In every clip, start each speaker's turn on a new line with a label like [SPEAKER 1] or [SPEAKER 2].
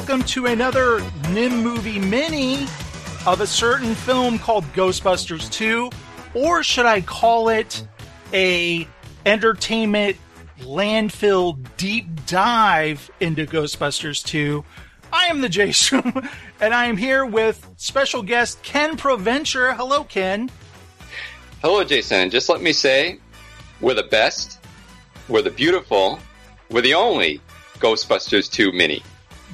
[SPEAKER 1] welcome to another NIM movie mini of a certain film called Ghostbusters 2, or should I call it a entertainment landfill deep dive into Ghostbusters 2? I am the Jason, and I am here with special guest Ken Proventure. Hello, Ken.
[SPEAKER 2] Hello, Jason. Just let me say, we're the best, we're the beautiful, we're the only Ghostbusters 2 mini.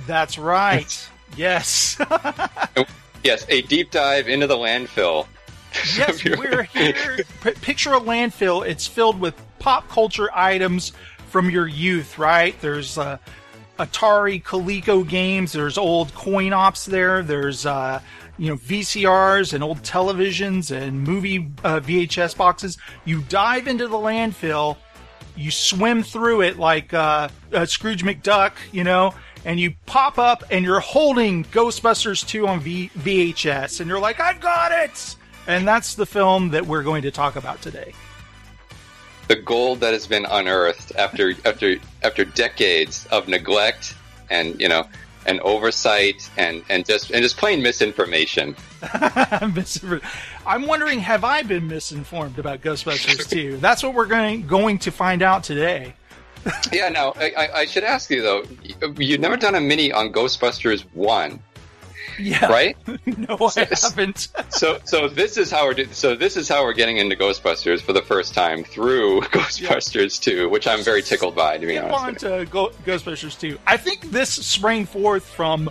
[SPEAKER 1] That's right. yes.
[SPEAKER 2] Yes, a deep dive into the landfill.
[SPEAKER 1] Yes, we're here. P- picture a landfill. It's filled with pop culture items from your youth, right? There's uh, Atari Coleco games. There's old coin ops there. There's uh, you know VCRs and old televisions and movie uh, VHS boxes. You dive into the landfill. You swim through it like uh, uh, Scrooge McDuck, you know, and you pop up and you're holding Ghostbusters 2 on v- VHS, and you're like, I've got it! And that's the film that we're going to talk about today.
[SPEAKER 2] The gold that has been unearthed after after after decades of neglect and you know and oversight and and just and just plain misinformation.
[SPEAKER 1] I'm wondering, have I been misinformed about Ghostbusters 2? That's what we're going going to find out today.
[SPEAKER 2] yeah. Now I, I- should ask you though. You've never done a mini on Ghostbusters one,
[SPEAKER 1] Yeah,
[SPEAKER 2] right?
[SPEAKER 1] no, I haven't.
[SPEAKER 2] so so this is how we're do- so this is how we're getting into Ghostbusters for the first time through Ghostbusters 2, which I'm very tickled by to be
[SPEAKER 1] Get
[SPEAKER 2] honest.
[SPEAKER 1] on to Go- Ghostbusters 2. I think this sprang forth from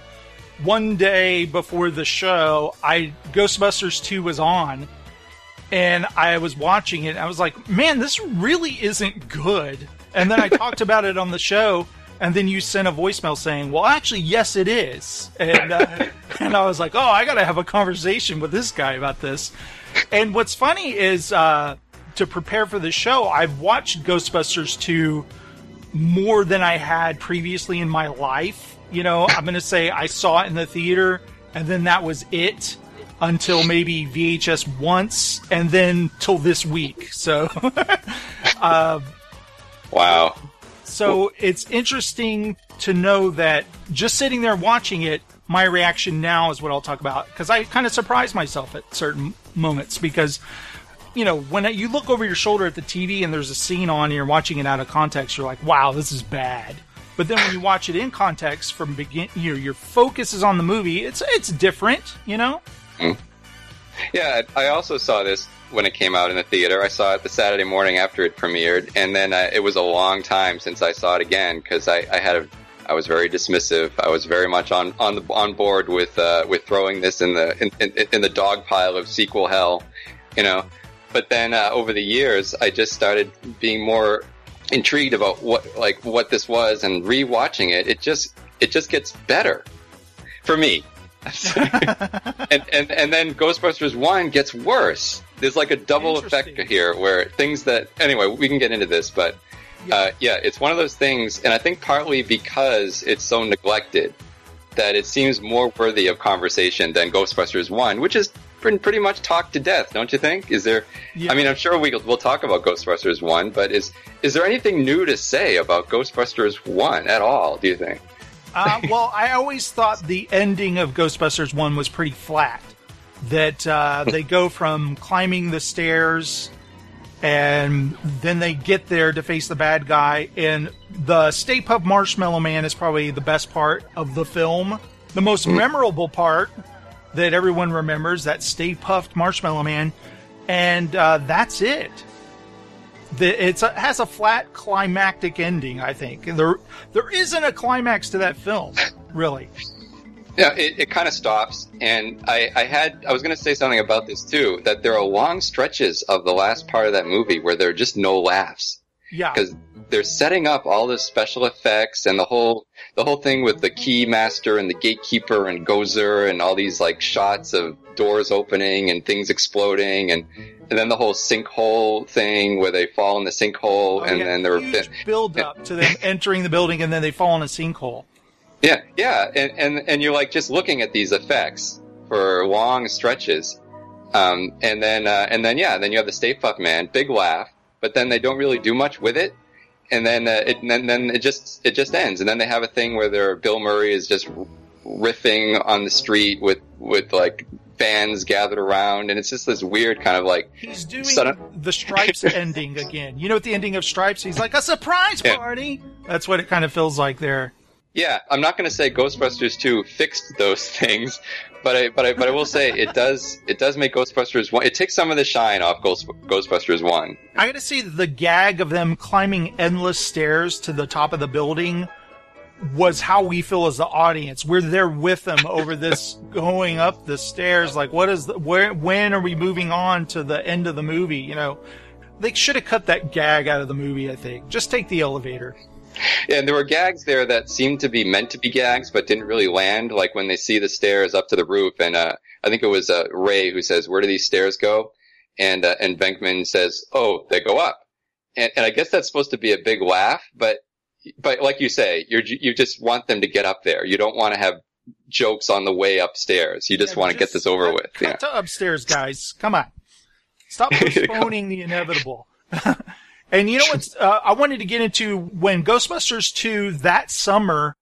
[SPEAKER 1] one day before the show. I Ghostbusters 2 was on, and I was watching it. And I was like, "Man, this really isn't good." And then I talked about it on the show, and then you sent a voicemail saying, "Well, actually, yes, it is." And uh, and I was like, "Oh, I got to have a conversation with this guy about this." And what's funny is uh, to prepare for the show, I've watched Ghostbusters 2 more than I had previously in my life. You know, I'm going to say I saw it in the theater, and then that was it until maybe VHS once, and then till this week. So,
[SPEAKER 2] Wow.
[SPEAKER 1] so it's interesting to know that just sitting there watching it, my reaction now is what I'll talk about because I kind of surprise myself at certain moments because. You know, when you look over your shoulder at the TV and there's a scene on and you're watching it out of context, you're like, "Wow, this is bad." But then when you watch it in context from begin, you know, your focus is on the movie. It's it's different, you know. Hmm.
[SPEAKER 2] Yeah, I also saw this when it came out in the theater. I saw it the Saturday morning after it premiered, and then uh, it was a long time since I saw it again because I, I had a I was very dismissive. I was very much on on the on board with uh, with throwing this in the in, in, in the dog pile of sequel hell, you know. But then uh, over the years, I just started being more intrigued about what like what this was, and rewatching it, it just it just gets better for me. and, and and then Ghostbusters One gets worse. There's like a double effect here, where things that anyway we can get into this, but uh, yeah, it's one of those things, and I think partly because it's so neglected that it seems more worthy of conversation than Ghostbusters One, which is been pretty much talked to death, don't you think? Is there?
[SPEAKER 1] Yeah.
[SPEAKER 2] I mean, I'm sure we, we'll talk about Ghostbusters One, but is is there anything new to say about Ghostbusters One at all? Do you think?
[SPEAKER 1] Uh, well, I always thought the ending of Ghostbusters 1 was pretty flat. That uh, they go from climbing the stairs and then they get there to face the bad guy. And the Stay Puft Marshmallow Man is probably the best part of the film. The most memorable part that everyone remembers that Stay Puft Marshmallow Man. And uh, that's it. The, it's a, has a flat climactic ending, I think. There there isn't a climax to that film, really.
[SPEAKER 2] Yeah, it, it kind of stops, and I, I had I was going to say something about this too. That there are long stretches of the last part of that movie where there are just no laughs
[SPEAKER 1] Yeah.
[SPEAKER 2] because they're setting up all the special effects and the whole the whole thing with the key master and the gatekeeper and Gozer and all these like shots of doors opening and things exploding and and then the whole sinkhole thing where they fall in the sinkhole
[SPEAKER 1] Oh,
[SPEAKER 2] and
[SPEAKER 1] yeah,
[SPEAKER 2] then they're
[SPEAKER 1] huge build up to them entering the building and then they fall in a sinkhole.
[SPEAKER 2] Yeah, yeah, and, and and you're like just looking at these effects for long stretches, um, and then uh, and then yeah, then you have the Stay Puft Man, big laugh, but then they don't really do much with it, and then uh, it and then, then it just it just ends, and then they have a thing where their Bill Murray is just riffing on the street with with like fans gathered around, and it's just this weird kind of like
[SPEAKER 1] He's doing
[SPEAKER 2] Son
[SPEAKER 1] the Stripes ending again. You know, at the ending of Stripes, he's like a surprise
[SPEAKER 2] Yeah.
[SPEAKER 1] party. That's what it kind of feels like there.
[SPEAKER 2] Yeah, I'm not going to say Ghostbusters 2 fixed those things, but I but I but I will say it does it does make Ghostbusters 1 it takes some of the shine off Ghost, Ghostbusters 1.
[SPEAKER 1] I gotta see the gag of them climbing endless stairs to the top of the building was how we feel as the audience. We're there with them over this going up the stairs. Like, what is the, where, when are we moving on to the end of the movie? You know, they should have cut that gag out of the movie, I think. Just take the elevator.
[SPEAKER 2] And there were gags there that seemed to be meant to be gags but didn't really land like when they see the stairs up to the roof and uh I think it was uh, Ray who says where do these stairs go? And uh, and Venkman says, "Oh, they go up." And and I guess that's supposed to be a big laugh, but but like you say, you're you just want them to get up there. You don't want to have jokes on the way upstairs. You just
[SPEAKER 1] Yeah,
[SPEAKER 2] want to get this over with.
[SPEAKER 1] Cut
[SPEAKER 2] Yeah.
[SPEAKER 1] to upstairs, guys. Come on. Stop postponing the inevitable. and you know what? uh, I wanted to get into when Ghostbusters 2 that summer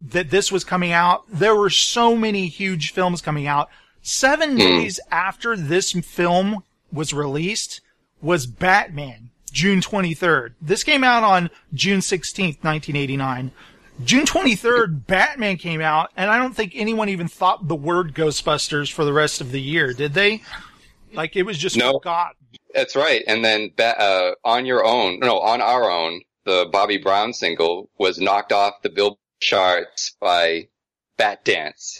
[SPEAKER 1] that this was coming out, there were so many huge films coming out. Seven days after this film was released was Batman, June 23rd. This came out on June 16th, 1989. June 23rd, Batman came out, and I don't think anyone even thought the word Ghostbusters for the rest of the year, did they? Like, it was just
[SPEAKER 2] No.
[SPEAKER 1] forgotten.
[SPEAKER 2] That's right. And then uh, on your own, no, on our own, the Bobby Brown single was knocked off the Billboard charts by Batdance.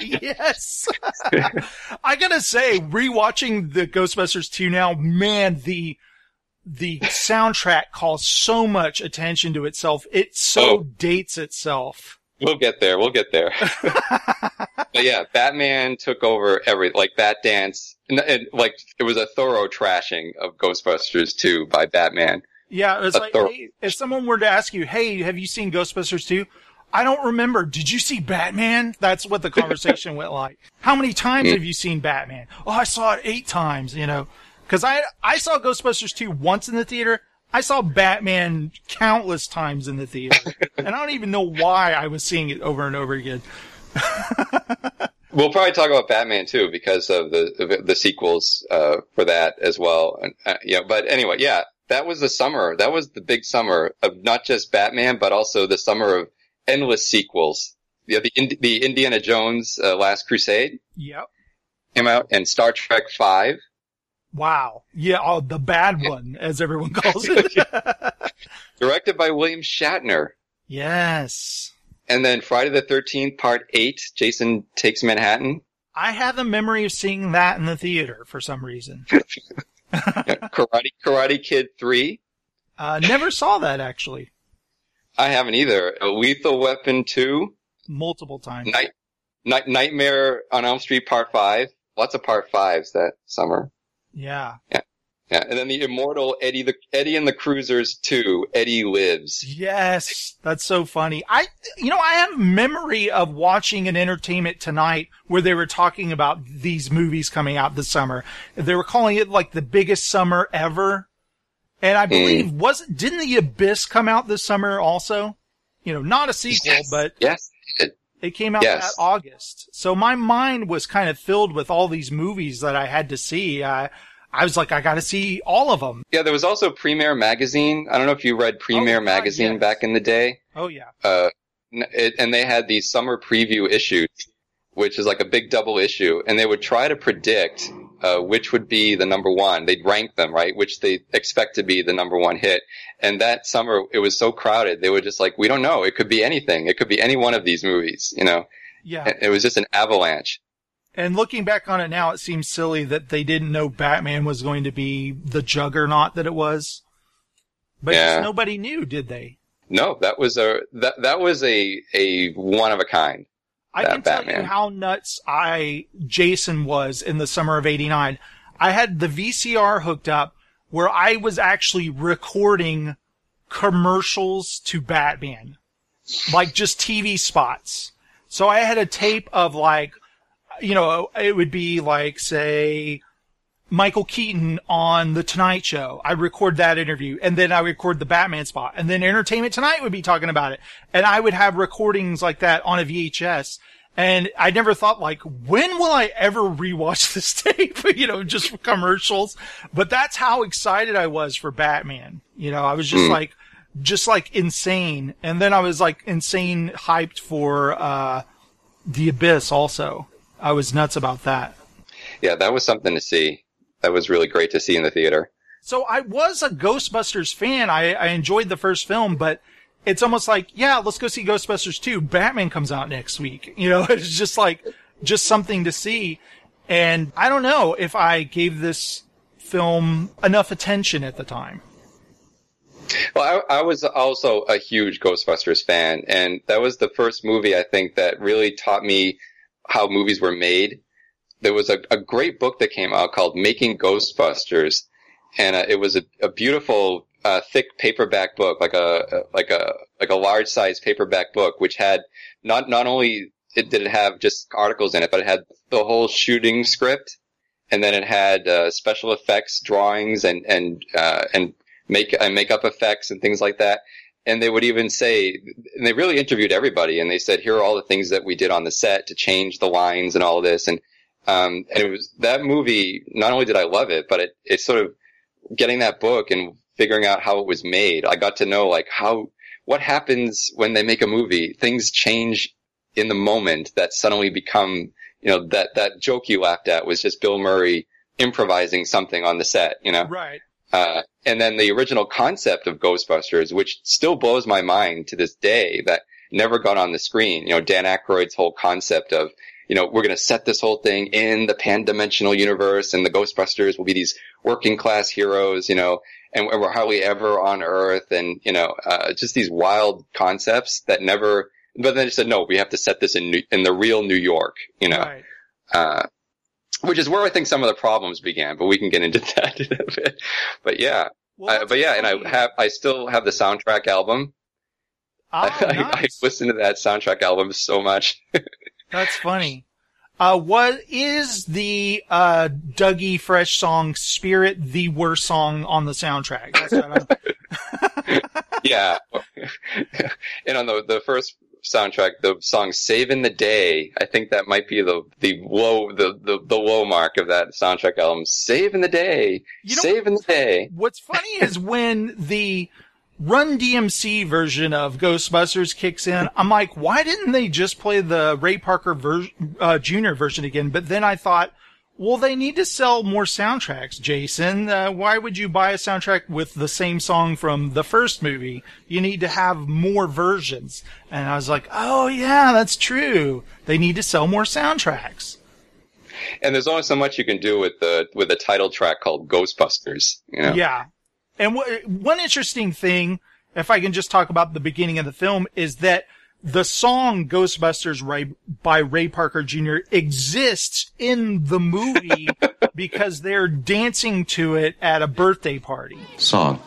[SPEAKER 1] yes. I gotta say, rewatching the Ghostbusters 2 now, man, the, the soundtrack calls so much attention to itself. It so
[SPEAKER 2] Oh.
[SPEAKER 1] dates itself.
[SPEAKER 2] We'll get there. We'll get there. but yeah, Batman took over every like that Dance, and, and like it was a thorough trashing of Ghostbusters 2 by Batman.
[SPEAKER 1] Yeah, it was like,
[SPEAKER 2] thorough-
[SPEAKER 1] hey, if someone were to ask you, hey, have you seen Ghostbusters 2? I don't remember. Did you see Batman? That's what the conversation went like. How many times
[SPEAKER 2] Hmm.
[SPEAKER 1] have you seen Batman? Oh, I saw it eight times, you know. Cause I, I saw Ghostbusters 2 once in the theater. I saw Batman countless times in the theater. and I don't even know why I was seeing it over and over again.
[SPEAKER 2] We'll probably talk about Batman too because of the the, the sequels uh, for that as well. And, uh, you know, but anyway, yeah, that was the summer. That was the big summer of not just Batman, but also the summer of endless sequels. Yeah, the the Indiana Jones uh, Last Crusade
[SPEAKER 1] Yep.
[SPEAKER 2] came out, and Star Trek Five.
[SPEAKER 1] Wow. Yeah, oh, the bad one, as everyone calls it.
[SPEAKER 2] directed by William Shatner.
[SPEAKER 1] yes.
[SPEAKER 2] And then Friday the 13th, part 8, Jason Takes Manhattan.
[SPEAKER 1] I have a memory of seeing that in the theater for some reason.
[SPEAKER 2] Karate, Karate Kid 3.
[SPEAKER 1] Uh, never saw that actually.
[SPEAKER 2] I haven't either. A Lethal Weapon 2.
[SPEAKER 1] Multiple times.
[SPEAKER 2] Night, Night, Nightmare on Elm Street part 5. Lots of part 5s that summer.
[SPEAKER 1] Yeah.
[SPEAKER 2] Yeah. And then the immortal Eddie the, Eddie and the Cruisers 2. Eddie Lives.
[SPEAKER 1] Yes. That's so funny. I, you know, I have memory of watching an entertainment tonight where they were talking about these movies coming out this summer. They were calling it like the biggest summer ever. And I believe mm. wasn't, didn't The Abyss come out this summer also? You know, not a sequel,
[SPEAKER 2] Yes.
[SPEAKER 1] but
[SPEAKER 2] Yes. It-
[SPEAKER 1] It came out
[SPEAKER 2] Yes.
[SPEAKER 1] that August. So my mind was kind of filled with all these movies that I had to see. I, I was like, I got to see all of them.
[SPEAKER 2] Yeah, there was also Premiere Magazine. I don't know if you read Premiere
[SPEAKER 1] Oh,
[SPEAKER 2] Magazine
[SPEAKER 1] yes.
[SPEAKER 2] back in the day.
[SPEAKER 1] Oh yeah.
[SPEAKER 2] uh, it, and they had these summer preview issues, which is like a big double issue, and they would try to predict uh, which would be the number one. They'd rank them, right? Which they expect to be the number one hit. And that summer, it was so crowded. They were just like, we don't know. It could be anything. It could be any one of these movies, you know.
[SPEAKER 1] Yeah.
[SPEAKER 2] And It was just an avalanche.
[SPEAKER 1] And looking back on it now, it seems silly that they didn't know Batman was going to be the juggernaut that it was. But
[SPEAKER 2] Yeah.
[SPEAKER 1] nobody knew, did they?
[SPEAKER 2] No, that was a that that was a a one of a kind.
[SPEAKER 1] I
[SPEAKER 2] That
[SPEAKER 1] can tell you how nuts I Jason was in the summer of '89. I had the VCR hooked up where I was actually recording commercials to Batman, like just TV spots. So I had a tape of like, you know, it would be like say Michael Keaton on the Tonight Show. I record that interview and then I record the Batman spot and then Entertainment Tonight would be talking about it. And I would have recordings like that on a VHS. And I never thought like, when will I ever rewatch this tape? you know, just for commercials. But that's how excited I was for Batman. You know, I was just like, just like insane. And then I was like insane hyped for, uh, The Abyss also. I was nuts about that.
[SPEAKER 2] Yeah, that was something to see. That was really great to see in the theater.
[SPEAKER 1] So I was a Ghostbusters fan. I, I enjoyed the first film, but it's almost like, yeah, let's go see Ghostbusters 2. Batman comes out next week. You know, it's just like, just something to see. And I don't know if I gave this film enough attention at the time.
[SPEAKER 2] Well, I, I was also a huge Ghostbusters fan, and that was the first movie I think that really taught me how movies were made. There was a, a great book that came out called Making Ghostbusters, and uh, it was a, a beautiful, uh, thick paperback book, like a like a like a large size paperback book, which had not not only it did it have just articles in it, but it had the whole shooting script, and then it had uh, special effects drawings and and uh, and make uh, makeup effects and things like that. And they would even say, and they really interviewed everybody, and they said, "Here are all the things that we did on the set to change the lines and all this." And um, and it was that movie. Not only did I love it, but it it sort of getting that book and figuring out how it was made. I got to know like how what happens when they make a movie. Things change in the moment that suddenly become you know that that joke you laughed at was just Bill Murray improvising something on the set. You know.
[SPEAKER 1] Right.
[SPEAKER 2] Uh, and then the original concept of Ghostbusters, which still blows my mind to this day, that never got on the screen. You know, Dan Aykroyd's whole concept of, you know, we're going to set this whole thing in the pan-dimensional universe, and the Ghostbusters will be these working class heroes, you know, and we're hardly ever on Earth, and you know, uh, just these wild concepts that never. But then they said, no, we have to set this in New, in the real New York, you know.
[SPEAKER 1] Right.
[SPEAKER 2] Uh, which is where I think some of the problems began, but we can get into that in a bit. But yeah,
[SPEAKER 1] Well, that's
[SPEAKER 2] but yeah, and. I have, I still have the soundtrack album.
[SPEAKER 1] Oh,
[SPEAKER 2] I, I
[SPEAKER 1] nice.
[SPEAKER 2] listen to that soundtrack album so much.
[SPEAKER 1] That's funny. Uh, what is the, uh, Dougie Fresh song Spirit the worst song on the soundtrack? That's what
[SPEAKER 2] yeah. and on the, the first soundtrack, the song Saving the Day, I think that might be the, the low, the, the, the low mark of that soundtrack album. Saving the Day.
[SPEAKER 1] You know-
[SPEAKER 2] Saving the Day.
[SPEAKER 1] What's funny is when the Run DMC version of Ghostbusters kicks in, I'm like, why didn't they just play the Ray Parker ver- uh, Jr. version again? But then I thought, well, they need to sell more soundtracks, Jason. Uh, why would you buy a soundtrack with the same song from the first movie? You need to have more versions. And I was like, oh yeah, that's true. They need to sell more soundtracks.
[SPEAKER 2] And there's only so much you can do with the, with a title track called Ghostbusters, you know?
[SPEAKER 1] Yeah. And wh- one interesting thing, if I can just talk about the beginning of the film, is that the song Ghostbusters Ray, by Ray Parker Jr. exists in the movie because they're dancing to it at a birthday party.
[SPEAKER 3] Song.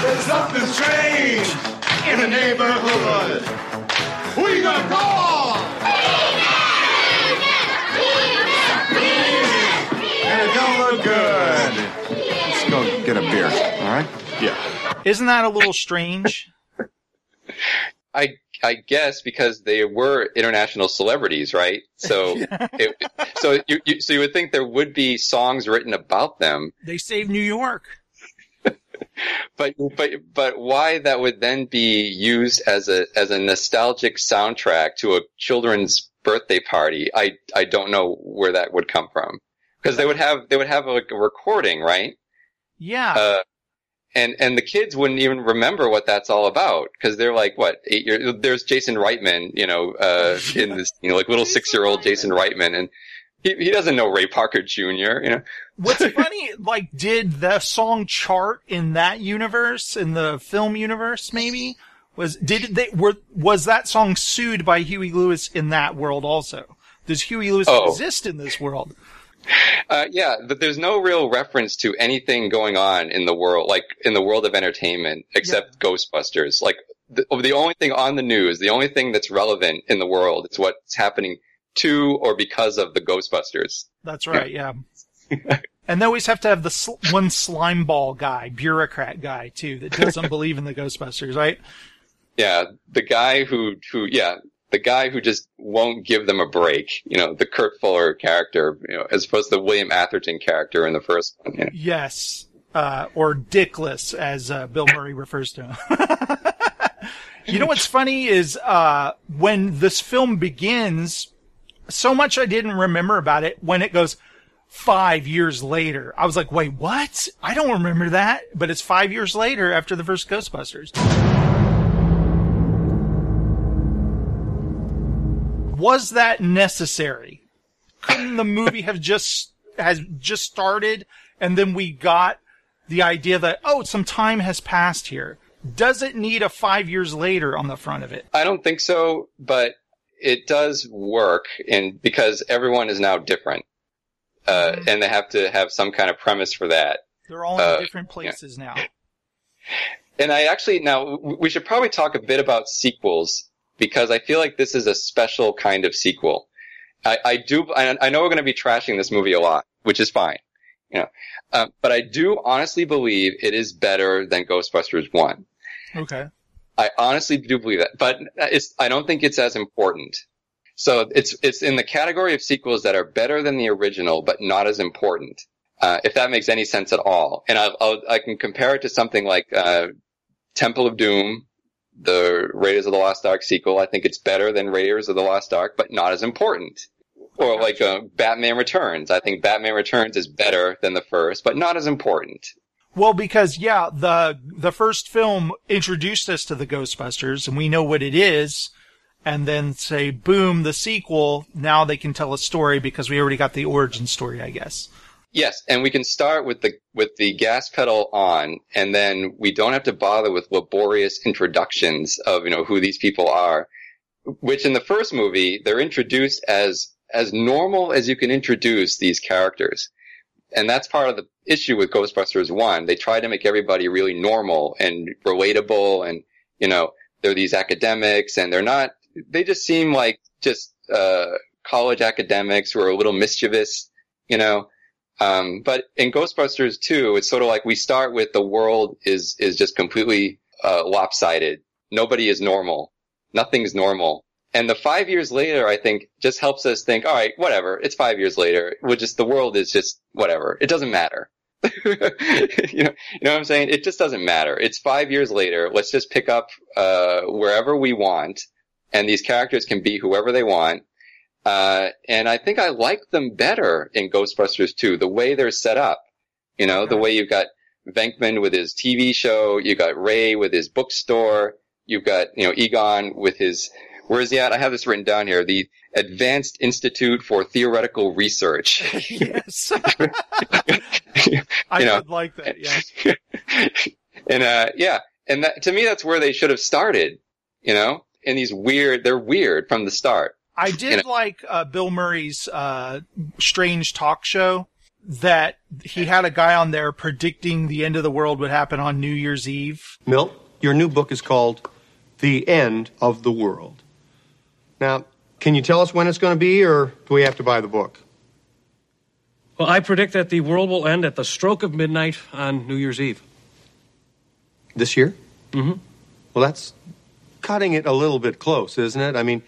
[SPEAKER 4] There's something strange in the neighborhood. Who you gonna call? And it don't look good.
[SPEAKER 3] Let's go get a beer, all right?
[SPEAKER 4] Yeah.
[SPEAKER 1] Isn't that a little strange?
[SPEAKER 2] I I guess because they were international celebrities, right? So it, so you, you so you would think there would be songs written about them,
[SPEAKER 1] they saved New York.
[SPEAKER 2] but but but why that would then be used as a as a nostalgic soundtrack to a children's birthday party? I I don't know where that would come from because they would have they would have like a recording, right?
[SPEAKER 1] Yeah.
[SPEAKER 2] Uh, and and the kids wouldn't even remember what that's all about because they're like what eight years. There's Jason Reitman, you know, uh, in this you know like little six year old Jason Reitman, and he he doesn't know Ray Parker Jr. You know,
[SPEAKER 1] What's funny, like, did the song chart in that universe, in the film universe, maybe? Was, did they, were, was that song sued by Huey Lewis in that world also? Does Huey Lewis
[SPEAKER 2] Oh.
[SPEAKER 1] exist in this world?
[SPEAKER 2] uh, yeah, but there's no real reference to anything going on in the world, like in the world of entertainment, except Ghostbusters. Like the, the only thing on the news, the only thing that's relevant in the world is what's happening to or because of the Ghostbusters.
[SPEAKER 1] That's right, yeah. and they always have to have the sl- one slime ball guy, bureaucrat guy too, that doesn't believe in the Ghostbusters, right?
[SPEAKER 2] Yeah, the guy who who yeah, the guy who just won't give them a break. You know, the Kurt Fuller character, you know, as opposed to the William Atherton character in the first one. You know?
[SPEAKER 1] Yes, uh, or dickless, as uh, Bill Murray refers to him. you know what's funny is uh, when this film begins, so much I didn't remember about it. When it goes five years later, I was like, "Wait, what? I don't remember that." But it's five years later after the first Ghostbusters. Was that necessary? couldn't the movie have just has just started and then we got the idea that oh some time has passed here does it need a five years later on the front of it
[SPEAKER 2] I don't think so, but it does work, and because everyone is now different, uh, and they have to have some kind of premise for that.
[SPEAKER 1] they're all in
[SPEAKER 2] Uh,
[SPEAKER 1] different places now
[SPEAKER 2] And I actually now we should probably talk a bit about sequels because I feel like this is a special kind of sequel. I, I do. I, I know we're going to be trashing this movie a lot, which is fine, you know. Um, but I do honestly believe it is better than Ghostbusters One.
[SPEAKER 1] okay
[SPEAKER 2] I honestly do believe that, but it's. I don't think it's as important. So it's it's in the category of sequels that are better than the original, but not as important. Uh, if that makes any sense at all, and I'll, I'll, I can compare it to something like uh, Temple of Doom, the Raiders of the Lost Ark sequel. I think it's better than Raiders of the Lost Ark, but not as important. Or like uh, Batman Returns. I think Batman Returns is better than the first, but not as important.
[SPEAKER 1] Well because yeah the the first film introduced us to the ghostbusters and we know what it is. And then say boom the sequel. Now they can tell a story because we already got the origin story i guess.
[SPEAKER 2] Yes, and we can start with the with the gas pedal on, and then we don't have to bother with laborious introductions of you know who these people are. Which in the first movie they're introduced as as normal as you can introduce these characters, and that's part of the issue with Ghostbusters One. They try to make everybody really normal and relatable, and you know they're these academics, and they're not. They just seem like just uh, college academics who are a little mischievous, you know. Um, but in Ghostbusters 2, it's sort of like we start with the world is, is just completely, uh, lopsided. Nobody is normal. Nothing's normal. And the five years later, I think, just helps us think, all right, whatever. It's five years later. We're just, the world is just whatever. It doesn't matter. you know, you know what I'm saying? It just doesn't matter. It's five years later. Let's just pick up, uh, wherever we want. And these characters can be whoever they want. Uh, and I think I like them better in Ghostbusters 2, the way they're set up. You know, the way you've got Venkman with his TV show, you got Ray with his bookstore, you've got, you know, Egon with his, where is he at? I have this written down here, the Advanced Institute for Theoretical Research.
[SPEAKER 1] yes i
[SPEAKER 2] You know.
[SPEAKER 1] would like that yes
[SPEAKER 2] and, uh, yeah. And that, to me, that's where they should have started, you know, in these weird, they're weird from the start.
[SPEAKER 1] I did like uh, Bill Murray's uh, strange talk show that he had a guy on there predicting the end of the world would happen on New Year's Eve.
[SPEAKER 5] Milt, your new book is called The End of the World. Now, can you tell us when it's going to be, or do we have to buy the book?
[SPEAKER 6] Well, I predict that the world will end at the stroke of midnight on New Year's Eve.
[SPEAKER 5] This year? Mm-hmm. Well, that's cutting it a little bit close, isn't it? I mean,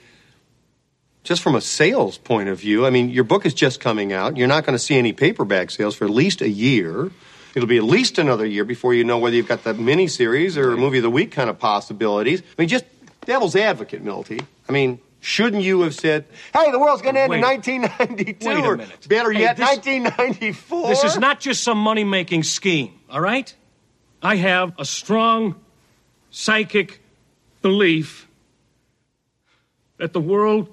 [SPEAKER 5] just from a sales point of view, I mean, your book is just coming out. You're not going to see any paperback sales for at least a year. It'll be at least another year before you know whether you've got the miniseries or movie of the week kind of possibilities. I mean, just devil's advocate, Milty. I mean, shouldn't you have said, "Hey, the world's going to end in 1992,"
[SPEAKER 6] Wait a
[SPEAKER 5] or better
[SPEAKER 6] Hey,
[SPEAKER 5] yet,
[SPEAKER 6] this-
[SPEAKER 5] 1994?
[SPEAKER 6] This is not just some money making scheme. all right? I have a strong psychic belief that the world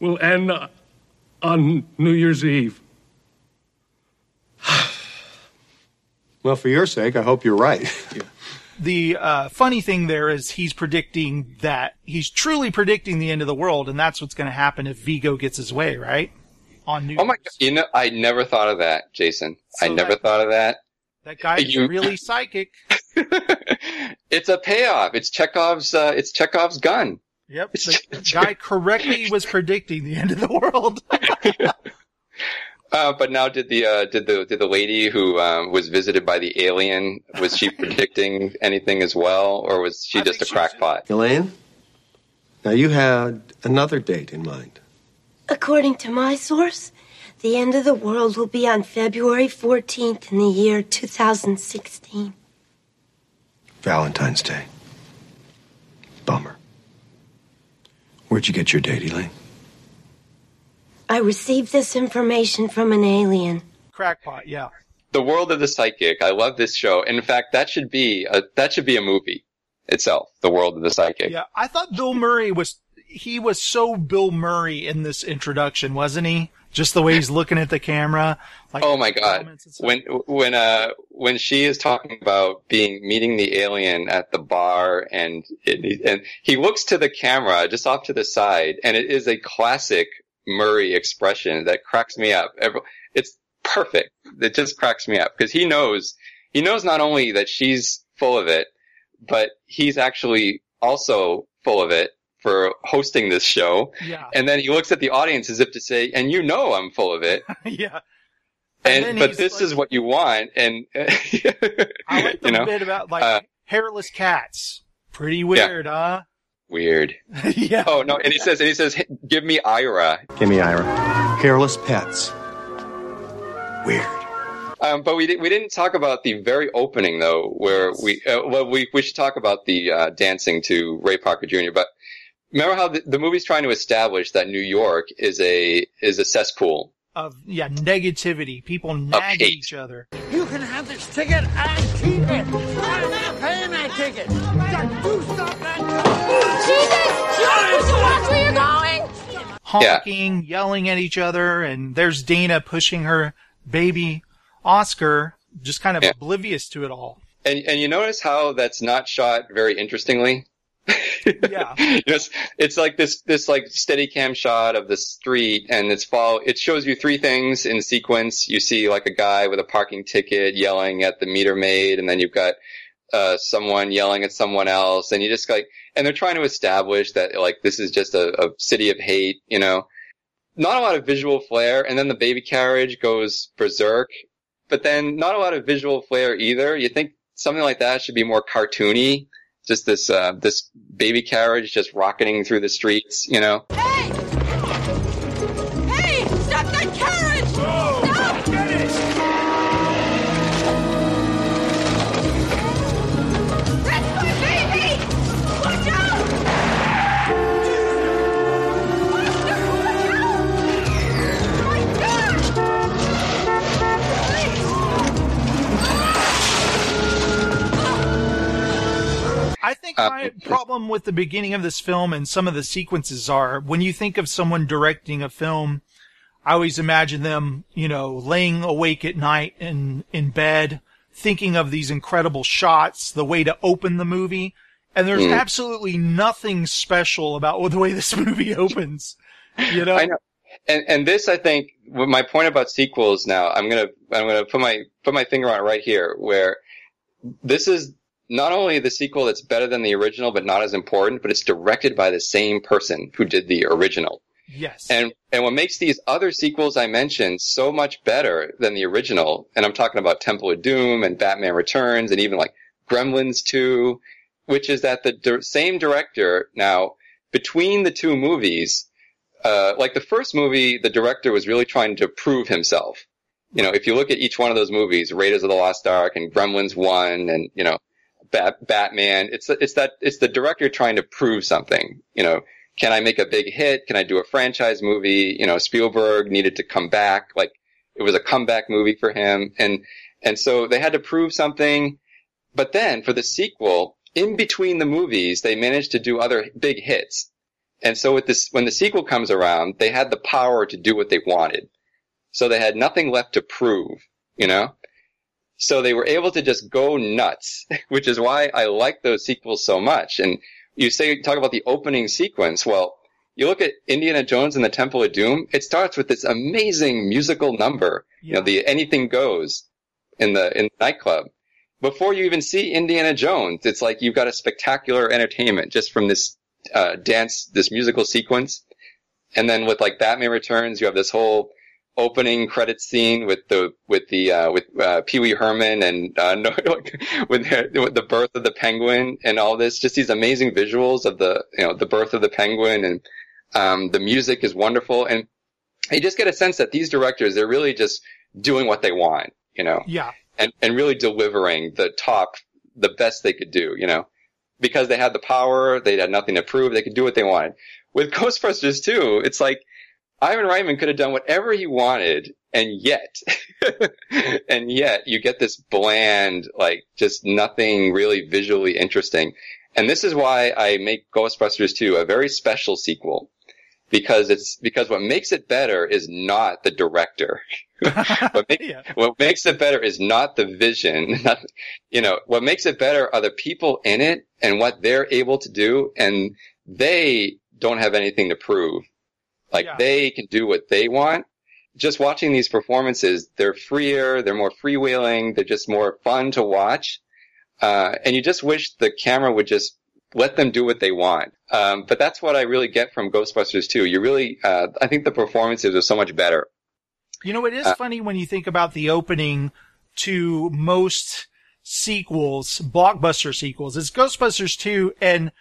[SPEAKER 6] will end on New Year's Eve.
[SPEAKER 5] Well, for your sake, I hope you're right.
[SPEAKER 1] The uh, funny thing there is he's predicting that he's truly predicting the end of the world, and that's what's going to happen if Vigo gets his way, right? On New
[SPEAKER 2] Oh my! God. You know, I never thought of that, Jason. I never
[SPEAKER 1] that-
[SPEAKER 2] thought of that.
[SPEAKER 1] That guy's
[SPEAKER 2] You-
[SPEAKER 1] really psychic.
[SPEAKER 2] it's a payoff. It's Chekhov's. Uh, it's Chekhov's gun.
[SPEAKER 1] Yep. The guy correctly was predicting the end of the world.
[SPEAKER 2] Uh, but now, did the uh, did the did the lady who um, was visited by the alien was she predicting anything as well, or was she
[SPEAKER 1] I
[SPEAKER 2] just a
[SPEAKER 1] think she
[SPEAKER 2] crackpot?
[SPEAKER 5] Elaine, now you had another date in mind.
[SPEAKER 7] According to my source, the end of the world will be on February 14th in the year 2016.
[SPEAKER 5] Valentine's Day. Bummer. Where'd you get your date, Elaine?
[SPEAKER 7] I received this information from an alien.
[SPEAKER 1] Crackpot, yeah.
[SPEAKER 2] The World of the Psychic. I love this show. In fact, that should be a that should be a movie itself. The World of the Psychic.
[SPEAKER 1] Yeah. I thought Bill Murray was, he was so Bill Murray in this introduction, wasn't he? Just the way he's looking at the camera. Like
[SPEAKER 2] Oh my god!
[SPEAKER 1] comments and stuff.
[SPEAKER 2] When when uh when she is talking about being meeting the alien at the bar and it, and he looks to the camera just off to the side and it is a classic Murray expression that cracks me up. It's perfect. It just cracks me up because he knows he knows not only that she's full of it, but he's actually also full of it for hosting this show.
[SPEAKER 1] Yeah.
[SPEAKER 2] And then he looks at the audience as if to say, "And you know I'm full of it."
[SPEAKER 1] yeah. And
[SPEAKER 2] and, but this
[SPEAKER 1] like-
[SPEAKER 2] is what you want and
[SPEAKER 1] I like the
[SPEAKER 2] you know
[SPEAKER 1] bit about like
[SPEAKER 2] uh,
[SPEAKER 1] hairless cats. Pretty weird, huh?
[SPEAKER 2] Weird
[SPEAKER 1] yeah.
[SPEAKER 2] oh no and he says and he says give me ira
[SPEAKER 5] Give me Ira. Hairless pets. Weird.
[SPEAKER 2] um, but we, di- we didn't talk about the very opening though where we uh, well we, we should talk about the uh, dancing to ray parker jr but remember how the, the movie's trying to establish that new york is a is a cesspool
[SPEAKER 1] Of yeah, negativity. People nag
[SPEAKER 2] hate.
[SPEAKER 1] each other.
[SPEAKER 4] You can have this ticket and keep it. I'm not paying that ticket. You stop that
[SPEAKER 8] Jesus! George, would you watch where you're going?
[SPEAKER 1] honking, yelling at each other, and there's Dana pushing her baby Oscar, just kind of
[SPEAKER 2] Yeah.
[SPEAKER 1] oblivious to it all.
[SPEAKER 2] and and you notice how that's not shot very interestingly
[SPEAKER 1] Yeah.
[SPEAKER 2] Yes, it's like this this like steady cam shot of the street, and it's follow. It shows you three things in sequence. You see like a guy with a parking ticket yelling at the meter maid, and then you've got uh, someone yelling at someone else, and you just like, and they're trying to establish that like this is just a, a city of hate, you know. Not a lot of visual flair, and then the baby carriage goes berserk, but then not a lot of visual flair either. You think something like that should be more cartoony just this uh, this baby carriage just rocketing through the streets, you know.
[SPEAKER 8] Hey!
[SPEAKER 1] I think
[SPEAKER 2] Uh,
[SPEAKER 1] my problem with the beginning of this film and some of the sequences are when you think of someone directing a film, I always imagine them, you know, laying awake at night in, in bed, thinking of these incredible shots, the way to open the movie. And there's
[SPEAKER 2] Mm.
[SPEAKER 1] absolutely nothing special about the way this movie opens. You know?
[SPEAKER 2] I know. And and this, I think, my point about sequels. Now, I'm gonna I'm gonna put my put my finger on it right here, where this is not only the sequel that's better than the original, but not as important, but it's directed by the same person who did the original.
[SPEAKER 1] Yes.
[SPEAKER 2] And and what makes these other sequels I mentioned so much better than the original, and I'm talking about Temple of Doom and Batman Returns and even like Gremlins 2, which is that the di- same director now between the two movies, uh, like the first movie, the director was really trying to prove himself. You know, if you look at each one of those movies, Raiders of the Lost Ark and Gremlins 1 and, you know, Bat- Batman, it's, it's that, it's the director trying to prove something, you know, can I make a big hit? Can I do a franchise movie? You know, Spielberg needed to come back. Like it was a comeback movie for him. And, And so they had to prove something. But then for the sequel, in between the movies, they managed to do other big hits. And so with this, when the sequel comes around, they had the power to do what they wanted. So they had nothing left to prove, you know? So they were able to just go nuts, which is why I like those sequels so much. And you say, talk about the opening sequence. Well, you look at Indiana Jones and the Temple of Doom, it starts with this amazing musical number. You know, the anything goes in the, in the nightclub. Before you even see Indiana Jones, it's like you've got a spectacular entertainment just from this, uh, dance, this musical sequence. And then with like Batman Returns, you have this whole opening credit scene with the with the uh, with uh, Pee Wee Herman and uh, with, the, with the birth of the penguin and all this. Just these amazing visuals of the you know the birth of the penguin and um, the music is wonderful and you just get a sense that these directors they're really just doing what they want, you know,
[SPEAKER 1] Yeah.
[SPEAKER 2] and and really delivering the top the best they could do, you know, because they had the power, they had nothing to prove, they could do what they wanted. With Ghostbusters 2, it's like Ivan Reitman could have done whatever he wanted, and yet, and yet you get this bland, like just nothing really visually interesting. And this is why I make Ghostbusters 2 a very special sequel. Because it's, because what makes it better is not the director. what, make, what makes it better is not the vision. Not, you know, what makes it better are the people in it and what they're able to do. And they don't have anything to prove. Like they can do what they want. Just watching these performances, they're freer, they're more freewheeling, they're just more fun to watch. Uh, and you just wish the camera would just let them do what they want. Um, but that's what I really get from Ghostbusters 2. You really, uh, I think the performances are so much better.
[SPEAKER 1] You know, it is
[SPEAKER 2] Uh,
[SPEAKER 1] funny when you think about the opening to most sequels, blockbuster sequels. It's Ghostbusters 2 and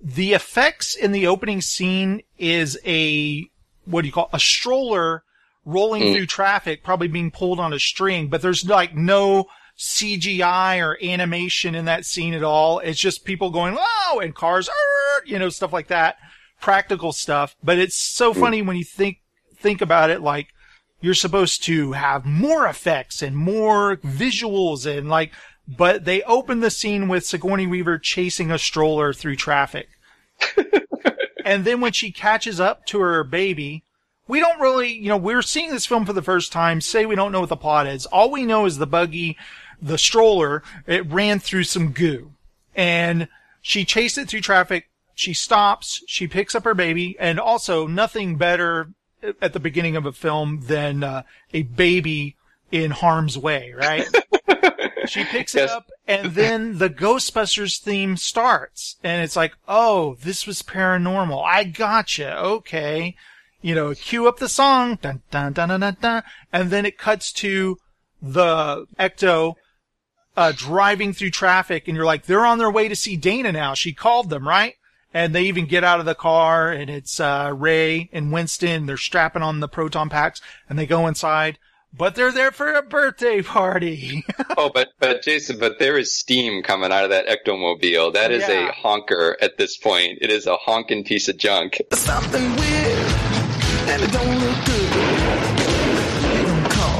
[SPEAKER 1] the effects in the opening scene is a, what do you call, a stroller rolling
[SPEAKER 2] Mm.
[SPEAKER 1] through traffic, probably being pulled on a string, but there's like no CGI or animation in that scene at all. It's just people going, oh, and cars, you know, stuff like that. Practical stuff. But it's so funny when you think, think about it like, you're supposed to have more effects and more visuals and like, but they open the scene with Sigourney Weaver chasing a stroller through traffic. and then when she catches up to her baby, we don't really, you know, we're seeing this film for the first time. Say we don't know what the plot is. All we know is the buggy, the stroller, it ran through some goo and she chased it through traffic. She stops, she picks up her baby and also nothing better at the beginning of a film than uh, a baby in harm's way, right? she picks it up and then the Ghostbusters theme starts and it's like, oh, this was paranormal. I gotcha. Okay. You know, cue up the song, dun, dun, dun, dun, dun, dun, and then it cuts to the Ecto uh, driving through traffic and you're like, they're on their way to see Dana now. She called them, right? And they even get out of the car and it's, uh, Ray and Winston. They're strapping on the proton packs and they go inside, but they're there for a birthday party.
[SPEAKER 2] oh, but, but Jason, but there is steam coming out of that ectomobile. That is
[SPEAKER 1] Yeah.
[SPEAKER 2] a honker at this point. It is a honking piece of junk.
[SPEAKER 4] Something weird, and it don't look good. They don't call.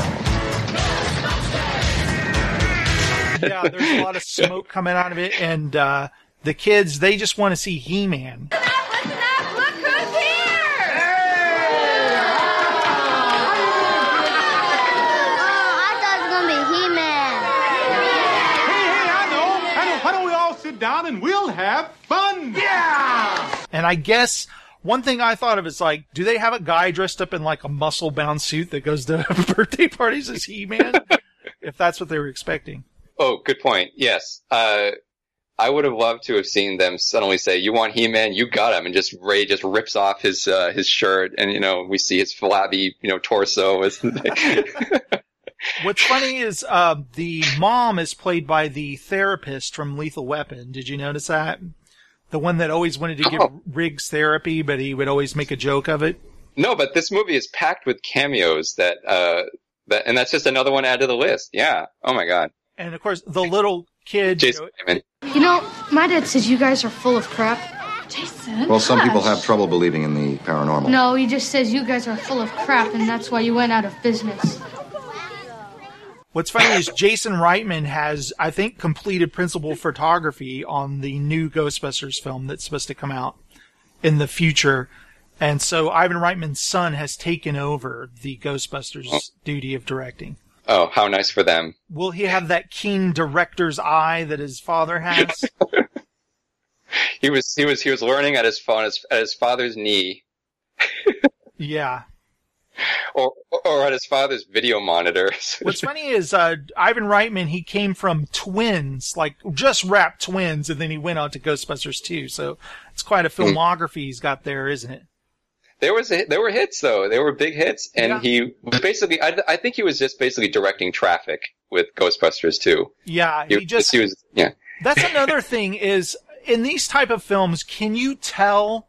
[SPEAKER 1] yeah, there's a lot of smoke coming out of it and, uh, the kids, they just want to see He-Man.
[SPEAKER 9] Have fun? Yeah!
[SPEAKER 1] And I guess one thing I thought of is like, do they have a guy dressed up in like a muscle bound suit that goes to birthday parties as He Man? if that's what they were expecting.
[SPEAKER 2] Oh, good point. Yes. Uh, I would have loved to have seen them suddenly say, "You want He-Man? You got him!" and just Ray just rips off his uh, his shirt, and you know we see his flabby you know torso.
[SPEAKER 1] What's funny is uh, the mom is played by the therapist from Lethal Weapon. Did you notice that? The one that always wanted to give
[SPEAKER 2] Oh.
[SPEAKER 1] Riggs therapy, but he would always make a joke of it.
[SPEAKER 2] no, but this movie is packed with cameos that uh that, and that's just another one added to the list. Yeah. Oh my god.
[SPEAKER 1] And of course, the little kid. you know,
[SPEAKER 10] You know, my dad says you guys are full of crap.
[SPEAKER 8] Jason.
[SPEAKER 3] Well, some people have trouble believing in the paranormal.
[SPEAKER 10] No, he just says you guys are full of crap, and that's why you went out of business.
[SPEAKER 1] What's funny is Jason Reitman has, I think, completed principal photography on the new Ghostbusters film that's supposed to come out in the future. And so Ivan Reitman's son has taken over the Ghostbusters oh. duty of directing.
[SPEAKER 2] Oh, how nice for them.
[SPEAKER 1] Will he have that keen director's eye that his father has?
[SPEAKER 2] He was he was he was learning at his phone at his, at his father's knee,
[SPEAKER 1] yeah.
[SPEAKER 2] Or or at his father's video monitor.
[SPEAKER 1] What's funny is uh, Ivan Reitman. He came from Twins, like just rap Twins, and then he went on to Ghostbusters 2. So it's quite a filmography he's got there, isn't it?
[SPEAKER 2] There was a, there were hits though. There were big hits, and
[SPEAKER 1] Yeah.
[SPEAKER 2] he was basically. I, I think he was just basically directing traffic with Ghostbusters too.
[SPEAKER 1] Yeah,
[SPEAKER 2] He,
[SPEAKER 1] he just
[SPEAKER 2] he was yeah.
[SPEAKER 1] That's another thing is in these type of films, can you tell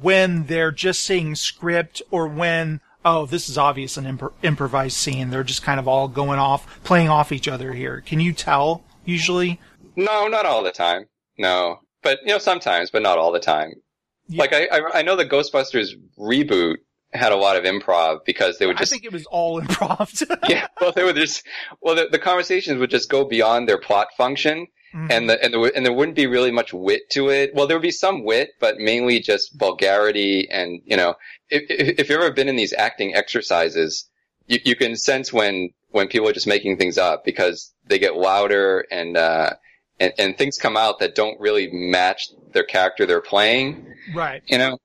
[SPEAKER 1] when they're just saying script or when oh this is obvious an impro- improvised scene? They're just kind of all going off, playing off each other here. Can you tell usually?
[SPEAKER 2] No, not all the time. No, but you know sometimes, but not all the time. Like I, I I know the Ghostbusters reboot had a lot of improv because they would just.
[SPEAKER 1] I think it was all improv.
[SPEAKER 2] yeah, well, they would just, well, the, the conversations would just go beyond their plot function, and the and the and there wouldn't be really much wit to it. Well, there would be some wit, but mainly just vulgarity, and you know, if if, if you've ever been in these acting exercises, you you can sense when when people are just making things up because they get louder and uh and and things come out that don't really match their character they're playing
[SPEAKER 1] right.
[SPEAKER 2] you know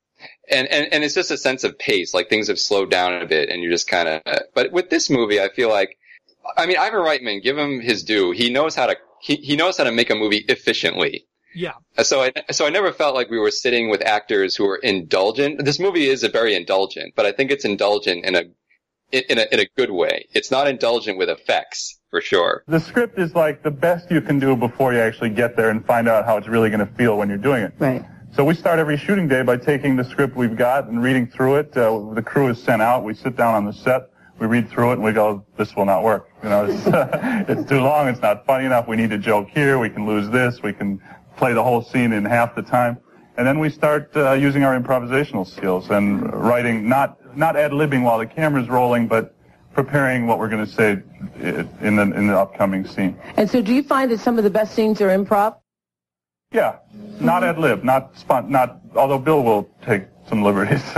[SPEAKER 2] and, and and it's just a sense of pace like things have slowed down a bit and you're just kind of but with this movie i feel like i mean ivan reitman give him his due he knows how to he, he knows how to make a movie efficiently
[SPEAKER 1] Yeah.
[SPEAKER 2] so I so I never felt like we were sitting with actors who were indulgent. This movie is a very indulgent, but I think it's indulgent in a in a in a good way. It's not indulgent with effects for sure.
[SPEAKER 11] The script is like the best you can do before you actually get there and find out how it's really going to feel when you're doing it.
[SPEAKER 12] Right.
[SPEAKER 11] So we start every shooting day by taking the script we've got and reading through it. Uh, the crew is sent out. We sit down on the set. We read through it and we go, "This will not work. You know, it's, it's too long. It's not funny enough. We need a joke here. We can lose this. We can play the whole scene in half the time." And then we start uh, using our improvisational skills and writing, not not ad libbing while the camera's rolling, but preparing what we're going to say in the in the upcoming scene.
[SPEAKER 12] And so do you find that some of the best scenes are improv?
[SPEAKER 11] Yeah, not ad lib, not spont, not. Although Bill will take some liberties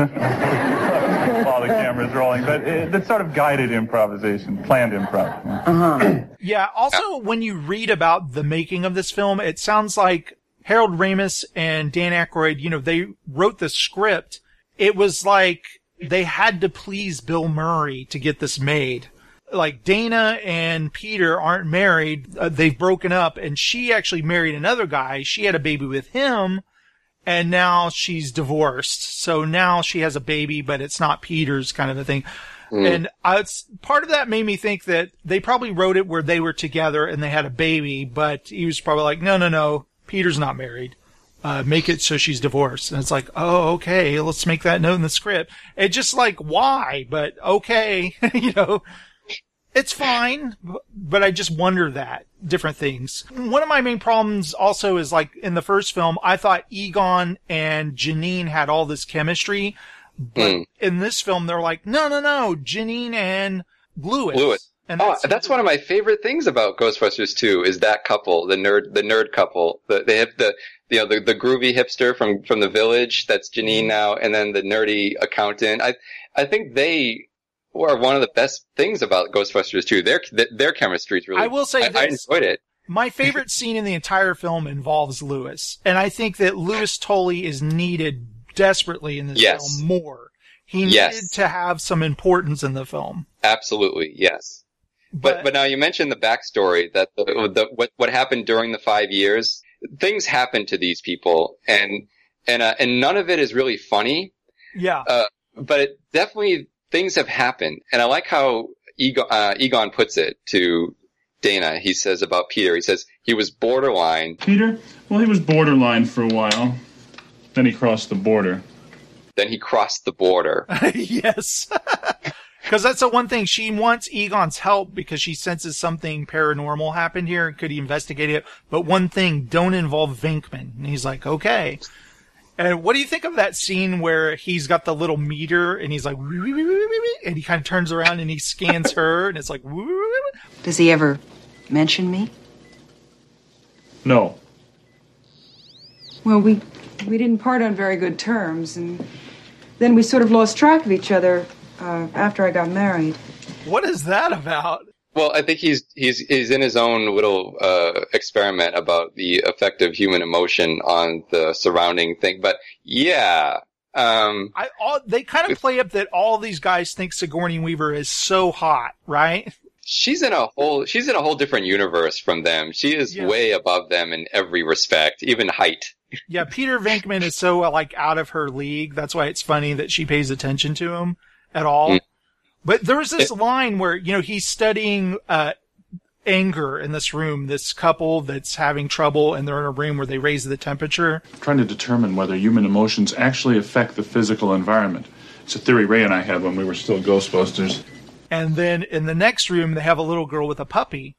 [SPEAKER 11] camera's rolling, but it, it's sort of guided improvisation, planned improv.
[SPEAKER 12] Uh-huh.
[SPEAKER 1] Yeah. Also, when you read about the making of this film, it sounds like Harold Ramis and Dan Aykroyd, you know, they wrote the script. It was like they had to please Bill Murray to get this made. Like Dana and Peter aren't married. Uh, they've broken up and she actually married another guy. She had a baby with him and now she's divorced. So now she has a baby, but it's not Peter's kind of a thing.
[SPEAKER 13] Mm.
[SPEAKER 1] And it's, part of that made me think that they probably wrote it where they were together and they had a baby, but he was probably like, no, no, no, Peter's not married. Uh, make it so she's divorced. And it's like, oh, okay, let's make that note in the script. It just like, why? But okay, you know, it's fine, but I just wonder that different things. One of my main problems also is like in the first film, I thought Egon and Janine had all this chemistry, but
[SPEAKER 2] Hmm.
[SPEAKER 1] in this film, they're like, no, no, no, Janine and Louis.
[SPEAKER 2] Louis.
[SPEAKER 1] And
[SPEAKER 2] oh,
[SPEAKER 1] that's-
[SPEAKER 2] that's, one of my favorite things about Ghostbusters 2 is that couple, the nerd, the nerd couple. The, they have the, you know, the, the groovy hipster from, from the village, that's. Janine now, and then the nerdy accountant. I, I think they were one of the best things about Ghostbusters 2. Their, their chemistry is really,
[SPEAKER 1] I will say
[SPEAKER 2] I, I enjoyed it.
[SPEAKER 1] My favorite scene in the entire film involves Louis, and I think that Louis Tully is needed desperately in this
[SPEAKER 2] Yes.
[SPEAKER 1] film more. He
[SPEAKER 2] Yes.
[SPEAKER 1] needed to have some importance in the film.
[SPEAKER 2] Absolutely, yes. But but now you mentioned the backstory that the, the what what happened during the five years. Things happened to these people, and and uh, and none of it is really funny.
[SPEAKER 1] Yeah.
[SPEAKER 2] Uh, but it definitely things have happened, and I like how Egon, uh, Egon puts it to Dana. He says about Peter. He says he was borderline.
[SPEAKER 11] Peter? Well, he was borderline for a while. Then he crossed the border.
[SPEAKER 2] Then he crossed the border.
[SPEAKER 1] yes. Because that's the one thing. She wants Egon's help because she senses something paranormal happened here. Could he investigate it? But one thing, don't involve Venkman. And he's like, okay. And what do you think of that scene where he's got the little meter and he's like, "Wee, wee, wee, wee, wee, wee," and he kind of turns around and he scans her and it's like, "Wee, wee, wee, wee."
[SPEAKER 13] Does he ever mention me?
[SPEAKER 11] No.
[SPEAKER 14] Well, we we didn't part on very good terms, and then we sort of lost track of each other uh, after I got married.
[SPEAKER 1] what is that about?
[SPEAKER 2] Well, I think he's he's he's in his own little uh, experiment about the effect of human emotion on the surrounding thing. But yeah, um,
[SPEAKER 1] I all they kind of play up that all these guys think Sigourney Weaver is so hot, right?
[SPEAKER 2] she's in a whole she's in a whole different universe from them. She is
[SPEAKER 1] Yeah.
[SPEAKER 2] way above them in every respect, even height.
[SPEAKER 1] Yeah, Peter Venkman is so like out of her league. That's why it's funny that she pays attention to him at all.
[SPEAKER 2] Mm.
[SPEAKER 1] But there's this line where you know he's studying uh, anger in this room. This couple that's having trouble, and they're in a room where they raise the temperature.
[SPEAKER 11] Trying to determine whether human emotions actually affect the physical environment. It's a theory Ray and I had when we were still Ghostbusters.
[SPEAKER 1] And then in the next room, they have a little girl with a puppy.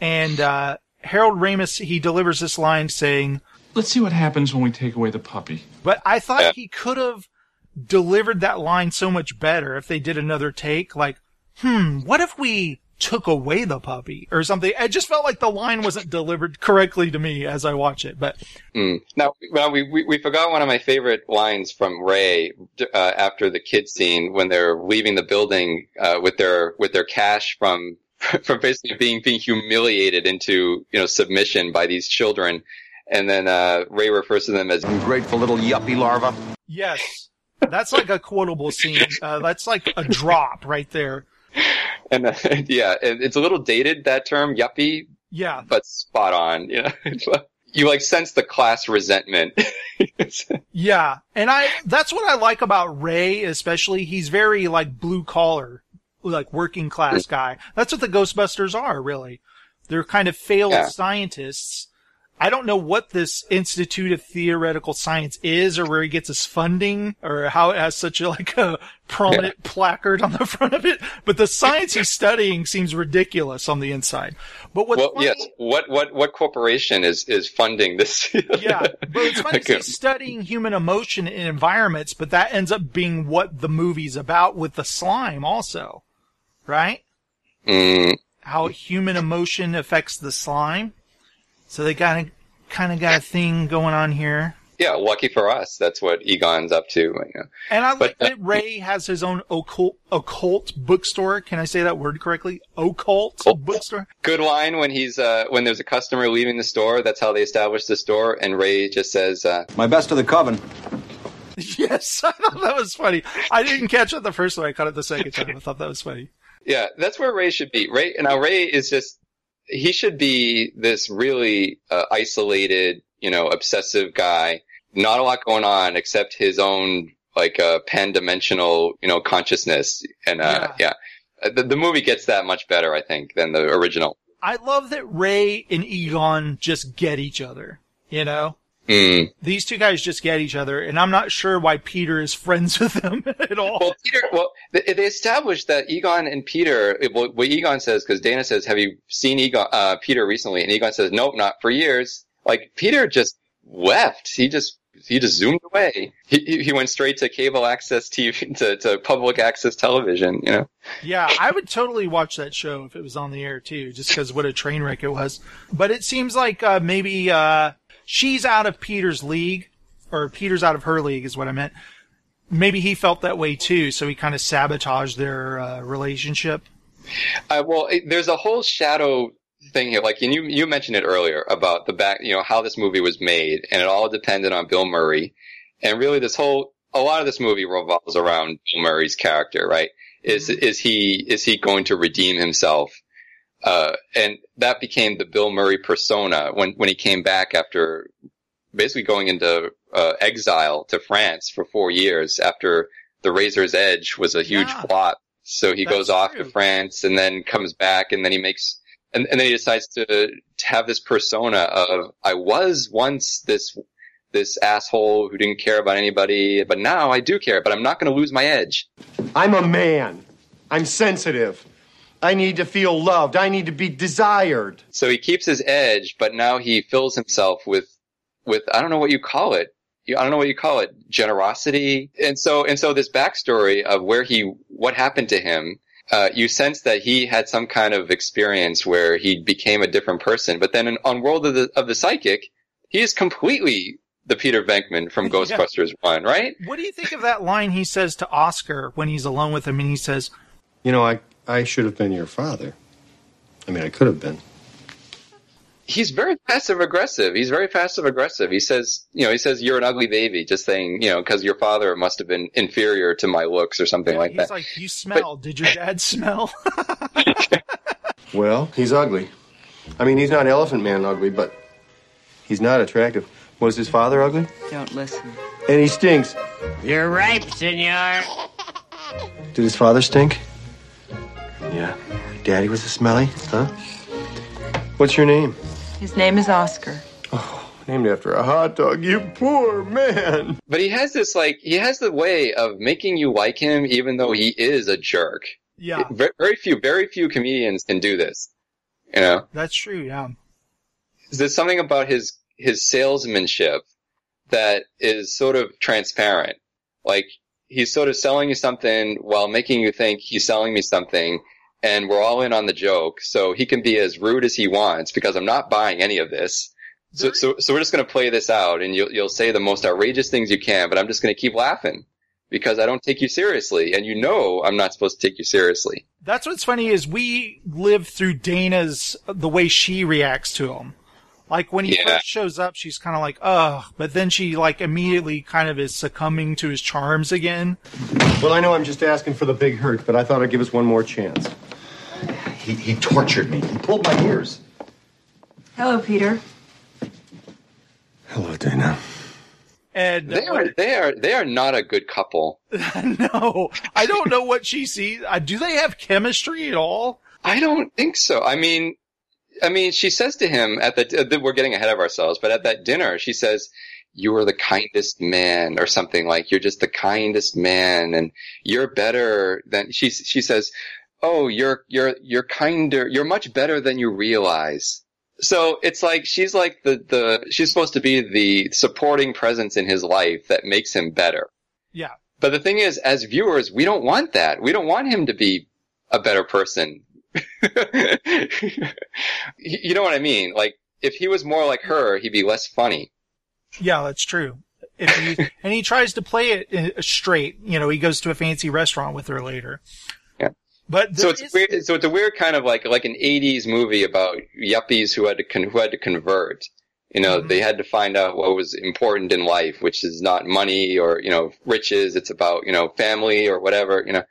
[SPEAKER 1] And uh, Harold Ramis, he delivers this line saying,
[SPEAKER 11] Let's see what happens when we take away the puppy.
[SPEAKER 1] But I thought he could have delivered that line so much better if they did another take. Like, hmm, what if we took away the puppy or something? It just felt like the line wasn't delivered correctly to me as I watch it. But
[SPEAKER 2] Mm. Now, well, we, we we forgot one of my favorite lines from Ray uh, after the kid scene when they're leaving the building uh, with their with their cash from from basically being being humiliated into you know submission by these children, and then uh, Ray refers to them as
[SPEAKER 3] ungrateful little yuppie larva.
[SPEAKER 1] yes, that's like a quotable scene. Uh, that's like a drop right there.
[SPEAKER 2] and uh, yeah, it- it's a little dated that term yuppie,
[SPEAKER 1] Yeah.
[SPEAKER 2] but spot on. You know, you like sense the class resentment.
[SPEAKER 1] Yeah. And I, that's what I like about Ray, especially. He's very like blue collar, like working class guy. That's what the Ghostbusters are, really. They're kind of failed
[SPEAKER 2] Yeah.
[SPEAKER 1] scientists. I don't know what this Institute of Theoretical Science is or where he gets his funding or how it has such a, like a prominent placard on the front of it, but the science he's studying seems ridiculous on the inside. But what's
[SPEAKER 2] well,
[SPEAKER 1] funny,
[SPEAKER 2] yes. What what what corporation is is funding this?
[SPEAKER 1] yeah, but it's funny
[SPEAKER 2] Okay.
[SPEAKER 1] he's studying human emotion in environments, but that ends up being what the movie's about with the slime also, right?
[SPEAKER 2] Mm,
[SPEAKER 1] How human emotion affects the slime. So they got a kind of got a thing going on here.
[SPEAKER 2] yeah, lucky for us, that's what Egon's up to. You know.
[SPEAKER 1] And I like
[SPEAKER 2] But, uh,
[SPEAKER 1] that Ray has his own occult, occult bookstore. Can I say that word correctly? Occult bookstore.
[SPEAKER 2] Good line when he's uh, when there's a customer leaving the store. That's how they establish the store, and Ray just says, uh,
[SPEAKER 3] My best to the coven.
[SPEAKER 1] Yes, I thought that was funny. I didn't catch it the first time. I caught it the second time. I thought that was funny.
[SPEAKER 2] Yeah, that's where Ray should be. Ray now Ray is just he should be this really uh, isolated, you know, obsessive guy. Not a lot going on except his own like uh, pan-dimensional, you know, consciousness. And uh, yeah, Uh, The, the movie gets that much better, I think, than the original.
[SPEAKER 1] I love that Ray and Egon just get each other. You know,
[SPEAKER 2] Mm.
[SPEAKER 1] these two guys just get each other, and I'm not sure why Peter is friends with them at all.
[SPEAKER 2] Well, Peter. Well, they, they established that Egon and Peter. Well, what Egon says, because Dana says, "Have you seen Egon, uh, Peter recently?" And Egon says, "Nope, not for years." Like Peter just left. He just he just zoomed away. He he, he went straight to cable access TV to, to public access television. You know.
[SPEAKER 1] Yeah, I would totally watch that show if it was on the air too, just because what a train wreck it was. But it seems like uh, maybe uh, she's out of Peter's league, or Peter's out of her league, is what I meant. Maybe he felt that way too, so he kind of sabotaged their uh, relationship.
[SPEAKER 2] Uh, well, it, there's a whole shadow thing here. Like, and you you mentioned it earlier about the back, you know, how this movie was made, and it all depended on Bill Murray. And really, this whole a lot of this movie revolves around Bill Murray's character, right? Is is he is he going to redeem himself? Uh, and that became the Bill Murray persona when when he came back after basically going into uh, exile to France for four years after The Razor's Edge was a huge
[SPEAKER 1] Yeah.
[SPEAKER 2] flop. So he
[SPEAKER 1] That's
[SPEAKER 2] goes off
[SPEAKER 1] true.
[SPEAKER 2] to France and then comes back and then he makes and, and then he decides to, to have this persona of I was once this this asshole who didn't care about anybody, but now I do care, but I'm not going to lose my edge.
[SPEAKER 5] I'm a man. I'm sensitive. I need to feel loved. I need to be desired.
[SPEAKER 2] So he keeps his edge, but now he fills himself with with I don't know what you call it. I don't know what you call it, generosity. And so, and so this backstory of where he, what happened to him, uh, you sense that he had some kind of experience where he became a different person. But then in, on World of the, of the Psychic, he is completely the Peter Venkman from Ghostbusters 1, right?
[SPEAKER 1] What do you think of that line he says to Oscar when he's alone with him and he says,
[SPEAKER 5] You know, I, I should have been your father. I mean, I could have been.
[SPEAKER 2] he's very passive aggressive. He's very passive aggressive. He says, you know, he says, you're an ugly baby, just saying, you know, because your father must have been inferior to my looks or something like
[SPEAKER 1] he's
[SPEAKER 2] that.
[SPEAKER 1] He's like, you smell. Did your dad smell?
[SPEAKER 5] Well, he's ugly. I mean, he's not Elephant Man ugly, but he's not attractive. Was his father ugly?
[SPEAKER 13] Don't listen.
[SPEAKER 5] And he stinks.
[SPEAKER 4] You're ripe, senor.
[SPEAKER 5] Did his father stink? Yeah. Daddy was a smelly, huh? What's your name?
[SPEAKER 14] His name is Oscar.
[SPEAKER 5] Oh, named after a hot dog. You poor man.
[SPEAKER 2] But he has this, like, he has the way of making you like him even though he is a jerk.
[SPEAKER 1] yeah,
[SPEAKER 2] Very, very few, very few comedians can do this. You know?
[SPEAKER 1] that's true. Yeah.
[SPEAKER 2] There's something about his, his salesmanship that is sort of transparent. Like, he's sort of selling you something while making you think he's selling me something and we're all in on the joke. So he can be as rude as he wants because I'm not buying any of this. So, so, so we're just going to play this out and you'll, you'll say the most outrageous things you can, but I'm just going to keep laughing because I don't take you seriously. And you know I'm not supposed to take you seriously.
[SPEAKER 1] That's what's funny is we live through Dana's the way she reacts to him. Like when he
[SPEAKER 2] Yeah.
[SPEAKER 1] first shows up, she's kind of like, ugh, but then she like immediately kind of is succumbing to his charms again.
[SPEAKER 5] Well, I know I'm just asking for the big hurt, but I thought I'd give us one more chance. He, he tortured me. He pulled my ears.
[SPEAKER 14] Hello, Peter.
[SPEAKER 5] Hello, Dana.
[SPEAKER 1] And
[SPEAKER 2] They are, they are, they are not a good couple.
[SPEAKER 1] no, I don't know what she sees. Uh, do they have chemistry at all?
[SPEAKER 2] I don't think so. I mean, I mean, she says to him at the, uh, we're getting ahead of ourselves, but at that dinner, she says, you are the kindest man or something like you're just the kindest man and you're better than she, she says, Oh, you're, you're, you're kinder, you're much better than you realize. So it's like she's like the, the, she's supposed to be the supporting presence in his life that makes him better.
[SPEAKER 1] Yeah.
[SPEAKER 2] But the thing is, as viewers, we don't want that. We don't want him to be a better person. you know what I mean? Like, if he was more like her, he'd be less funny.
[SPEAKER 1] Yeah, that's true. If he, and he tries to play it uh, straight. You know, he goes to a fancy restaurant with her later.
[SPEAKER 2] Yeah.
[SPEAKER 1] But
[SPEAKER 2] so it's
[SPEAKER 1] is-
[SPEAKER 2] weird. So it's a weird kind of like like an '80s movie about yuppies who had to con- who had to convert. You know,
[SPEAKER 1] Mm-hmm.
[SPEAKER 2] they had to find out what was important in life, which is not money or you know riches. It's about you know family or whatever. You know.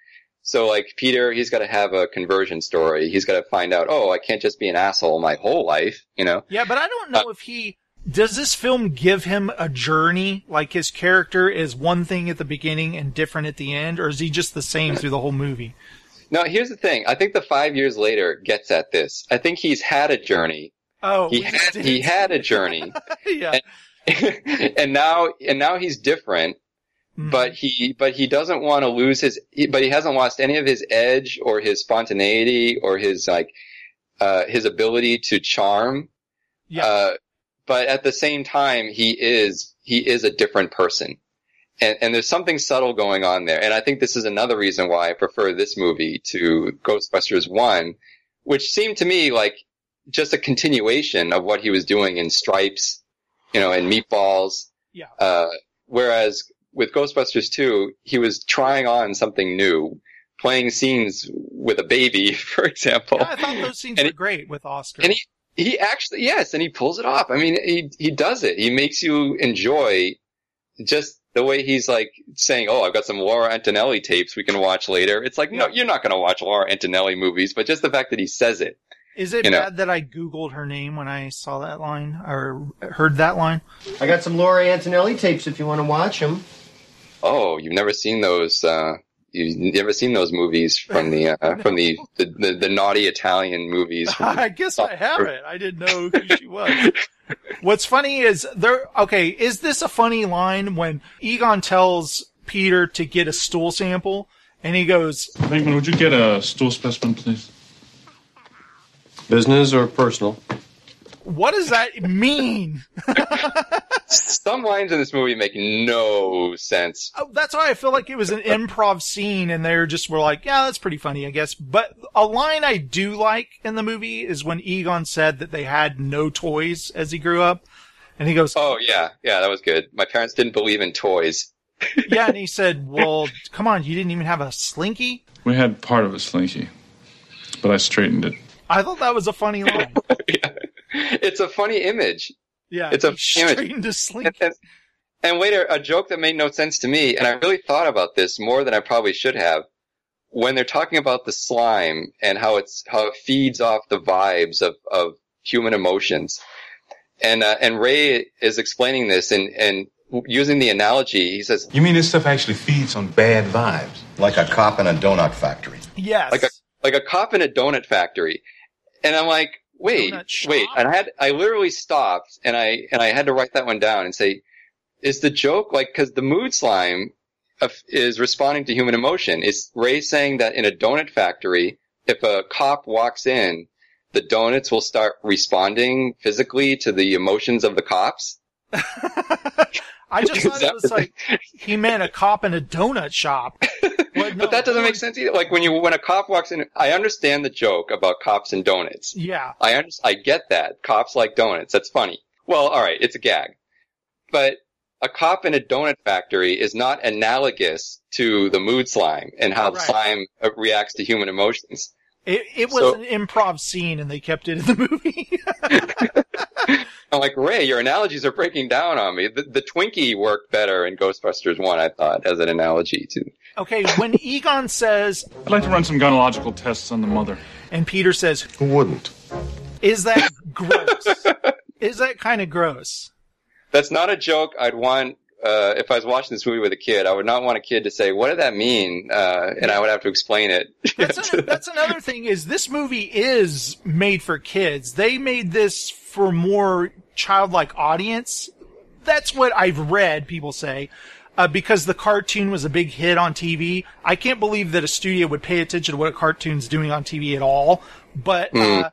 [SPEAKER 2] So like Peter, he's got to have a conversion story. He's got to find out, oh, I can't just be an asshole my whole life. You know.
[SPEAKER 1] Yeah, but I don't know if he does this film give him a journey like his character is one thing at the beginning and different at the end or is he just the same through the whole movie?
[SPEAKER 2] No, here's the thing. I think the five years later gets at this. I think he's had a journey.
[SPEAKER 1] Oh,
[SPEAKER 2] he had he had a journey,
[SPEAKER 1] yeah.
[SPEAKER 2] and now and now he's different.
[SPEAKER 1] Mm-hmm.
[SPEAKER 2] But he but he doesn't want to lose his. he- But he hasn't lost any of his edge or his spontaneity or his like uh, his ability to charm.
[SPEAKER 1] Yeah.
[SPEAKER 2] Uh, but at the same time, he is he is a different person. And, and there's something subtle going on there. And I think this is another reason why I prefer this movie to Ghostbusters 1, which seemed to me like just a continuation of what he was doing in Stripes, you know, and Meatballs.
[SPEAKER 1] Yeah.
[SPEAKER 2] Uh, whereas with Ghostbusters 2, he was trying on something new, playing scenes with a baby, for example.
[SPEAKER 1] Yeah, I thought those scenes were great with Oscar.
[SPEAKER 2] And he, he actually, yes, and he pulls it off. I mean, he, he does it. He makes you enjoy just the way he's like saying, Oh, I've got some Laura Antonelli tapes we can watch later. It's like, no, you're not going to watch Laura Antonelli movies, but just the fact that he says it.
[SPEAKER 1] is it
[SPEAKER 2] you know.
[SPEAKER 1] bad that I Googled her name when I saw that line or heard that line?
[SPEAKER 5] I got some Laura Antonelli tapes if you want to watch them.
[SPEAKER 2] Oh, you've never seen those, uh, you've never seen those movies from the, uh, from the, the, the, the naughty Italian movies.
[SPEAKER 1] I guess I haven't. I didn't know who she was. What's funny is there. Okay, is this a funny line when Egon tells Peter to get a stool sample, and he goes,
[SPEAKER 15] Venkman, would you get a stool specimen, please?
[SPEAKER 5] Business or personal?
[SPEAKER 1] "What does that mean?"
[SPEAKER 2] Some lines in this movie make no sense.
[SPEAKER 1] Oh, that's why I feel like it was an improv scene, and they just were like, "Yeah, that's pretty funny, I guess." But a line I do like in the movie is when Egon said that they had no toys as he grew up, and he goes,
[SPEAKER 2] "Oh yeah, yeah, that was good." My parents didn't believe in toys.
[SPEAKER 1] yeah, and he said, "Well, come on, you didn't even have a slinky."
[SPEAKER 15] We had part of a slinky, but I straightened it.
[SPEAKER 1] I thought that was a funny line. yeah.
[SPEAKER 2] It's a funny image.
[SPEAKER 1] Yeah,
[SPEAKER 2] it's a
[SPEAKER 1] he
[SPEAKER 2] image.
[SPEAKER 1] straightened a slinky.
[SPEAKER 2] And, and, and later, a joke that made no sense to me, and I really thought about this more than I probably should have. When they're talking about the slime and how it's how it feeds off the vibes of, of human emotions, and uh, and Ray is explaining this and and using the analogy, he says,
[SPEAKER 16] You mean this stuff actually feeds on bad vibes?
[SPEAKER 3] Like a cop in a donut factory.
[SPEAKER 1] Yes.
[SPEAKER 2] like a like a cop in a donut factory, and I'm like, wait, wait, and I had I literally stopped and I and I had to write that one down and say, is the joke like because the mood slime of, is responding to human emotion? Is Ray saying that in a donut factory, if a cop walks in, the donuts will start responding physically to the emotions of the cops?
[SPEAKER 1] I just thought it was like he meant a cop in a donut shop.
[SPEAKER 2] But that doesn't make sense either. Like when you when a cop walks in, I understand the joke about cops and donuts.
[SPEAKER 1] Yeah.
[SPEAKER 2] I under, I get that. Cops like donuts. That's funny. Well, all right, it's a gag. But a cop in a donut factory is not analogous to the mood slime and how the
[SPEAKER 1] Right.
[SPEAKER 2] slime uh, reacts to human emotions.
[SPEAKER 1] It, it was
[SPEAKER 2] So-
[SPEAKER 1] an improv scene, and they kept it in the movie.
[SPEAKER 2] I'm like, Ray, your analogies are breaking down on me. The, the Twinkie worked better in Ghostbusters 1, I thought, as an analogy to.
[SPEAKER 1] Okay, when Egon says,
[SPEAKER 15] I'd like to run some gynecological tests on the mother.
[SPEAKER 1] and Peter says,
[SPEAKER 5] Who wouldn't?
[SPEAKER 1] "Is that gross? Is that kind of gross?"
[SPEAKER 2] That's not a joke I'd want, uh, if I was watching this movie with a kid. I would not want a kid to say, what did that mean? Uh, and I would have to explain it.
[SPEAKER 1] That's, an, that's another thing. Is this movie is made for kids? They made this for more childlike audience. That's what I've read people say. Uh, because the cartoon was a big hit on TV, I can't believe that a studio would pay attention to what a cartoon's doing on TV at all. But uh,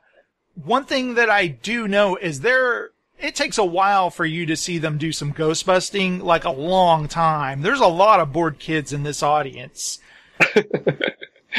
[SPEAKER 1] one thing that I do know is there. It takes a while for you to see them do some ghost busting, like a long time. There's a lot of bored kids in this audience.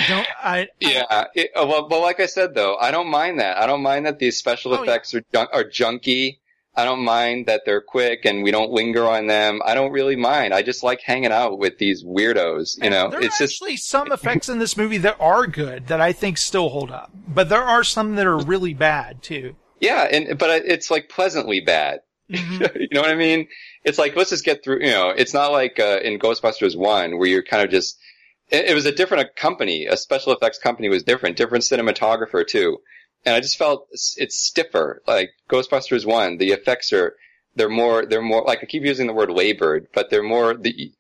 [SPEAKER 1] Don't I?
[SPEAKER 2] Yeah, it, uh, well, but like I said though, I don't mind that. I don't mind that these special
[SPEAKER 1] Oh,
[SPEAKER 2] effects are junk, are junky. I don't mind that they're quick and we don't linger on them. I don't really mind. I just like hanging out with these weirdos. You know,
[SPEAKER 1] There
[SPEAKER 2] it's
[SPEAKER 1] are
[SPEAKER 2] just
[SPEAKER 1] actually some effects in this movie that are good that I think still hold up, but there are some that are really bad too.
[SPEAKER 2] yeah, and but it's like pleasantly bad.
[SPEAKER 1] Mm-hmm.
[SPEAKER 2] you know what I mean? It's like let's just get through. You know, it's not like uh, in Ghostbusters one where you're kind of just. It, it was a different company. A special effects company was different. Different cinematographer too. And I just felt it's, it's stiffer. Like Ghostbusters one, the effects are they're more they're more like I keep using the word labored, but they're more the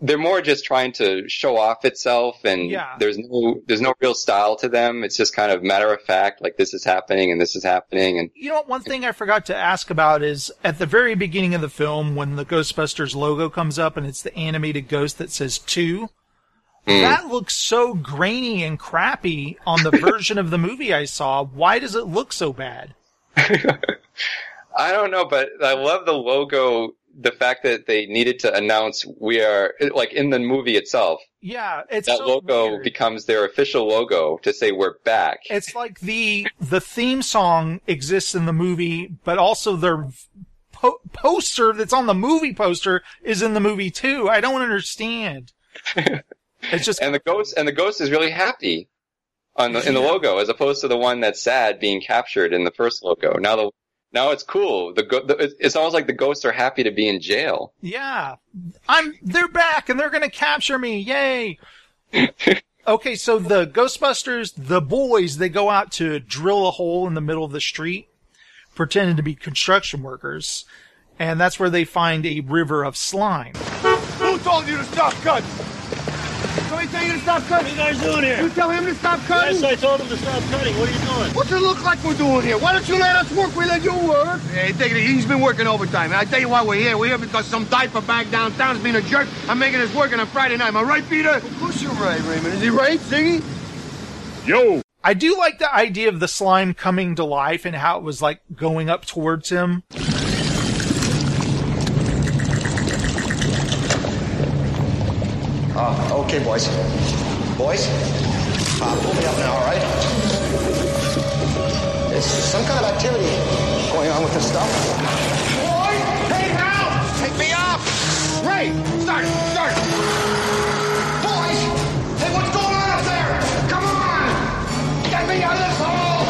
[SPEAKER 2] they're more just trying to show off itself and
[SPEAKER 1] Yeah.
[SPEAKER 2] there's no there's no real style to them. It's just kind of matter of fact, like this is happening and this is happening and
[SPEAKER 1] You know what? One thing I forgot to ask about is at the very beginning of the film when the Ghostbusters logo comes up and it's the animated ghost that says two.
[SPEAKER 2] Mm.
[SPEAKER 1] That looks so grainy and crappy on the version of the movie I saw. Why does it look so bad?
[SPEAKER 2] I don't know, but I love the logo. The fact that they needed to announce we are like in the movie itself.
[SPEAKER 1] Yeah, it's
[SPEAKER 2] that
[SPEAKER 1] so
[SPEAKER 2] logo
[SPEAKER 1] weird.
[SPEAKER 2] becomes their official logo to say we're back.
[SPEAKER 1] It's like the the theme song exists in the movie, but also their po- poster that's on the movie poster is in the movie too. I don't understand. It's just
[SPEAKER 2] and the ghost and the ghost is really happy on the in the logo as opposed to the one that's sad being captured in the first logo. Now the now it's cool. The, go- the it's- it's almost like the ghosts are happy to be in jail.
[SPEAKER 1] Yeah. I'm they're back and they're going to capture me. Yay. okay, so the Ghostbusters, the boys, they go out to drill a hole in the middle of the street pretending to be construction workers, and that's where they find a river of slime.
[SPEAKER 4] Who told you to stop cutting? Somebody tell you to stop cutting? What are you guys doing here? You tell him to stop cutting?
[SPEAKER 17] Yes, I told him to stop cutting. What are you doing?
[SPEAKER 4] What's it look like we're doing here? Why don't you let us work? We let you work. Hey, take it. He's been working overtime. And I tell you why we're here. We're here because some diaper bag downtown is being a jerk. I'm making us work on a Friday night. Am I right, Peter? Of course you're right, Raymond. Is he right, Ziggy?
[SPEAKER 15] Yo.
[SPEAKER 1] I do like the idea of the slime coming to life and how it was like going up towards him.
[SPEAKER 3] Uh, okay, boys. Boys, uh, pull me up now, all right? There's some kind of activity going on with this stuff.
[SPEAKER 4] Boy, hey, help! Take me up! Ray, start, start! Boys, hey, what's going on up there? Come on! Get me out of this hole!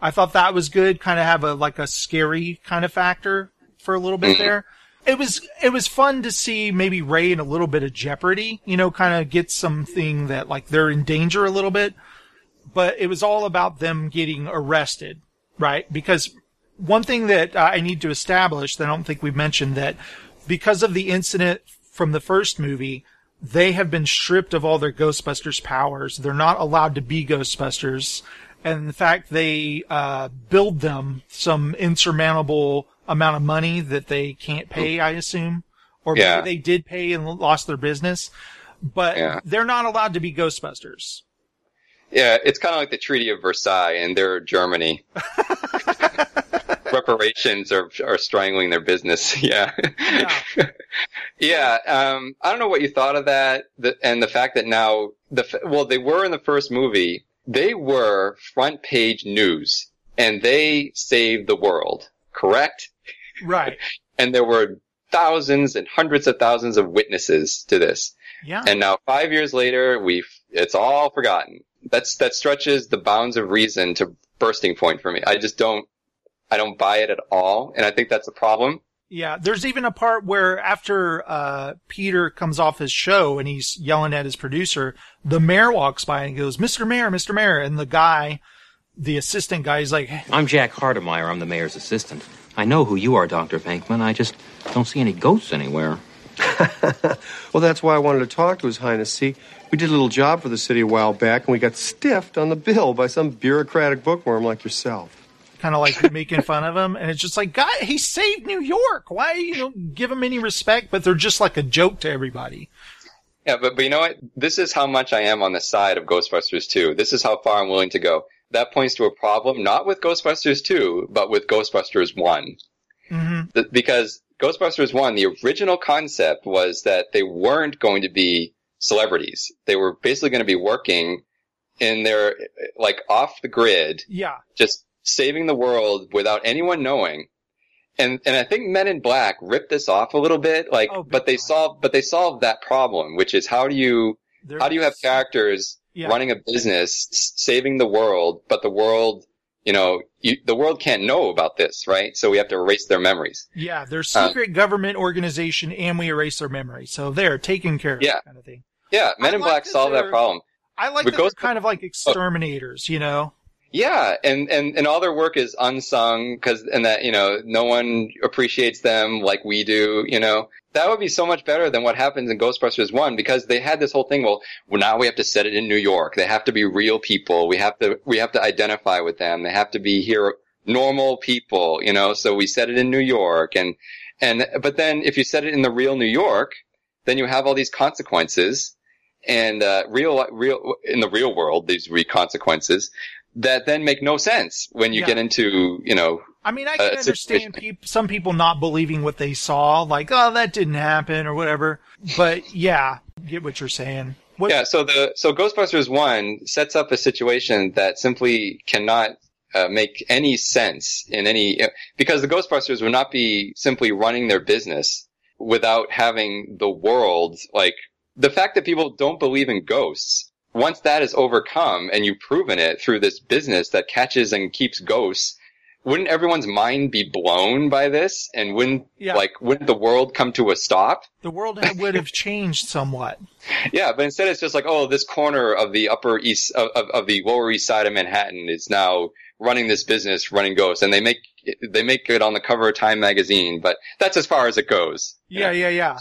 [SPEAKER 1] I thought that was good. Kind of have a like a scary kind of factor for a little bit there. It was it was fun to see maybe Ray in a little bit of jeopardy. You know, kind of get something that like they're in danger a little bit. But it was all about them getting arrested, right? Because one thing that I need to establish that I don't think we've mentioned that because of the incident from the first movie, they have been stripped of all their Ghostbusters powers. They're not allowed to be Ghostbusters. And in fact, they uh, build them some insurmountable amount of money that they can't pay, I assume. Or maybe
[SPEAKER 2] Yeah.
[SPEAKER 1] they did pay and lost their business. But
[SPEAKER 2] Yeah.
[SPEAKER 1] they're not allowed to be Ghostbusters.
[SPEAKER 2] Yeah, it's kind of like the Treaty of Versailles, and they're Germany. Reparations are are strangling their business. Yeah, yeah. Um, I don't know what you thought of that, the, and the fact that now the well, they were in the first movie. They were front page news, and they saved the world. Correct?
[SPEAKER 1] Right.
[SPEAKER 2] And there were thousands and hundreds of thousands of witnesses to this.
[SPEAKER 1] Yeah.
[SPEAKER 2] And now five years later, we've, it's all forgotten. That's, that stretches the bounds of reason to bursting point for me. I just don't, I don't buy it at all. And I think that's a problem.
[SPEAKER 1] Yeah, there's even a part where after uh, Peter comes off his show and he's yelling at his producer, the mayor walks by and goes, "Mr. Mayor, Mr. Mayor," and the guy, the assistant guy, is like,
[SPEAKER 18] I'm Jack Hardemeyer. I'm the mayor's assistant. I know who you are, Dr. Venkman. I just don't see any ghosts anywhere.
[SPEAKER 5] Well, that's why I wanted to talk to His Highness. See, we did a little job for the city a while back, and we got stiffed on the bill by some bureaucratic bookworm like yourself.
[SPEAKER 1] kind of like making fun of him, and it's just like, God, he saved New York. Why you don't give him any respect? But they're just like a joke to everybody.
[SPEAKER 2] Yeah, but, but you know what? This is how much I am on the side of Ghostbusters 2. This is how far I'm willing to go. That points to a problem, not with Ghostbusters 2, but with Ghostbusters 1.
[SPEAKER 1] Mm-hmm.
[SPEAKER 2] Th- because Ghostbusters 1, the original concept was that they weren't going to be celebrities. They were basically going to be working in their, like, off the grid,
[SPEAKER 1] Yeah,
[SPEAKER 2] just saving the world without anyone knowing. And, and I think Men in Black ripped this off a little bit, like, but they solved, but they solved that problem, which is how do you, how do you have characters
[SPEAKER 1] Yeah.
[SPEAKER 2] running a business, saving the world, but the world, you know, you, the world can't know about this, right? So we have to erase their memories.
[SPEAKER 1] yeah, they're
[SPEAKER 2] Uh,
[SPEAKER 1] secret government organization, and we erase their memory, so they're taken care of.
[SPEAKER 2] Yeah.
[SPEAKER 1] kind of thing.
[SPEAKER 2] Yeah, Men in
[SPEAKER 1] like
[SPEAKER 2] Black solve that problem.
[SPEAKER 1] I like that they're kind of like exterminators, you know.
[SPEAKER 2] Yeah, and, and, and all their work is unsung because, and that, you know, no one appreciates them like we do, you know. That would be so much better than what happens in Ghostbusters 1 because they had this whole thing, well, now we have to set it in New York. They have to be real people. We have to, we have to identify with them. They have to be here, normal people, you know, so we set it in New York and, and, but then if you set it in the real New York, then you have all these consequences and, uh, real, real, in the real world, these re consequences that then make no sense when you
[SPEAKER 1] Yeah.
[SPEAKER 2] get into, you know,
[SPEAKER 1] I mean, I
[SPEAKER 2] uh,
[SPEAKER 1] can understand peop- some people not believing what they saw, like, oh, that didn't happen or whatever. But yeah, get what you're saying. What,
[SPEAKER 2] Yeah, so the so Ghostbusters one sets up a situation that simply cannot uh, make any sense in any because the Ghostbusters would not be simply running their business without having the world like the fact that people don't believe in ghosts. Once that is overcome and you've proven it through this business that catches and keeps ghosts, wouldn't everyone's mind be blown by this? And wouldn't
[SPEAKER 1] Yeah.
[SPEAKER 2] like wouldn't the world come to a stop?
[SPEAKER 1] the world would have changed somewhat.
[SPEAKER 2] Yeah, but instead it's just like, oh, this corner of the upper east of, of, of the lower east side of Manhattan is now running this business, running ghosts, and they make they make it on the cover of Time magazine, but that's as far as it goes.
[SPEAKER 1] Yeah, yeah, yeah.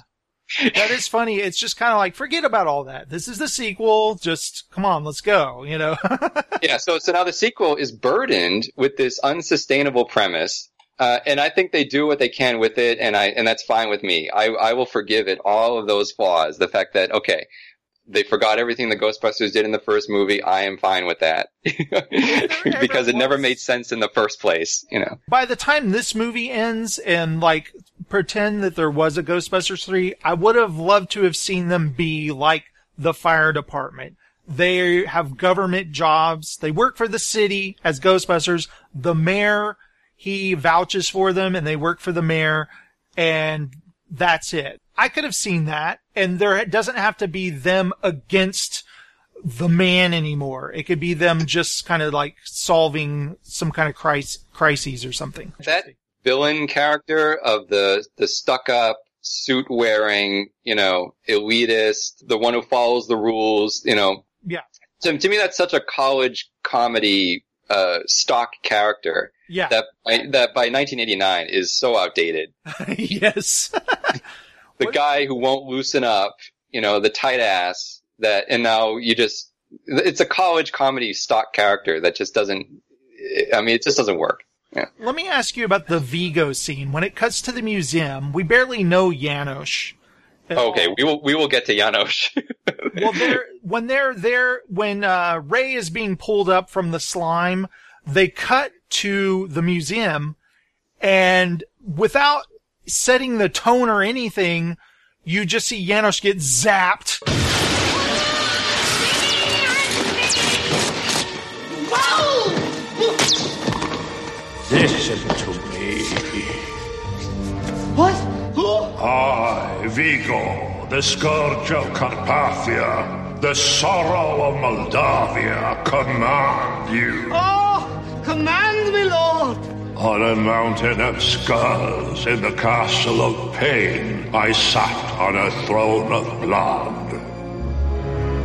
[SPEAKER 1] That is funny. It's just kind of like, forget about all that. This is the sequel. Just come on, let's go, you know?
[SPEAKER 2] yeah, so so now the sequel is burdened with this unsustainable premise. Uh, and I think they do what they can with it, and I and that's fine with me. I I will forgive it all of those flaws. The fact that okay, they forgot everything the Ghostbusters did in the first movie. I am fine with that because it never made sense in the first place. You know.
[SPEAKER 1] By the time this movie ends and like pretend that there was a Ghostbusters 3, I would have loved to have seen them be like the fire department. They have government jobs. They work for the city as Ghostbusters. The mayor, he vouches for them and they work for the mayor and that's it. I could have seen that and there doesn't have to be them against the man anymore. It could be them just kind of like solving some kind of crisis, crises or something.
[SPEAKER 2] That villain character of the the stuck up suit wearing, you know, elitist, the one who follows the rules, you know.
[SPEAKER 1] Yeah.
[SPEAKER 2] To, to me, that's such a college comedy uh, stock character.
[SPEAKER 1] Yeah.
[SPEAKER 2] That by, that by 1989 is so outdated.
[SPEAKER 1] yes.
[SPEAKER 2] the guy who won't loosen up, you know, the tight ass that, and now you just, it's a college comedy stock character that just doesn't, I mean, it just doesn't work. Yeah.
[SPEAKER 1] Let me ask you about the Vigo scene. When it cuts to the museum, we barely know Janosz.
[SPEAKER 2] Okay,
[SPEAKER 1] all.
[SPEAKER 2] we will, we will get to Janosz.
[SPEAKER 1] well, they're, when they're there, when uh, Ray is being pulled up from the slime, they cut to the museum, and without setting the tone or anything, you just see Janosz get zapped.
[SPEAKER 19] Listen to me.
[SPEAKER 4] What? Who?
[SPEAKER 19] I, Vigo, the scourge of Carpathia, the sorrow of Moldavia, command you.
[SPEAKER 4] Oh, command me, Lord.
[SPEAKER 19] On a mountain of skulls in the castle of pain, I sat on a throne of blood.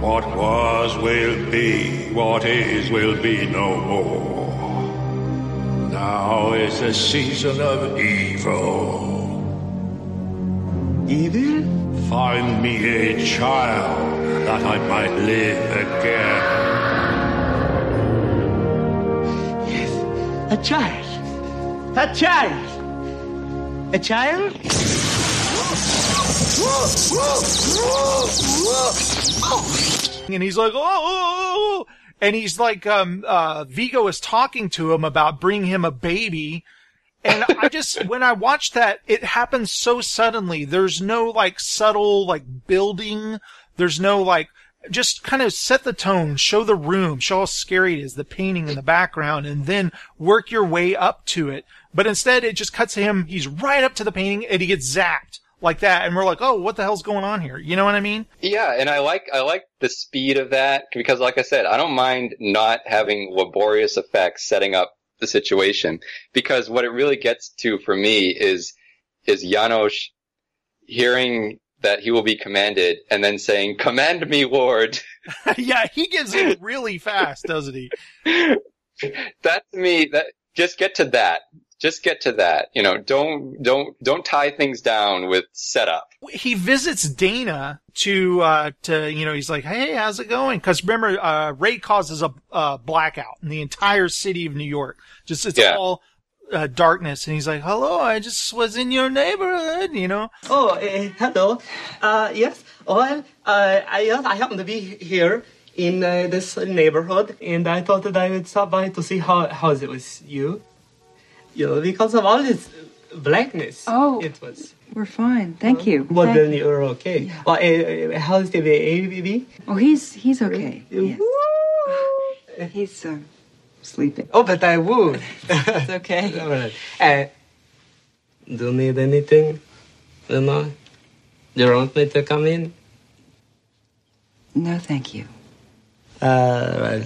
[SPEAKER 19] What was will be, what is will be no more. Now is the season of evil.
[SPEAKER 4] Evil?
[SPEAKER 19] Find me a child that I might live again.
[SPEAKER 4] Yes, a child. A child. A child?
[SPEAKER 1] and he's like, oh, oh, oh," and he's like, um, uh, Vigo is talking to him about bringing him a baby. And I just, when I watched that, it happens so suddenly. There's no like subtle like building. There's no like, just kind of set the tone, show the room, show how scary it is, the painting in the background, and then work your way up to it. But instead, it just cuts to him. He's right up to the painting and he gets zapped like that. And we're like, oh, what the hell's going on here? You know what I mean?
[SPEAKER 2] Yeah, and I like I like the speed of that because, like I said, I don't mind not having laborious effects setting up the situation because what it really gets to for me is is Janosz hearing that he will be commanded and then saying, "Command me, Lord."
[SPEAKER 1] yeah, he gives it really fast, doesn't he?
[SPEAKER 2] that to me, that just get to that. Just get to that. You know, don't don't don't tie things down with setup.
[SPEAKER 1] he visits Dana to uh to you know he's like hey how's it going because remember uh Ray causes a uh, blackout in the entire city of New York just it's
[SPEAKER 2] Yeah.
[SPEAKER 1] all uh, darkness and he's like hello I just was in your neighborhood you know
[SPEAKER 20] Oh, uh, hello. Uh, yes. Well, uh, I, yes, I happen to be here in uh, this neighborhood, and I thought that I would stop by to see how how it was you. You know, because of all this blackness.
[SPEAKER 14] Oh,
[SPEAKER 20] it was.
[SPEAKER 14] We're fine. Thank you.
[SPEAKER 20] Well,
[SPEAKER 14] Thank-
[SPEAKER 20] then you're okay. Well, uh, uh, how's the baby?
[SPEAKER 14] Oh, he's he's okay. Yes. He's uh, sleeping.
[SPEAKER 20] Oh, but I would.
[SPEAKER 14] It's okay.
[SPEAKER 20] All right. Uh, do you need anything? You know? Do you want me to come in?
[SPEAKER 14] No, thank you.
[SPEAKER 20] Uh, well,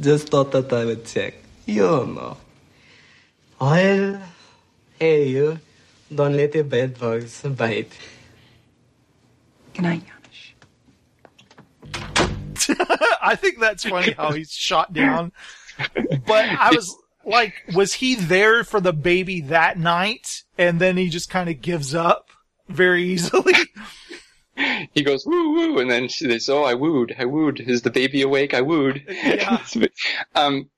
[SPEAKER 20] just thought that I would check. You know. Well, hear you. Don't let the bed bugs bite.
[SPEAKER 14] Good night.
[SPEAKER 1] Janosz I think that's funny how he's shot down but I was like was he there for the baby that night and then he just kind of gives up very easily
[SPEAKER 2] He goes woo woo, and then she, they say, "Oh, I wooed, I wooed. Is the baby awake? I wooed."
[SPEAKER 1] Yeah.
[SPEAKER 2] um,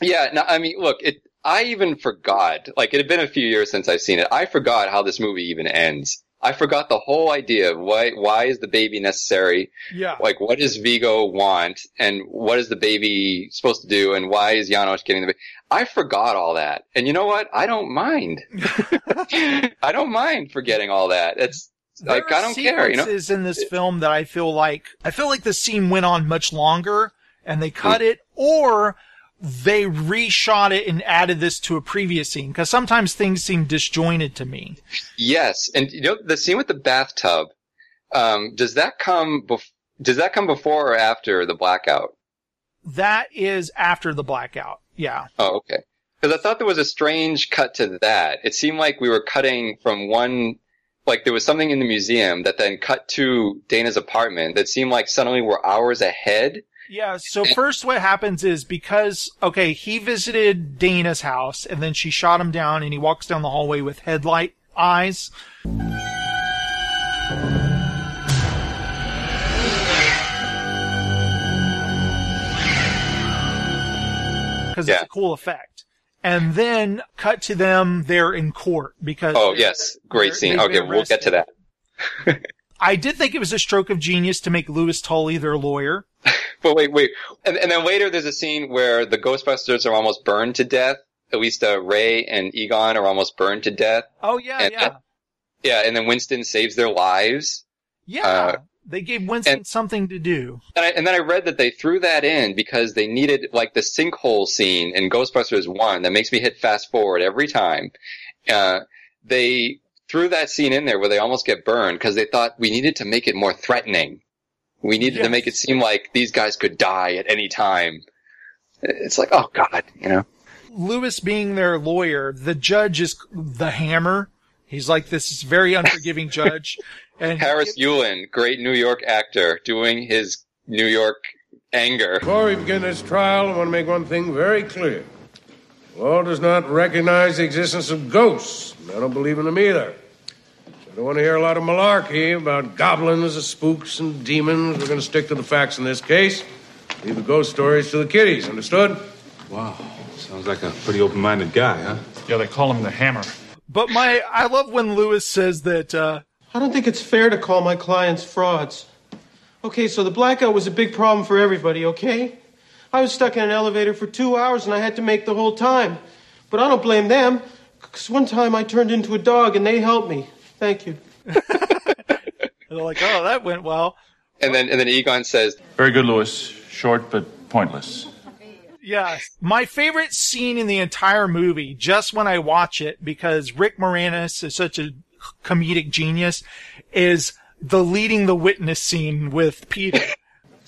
[SPEAKER 2] yeah. No, I mean, look, it. I even forgot. Like it had been a few years since I've seen it. I forgot how this movie even ends. I forgot the whole idea of why why is the baby necessary?
[SPEAKER 1] Yeah.
[SPEAKER 2] Like what does Vigo want and what is the baby supposed to do and why is Janosz getting the baby? I forgot all that. And you know what? I don't mind. I don't mind forgetting all that. It's like
[SPEAKER 1] There
[SPEAKER 2] I don't care, you know.
[SPEAKER 1] in this film that I feel like I feel like the scene went on much longer and they cut hmm. it or they reshot it and added this to a previous scene because sometimes things seem disjointed to me.
[SPEAKER 2] Yes, and you know the scene with the bathtub. Um, does that come? Bef- does that come before or after the blackout?
[SPEAKER 1] That is after the blackout. Yeah.
[SPEAKER 2] Oh, okay. Because I thought there was a strange cut to that. It seemed like we were cutting from one, like there was something in the museum that then cut to Dana's apartment that seemed like suddenly we're hours ahead.
[SPEAKER 1] Yeah, so first what happens is because, okay, he visited Dana's house and then she shot him down and he walks down the hallway with headlight eyes. Because it's a cool effect. And then cut to them they're in court because.
[SPEAKER 2] Oh yes, great scene. Okay, we'll get to that.
[SPEAKER 1] I did think it was a stroke of genius to make Louis Tully their lawyer.
[SPEAKER 2] But wait, wait, and, and then later there's a scene where the Ghostbusters are almost burned to death. At least uh, Ray and Egon are almost burned to death.
[SPEAKER 1] Oh yeah,
[SPEAKER 2] And-
[SPEAKER 1] yeah,
[SPEAKER 2] Yeah, and then Winston saves their lives.
[SPEAKER 1] yeah.
[SPEAKER 2] Uh,
[SPEAKER 1] they gave Winston something to do.
[SPEAKER 2] And, I, and then I read that they threw that in because they needed like the sinkhole scene in Ghostbusters One that makes me hit fast forward every time. Uh, they threw that scene in there where they almost get burned because they thought we needed to make it more threatening. We needed to make it seem like these guys could die at any time. It's like, oh god, you know.
[SPEAKER 1] Louis being their lawyer, the judge is the hammer. He's like this very unforgiving judge. And
[SPEAKER 2] Harris Yulin, great New York actor, doing his New York anger.
[SPEAKER 21] Before we begin this trial, I want to make one thing very clear. The law does not recognize the existence of ghosts. I don't believe in them either. I don't want to hear a lot of malarkey about goblins, and spooks, and demons. We're going to stick to the facts in this case. Leave the ghost stories to the kiddies, understood?
[SPEAKER 16] Wow. Sounds like a pretty open minded guy, huh?
[SPEAKER 15] Yeah, they call him the Hammer.
[SPEAKER 1] But my, I love when Louis says that, uh,
[SPEAKER 22] I don't think it's fair to call my clients frauds. Okay, so the blackout was a big problem for everybody, okay? I was stuck in an elevator for two hours and I had to make the whole time. But I don't blame them, because one time I turned into a dog and they helped me. Thank you.
[SPEAKER 1] they're like, oh, that went well.
[SPEAKER 2] And then and then Egon says,
[SPEAKER 15] Very good, Louis. Short but pointless.
[SPEAKER 1] Yeah, my favorite scene in the entire movie, just when I watch it, because Rick Moranis is such a comedic genius, is the leading the witness scene with Peter.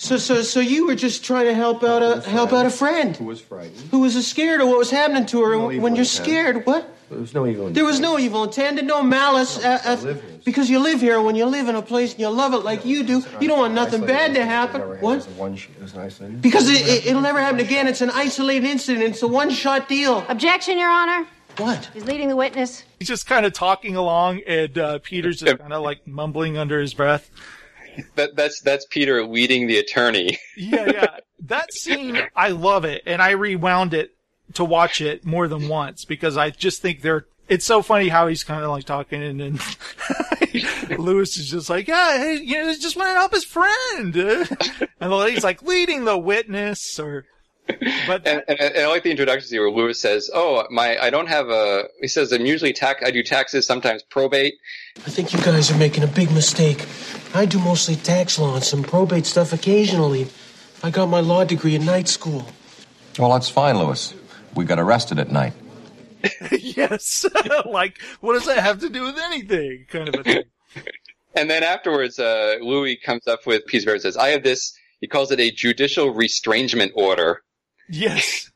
[SPEAKER 22] So, so, so you were just trying to help out a help out a friend
[SPEAKER 5] Who was frightened?
[SPEAKER 22] who was scared of what was happening to her.
[SPEAKER 5] No
[SPEAKER 22] when you're
[SPEAKER 5] intent.
[SPEAKER 22] scared, what?
[SPEAKER 5] There was no evil
[SPEAKER 22] There was no evil intent no malice. Uh, uh, because you live here, when you live in a place and you love it like you do, you don't want nothing bad to happen. What?
[SPEAKER 5] One sh- it was an.
[SPEAKER 22] Because it, it, it'll never happen again. It's an isolated incident. It's a one-shot deal.
[SPEAKER 8] Objection, Your Honor.
[SPEAKER 22] What?
[SPEAKER 8] He's leading the witness.
[SPEAKER 1] He's just kind of talking along, and uh, Peter's just kind of like mumbling under his breath.
[SPEAKER 2] that, that's that's Peter leading the attorney.
[SPEAKER 1] Yeah, yeah. That scene, I love it, and I rewound it to watch it more than once because I just think they're. It's so funny how he's kind of like talking, and then Louis is just like, "Yeah, hey, you know, just want to help his friend," and the lady's like, "Leading the witness," or but
[SPEAKER 2] and, and, and I like the introduction scene where Louis says, "Oh, my, I don't have a." He says, "I'm usually tax. I do taxes, sometimes probate."
[SPEAKER 22] I think you guys are making a big mistake. I do mostly tax law and some probate stuff occasionally. I got my law degree in night school.
[SPEAKER 23] Well, that's fine, Louis. We got arrested at night.
[SPEAKER 1] yes, like what does that have to do with anything? Kind of a thing.
[SPEAKER 2] And then afterwards, uh, Louis comes up with Peace Bear and says, "I have this." He calls it a judicial restrangement order.
[SPEAKER 1] Yes.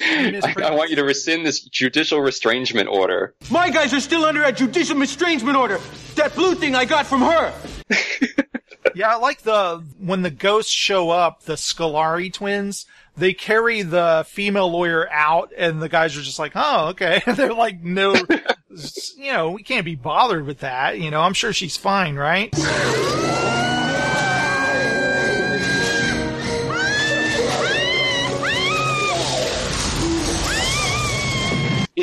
[SPEAKER 2] I, I want you to rescind this judicial restrangement order.
[SPEAKER 22] My guys are still under a judicial estrangement order. That blue thing I got from her.
[SPEAKER 1] Yeah, I like the when the ghosts show up, the Scolari twins. They carry the female lawyer out, and the guys are just like, "Oh, okay." They're like, "No, you know, we can't be bothered with that. You know, I'm sure she's fine, right?"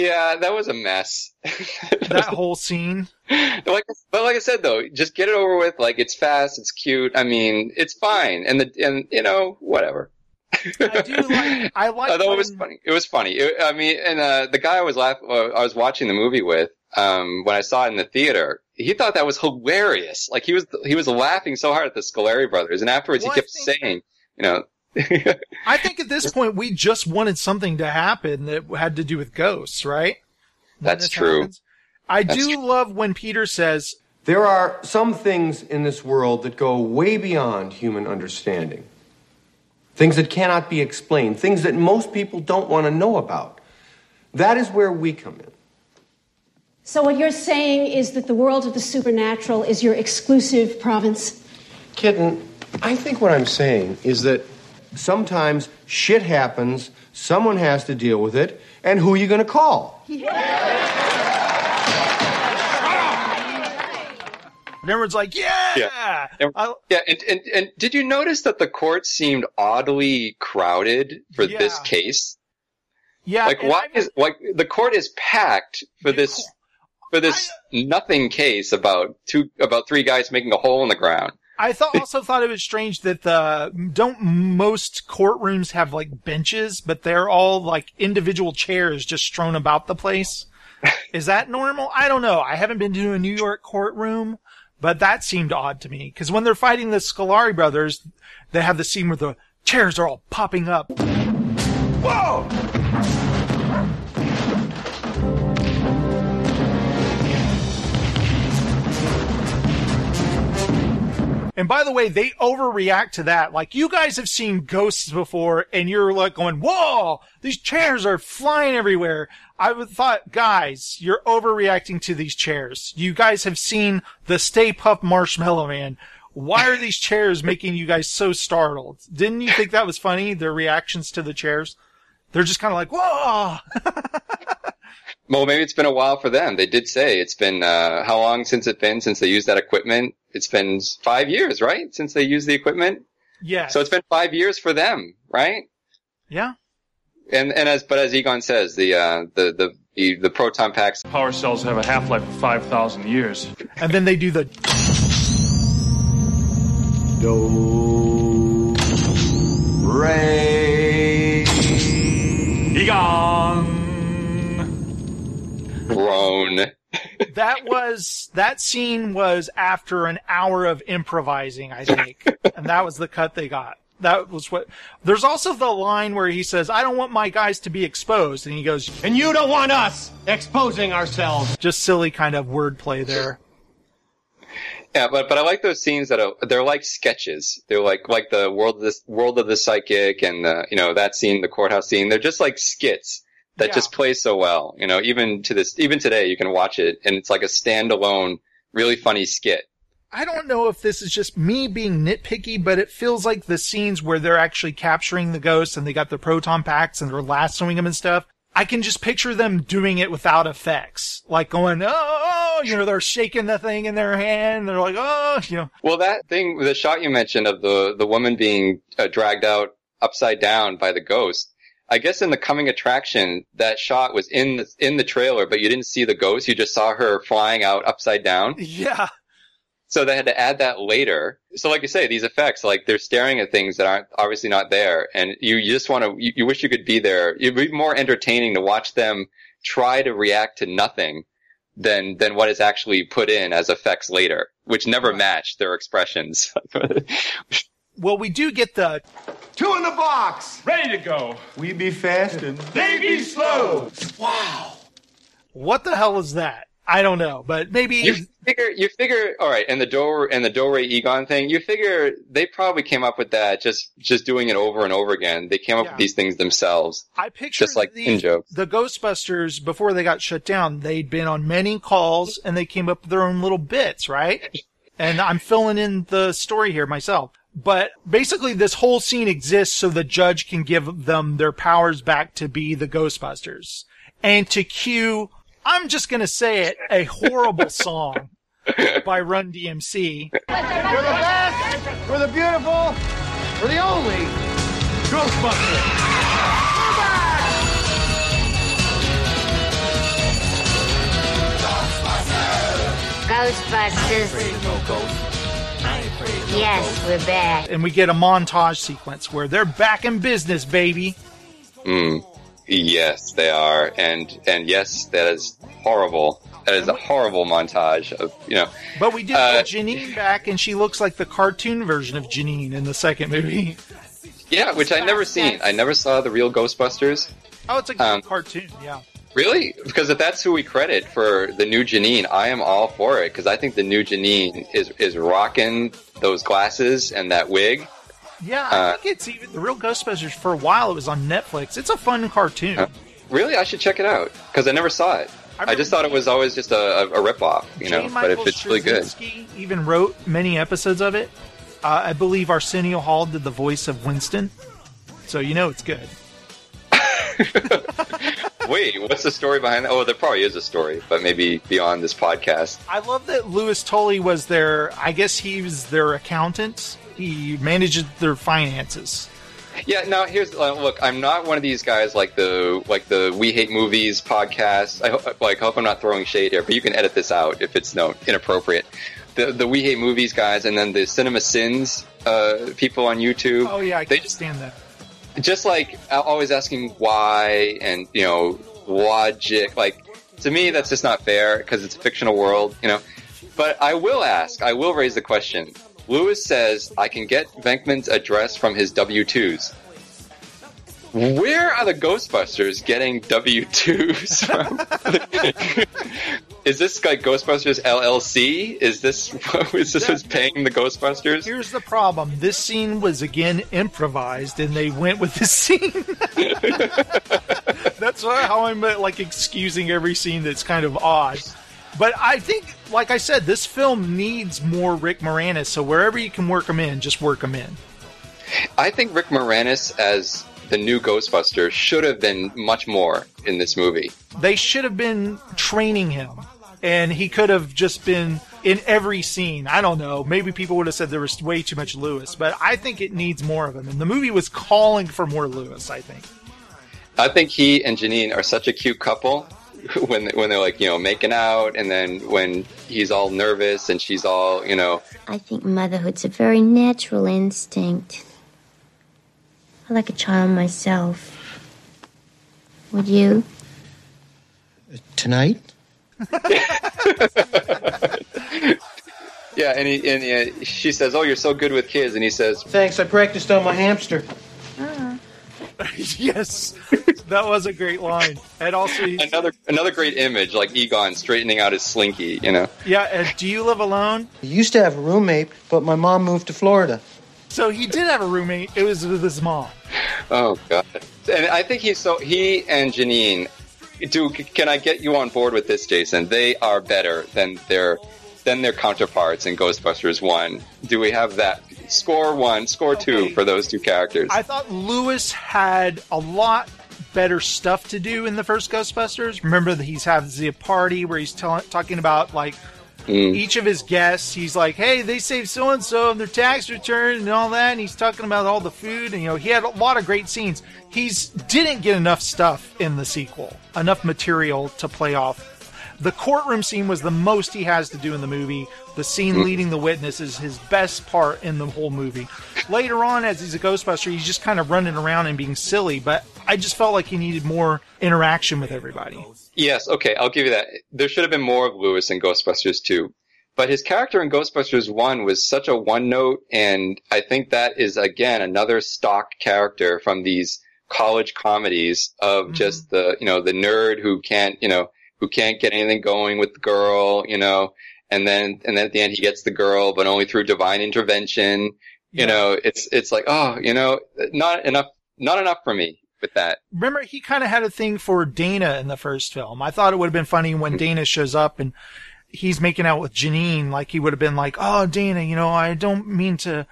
[SPEAKER 2] Yeah, that was a mess.
[SPEAKER 1] that whole scene.
[SPEAKER 2] like, but like I said though, just get it over with. Like it's fast, it's cute. I mean, it's fine, and the and you know whatever.
[SPEAKER 1] I do like. I like.
[SPEAKER 2] Although
[SPEAKER 1] when-
[SPEAKER 2] it was funny, it was funny. It, I mean, and uh, the guy I was laughing, uh, I was watching the movie with, um, when I saw it in the theater, he thought that was hilarious. Like he was he was laughing so hard at the Scolari brothers, and afterwards
[SPEAKER 1] Well,
[SPEAKER 2] he kept saying, you know,
[SPEAKER 1] I think at this point we just wanted something to happen that had to do with ghosts, right? When
[SPEAKER 2] that's true.
[SPEAKER 1] happens. I
[SPEAKER 5] That's
[SPEAKER 1] do love when Peter says,
[SPEAKER 5] There are some things in this world that go way beyond human understanding. Things that cannot be explained, things that most people don't want to know about. That is where we come in.
[SPEAKER 24] So, what you're saying is that the world of the supernatural is your exclusive province?
[SPEAKER 5] Kitten, I think what I'm saying is that sometimes shit happens, someone has to deal with it, and who are you going to call?
[SPEAKER 1] and everyone's like, yeah,
[SPEAKER 2] Yeah. And, yeah, and, and and did you notice that the court seemed oddly crowded for this case?
[SPEAKER 1] yeah.
[SPEAKER 2] like
[SPEAKER 1] and
[SPEAKER 2] why is like the court is packed for this for this nothing case about two about three guys making a hole in the ground.
[SPEAKER 1] I thought also thought it was strange that the don't most courtrooms have like benches, but they're all like individual chairs just strewn about the place. Is that normal? I don't know. I haven't been to a New York courtroom, but that seemed odd to me because when they're fighting the Scolari brothers, they have the scene where the chairs are all popping up. Whoa! And by the way, they overreact to that. Like, you guys have seen ghosts before, and you're like going, whoa, these chairs are flying everywhere. I thought, guys, you're overreacting to these chairs. You guys have seen the Stay Puft Marshmallow Man. Why are these chairs making you guys so startled? Didn't you think that was funny? Their reactions to the chairs? They're just kind of like, whoa!
[SPEAKER 2] Well, maybe it's been a while for them. They did say it's been uh, how long since it's been since they used that equipment? It's been five years, right? Since they used the equipment.
[SPEAKER 1] Yeah.
[SPEAKER 2] So it's been five years for them, right?
[SPEAKER 1] Yeah.
[SPEAKER 2] And and as but as Egon says, the uh, the the the, the proton packs
[SPEAKER 15] Power cells have a half life of 5,000 years.
[SPEAKER 1] And then they do the
[SPEAKER 5] Do. Ray.
[SPEAKER 15] Egon.
[SPEAKER 2] Groan.
[SPEAKER 1] that was that scene was after an hour of improvising, I think, and that was the cut they got. That was what. There's also the line where he says, "I don't want my guys to be exposed," and he goes,
[SPEAKER 4] And you don't want us exposing ourselves.
[SPEAKER 1] just silly kind of wordplay there.
[SPEAKER 2] Yeah, but but I like those scenes that are they're like sketches. They're like like the world of this world of the psychic and the you know that scene, the courthouse scene. They're just like skits that
[SPEAKER 1] Yeah.
[SPEAKER 2] just plays so well. You know, even to this even today you can watch it and it's like a standalone, really funny skit.
[SPEAKER 1] I don't know if this is just me being nitpicky, but it feels like the scenes where they're actually capturing the ghosts and they got the proton packs and they're lassoing them and stuff. I can just picture them doing it without effects, like going, oh, you know, they're shaking the thing in their hand. They're like, oh, you know,
[SPEAKER 2] Well, that thing, the shot you mentioned of the the woman being uh, dragged out upside down by the ghost. I guess in the coming attraction, that shot was in the in the trailer, but you didn't see the ghost. You just saw her flying out upside down.
[SPEAKER 1] yeah.
[SPEAKER 2] So they had to add that later. So like you say, these effects, like they're staring at things that aren't obviously not there. And you, you just want to, you, you wish you could be there. It'd be more entertaining to watch them try to react to nothing than, than what is actually put in as effects later, which never match their expressions.
[SPEAKER 1] Well, we do get the
[SPEAKER 4] Two in the box.
[SPEAKER 15] Ready to go.
[SPEAKER 5] We be fast and
[SPEAKER 4] They be slow.
[SPEAKER 1] wow. What the hell is that? I don't know, but maybe
[SPEAKER 2] you figure, you figure, all right, and the door and the Dore Egon thing, you figure they probably came up with that just, just doing it over and over again. They came up with these things themselves.
[SPEAKER 1] I picture
[SPEAKER 2] just like
[SPEAKER 1] the,
[SPEAKER 2] in jokes.
[SPEAKER 1] the Ghostbusters before they got shut down. They'd been on many calls and they came up with their own little bits, right? and I'm filling in the story here myself. But basically, this whole scene exists so the judge can give them their powers back to be the Ghostbusters and to cue, I'm just going to say it, a horrible song by Run DMC.
[SPEAKER 4] We're the best, we're the beautiful, we're the only Ghostbusters.
[SPEAKER 25] Ghostbusters. Ghostbusters. Yes, we're back.
[SPEAKER 1] And we get a montage sequence where they're back in business, baby.
[SPEAKER 2] Mm. Yes, they are, and and yes, that is horrible. That is a horrible montage of you know.
[SPEAKER 1] But we did
[SPEAKER 2] Uh,
[SPEAKER 1] get Janine back, and she looks like the cartoon version of Janine in the second movie.
[SPEAKER 2] Yeah, which I never seen. I never saw the real Ghostbusters.
[SPEAKER 1] Oh, it's a good
[SPEAKER 2] Um,
[SPEAKER 1] cartoon, yeah.
[SPEAKER 2] Really? Because if that's who we credit for the new Janine, I am all for it. Because I think the new Janine is is rocking those glasses and that wig.
[SPEAKER 1] Yeah, I
[SPEAKER 2] Uh,
[SPEAKER 1] think it's even the real Ghostbusters. For a while, it was on Netflix. It's a fun cartoon.
[SPEAKER 2] Uh, Really, I should check it out because I never saw it. I, just thought it was always just a, a, a ripoff, you know.
[SPEAKER 1] J.
[SPEAKER 2] But if
[SPEAKER 1] Michael
[SPEAKER 2] it's really good,
[SPEAKER 1] even wrote many episodes of it. Uh, I believe Arsenio Hall did the voice of Winston, so you know it's good.
[SPEAKER 2] wait, what's the story behind that? Oh, there probably is a story, but maybe beyond this podcast.
[SPEAKER 1] I love that Louis Tully was their. I guess he was their accountant. He manages their finances.
[SPEAKER 2] Yeah, now here's uh, look. I'm not one of these guys like the like the We Hate Movies podcast. I hope, like hope I'm not throwing shade here, but you can edit this out if it's no inappropriate. The the We Hate Movies guys, and then the Cinema Sins uh, people on YouTube.
[SPEAKER 1] Oh yeah, I can stand that.
[SPEAKER 2] Just like always asking why and you know logic like to me that's just not fair because it's a fictional world you know. But i will ask i will raise the question. Louis says i can get venkman's address from his w2s where are the ghostbusters getting w2s from is this like ghostbusters llc is this is this who's paying the ghostbusters
[SPEAKER 1] Here's the problem: this scene was again improvised, and they went with the scene. that's how I'm uh, like excusing every scene that's kind of odd. But I think, like I said, this film needs more Rick Moranis. So wherever you can work him in, just work him in.
[SPEAKER 2] I think Rick Moranis as the new Ghostbuster should have been much more in this movie.
[SPEAKER 1] They should have been training him, and he could have just been in every scene. I don't know. Maybe people would have said there was way too much Louis, but I think it needs more of him. And the movie was calling for more Louis. I think.
[SPEAKER 2] I think he and Janine are such a cute couple when when they're like you know making out, and then when he's all nervous and she's all you know
[SPEAKER 25] I think motherhood's a very natural instinct. I like a child myself. Would you?
[SPEAKER 22] Tonight?
[SPEAKER 2] yeah, and he and uh, she says, "Oh, you're so good with kids," and he says,
[SPEAKER 22] Thanks, I practiced on my hamster.
[SPEAKER 1] yes, that was a great line. And also, he's,
[SPEAKER 2] another another great image like Egon straightening out his slinky, you know.
[SPEAKER 1] yeah. Uh, do you live alone?
[SPEAKER 22] I used to have a roommate, but my mom moved to Florida.
[SPEAKER 1] So he did have a roommate. It was with his mom.
[SPEAKER 2] Oh god! And I think he's so he and Janine. Do can I get you on board with this, Jason? They are better than their than their counterparts in Ghostbusters One. Do we have that? Score one, score two for those two characters.
[SPEAKER 1] I thought Louis had a lot better stuff to do in the first Ghostbusters. Remember that he's having the party where he's tell- talking about like
[SPEAKER 2] Mm.
[SPEAKER 1] each of his guests. He's like, "Hey, they saved so and so on their tax return and all that." And he's talking about all the food and you know he had a lot of great scenes. He's didn't get enough stuff in the sequel, enough material to play off. The courtroom scene was the most he has to do in the movie. The scene
[SPEAKER 2] Mm.
[SPEAKER 1] leading the witness is his best part in the whole movie. Later on, as he's a Ghostbuster, he's just kind of running around and being silly, but I just felt like he needed more interaction with everybody.
[SPEAKER 2] Yes, okay, I'll give you that. There should have been more of Louis in Ghostbusters 2. But his character in Ghostbusters 1 was such a one note, and I think that is, again, another stock character from these college comedies of just the, you know, the nerd who can't, you know, who can't get anything going with the girl, you know, and then, and then at the end he gets the girl, but only through divine intervention. You know, it's, it's like, oh, you know, not enough, not enough for me with that.
[SPEAKER 1] Remember, he kind of had a thing for Dana in the first film. I thought it would have been funny when Dana shows up and he's making out with Janine. Like he would have been like, "Oh, Dana, you know, I don't mean to.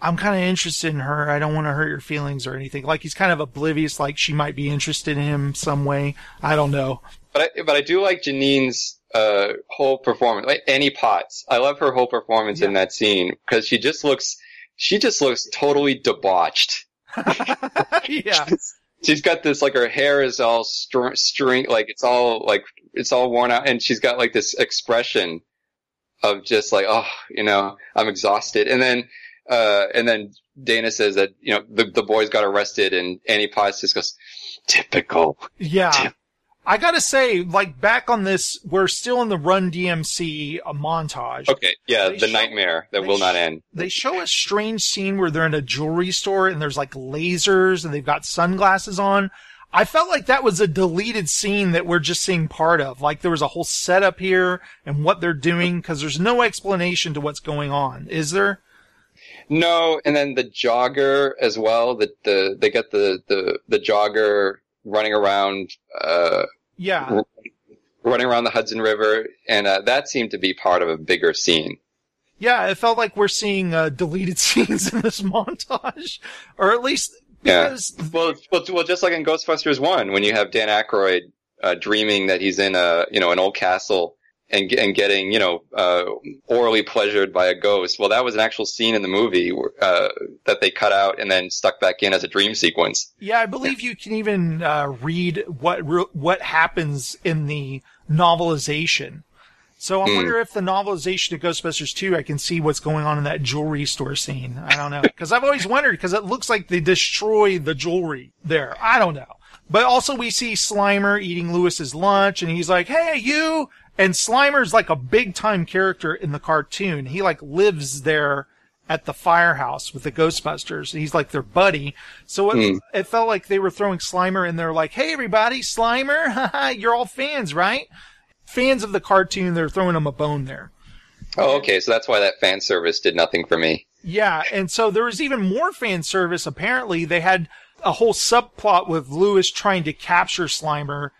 [SPEAKER 1] I'm kind of interested in her. I don't want to hurt your feelings or anything." Like he's kind of oblivious, like she might be interested in him some way. I don't know.
[SPEAKER 2] But I, but I do like Janine's uh, whole performance. Like Annie Potts, I love her whole performance in that scene because she just looks she just looks totally debauched.
[SPEAKER 1] yeah.
[SPEAKER 2] She's got this like her hair is all str- string like it's all like it's all worn out and she's got like this expression of just like, oh, you know, I'm exhausted. And then, uh, and then Dana says that, you know, the, the boys got arrested and Annie Potts just goes, typical.
[SPEAKER 1] Yeah. I gotta say, like back on this, we're still in the Run DMC uh, montage.
[SPEAKER 2] Okay. Yeah. the nightmare that will not end.
[SPEAKER 1] They show a strange scene where they're in a jewelry store and there's like lasers and they've got sunglasses on. I felt like that was a deleted scene that we're just seeing part of. Like there was a whole setup here and what they're doing because there's no explanation to what's going on. Is there?
[SPEAKER 2] No, and then the jogger as well. The the they got the the the jogger running around, uh,
[SPEAKER 1] Yeah.
[SPEAKER 2] r- running around the Hudson River, and uh, that seemed to be part of a bigger scene.
[SPEAKER 1] Yeah, it felt like we're seeing uh, deleted scenes in this montage, or at least
[SPEAKER 2] Yeah. Well, well, well, just like in Ghostbusters One, when you have Dan Aykroyd uh, dreaming that he's in a you know an old castle and and getting you know uh, orally pleasured by a ghost. Well, that was an actual scene in the movie uh, that they cut out and then stuck back in as a dream sequence.
[SPEAKER 1] Yeah, I believe you can even uh, read what re- what happens in the novelization. So I
[SPEAKER 2] Hmm.
[SPEAKER 1] wonder if the novelization of Ghostbusters 2, I can see what's going on in that jewelry store scene. I don't know. Because I've always wondered, because it looks like they destroy the jewelry there. I don't know. But also we see Slimer eating Louis's lunch, and he's like, hey, you! And Slimer's like a big time character in the cartoon. He like lives there at the firehouse with the Ghostbusters. He's like their buddy. So it,
[SPEAKER 2] Hmm.
[SPEAKER 1] it felt like they were throwing Slimer in there like, hey everybody, Slimer, you're all fans, right? Fans of the cartoon, they're throwing him a bone there.
[SPEAKER 2] Oh, okay, so that's why that fan service did nothing for me.
[SPEAKER 1] Yeah, and so there was even more fan service. Apparently, they had a whole subplot with Louis trying to capture Slimer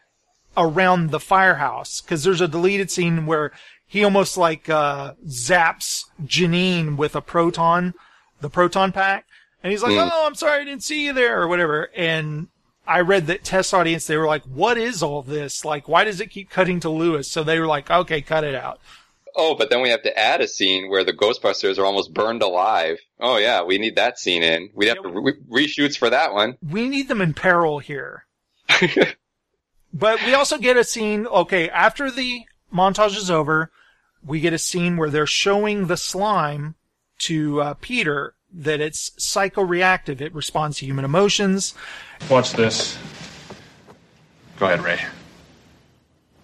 [SPEAKER 1] around the firehouse because there's a deleted scene where he almost like uh, zaps Janine with a proton, the proton pack, and he's like,
[SPEAKER 2] Mm.
[SPEAKER 1] "Oh, I'm sorry, I didn't see you there," or whatever. And I read that test audience, they were like, "What is all this? Like, why does it keep cutting to Louis?" So they were like, "Okay, cut it out."
[SPEAKER 2] Oh, but then we have to add a scene where the Ghostbusters are almost burned alive. Oh yeah, we need that scene in. We'd have to re- reshoots for that one.
[SPEAKER 1] we need them in peril here. but we also get a scene, okay, after the montage is over, we get a scene where they're showing the slime to uh, Peter that it's psychoreactive. It responds to human emotions.
[SPEAKER 15] Watch this. Go ahead, Ray.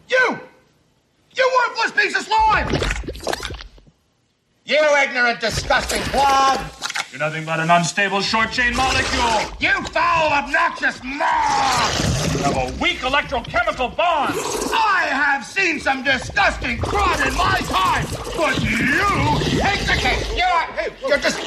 [SPEAKER 4] You! You worthless piece of slime! You ignorant, disgusting blob!
[SPEAKER 17] You're nothing but an unstable short chain molecule.
[SPEAKER 4] You foul, obnoxious moth!
[SPEAKER 17] You have a weak electrochemical bond.
[SPEAKER 4] I have seen some disgusting crud in my time, but you take the cake. You're, you're just.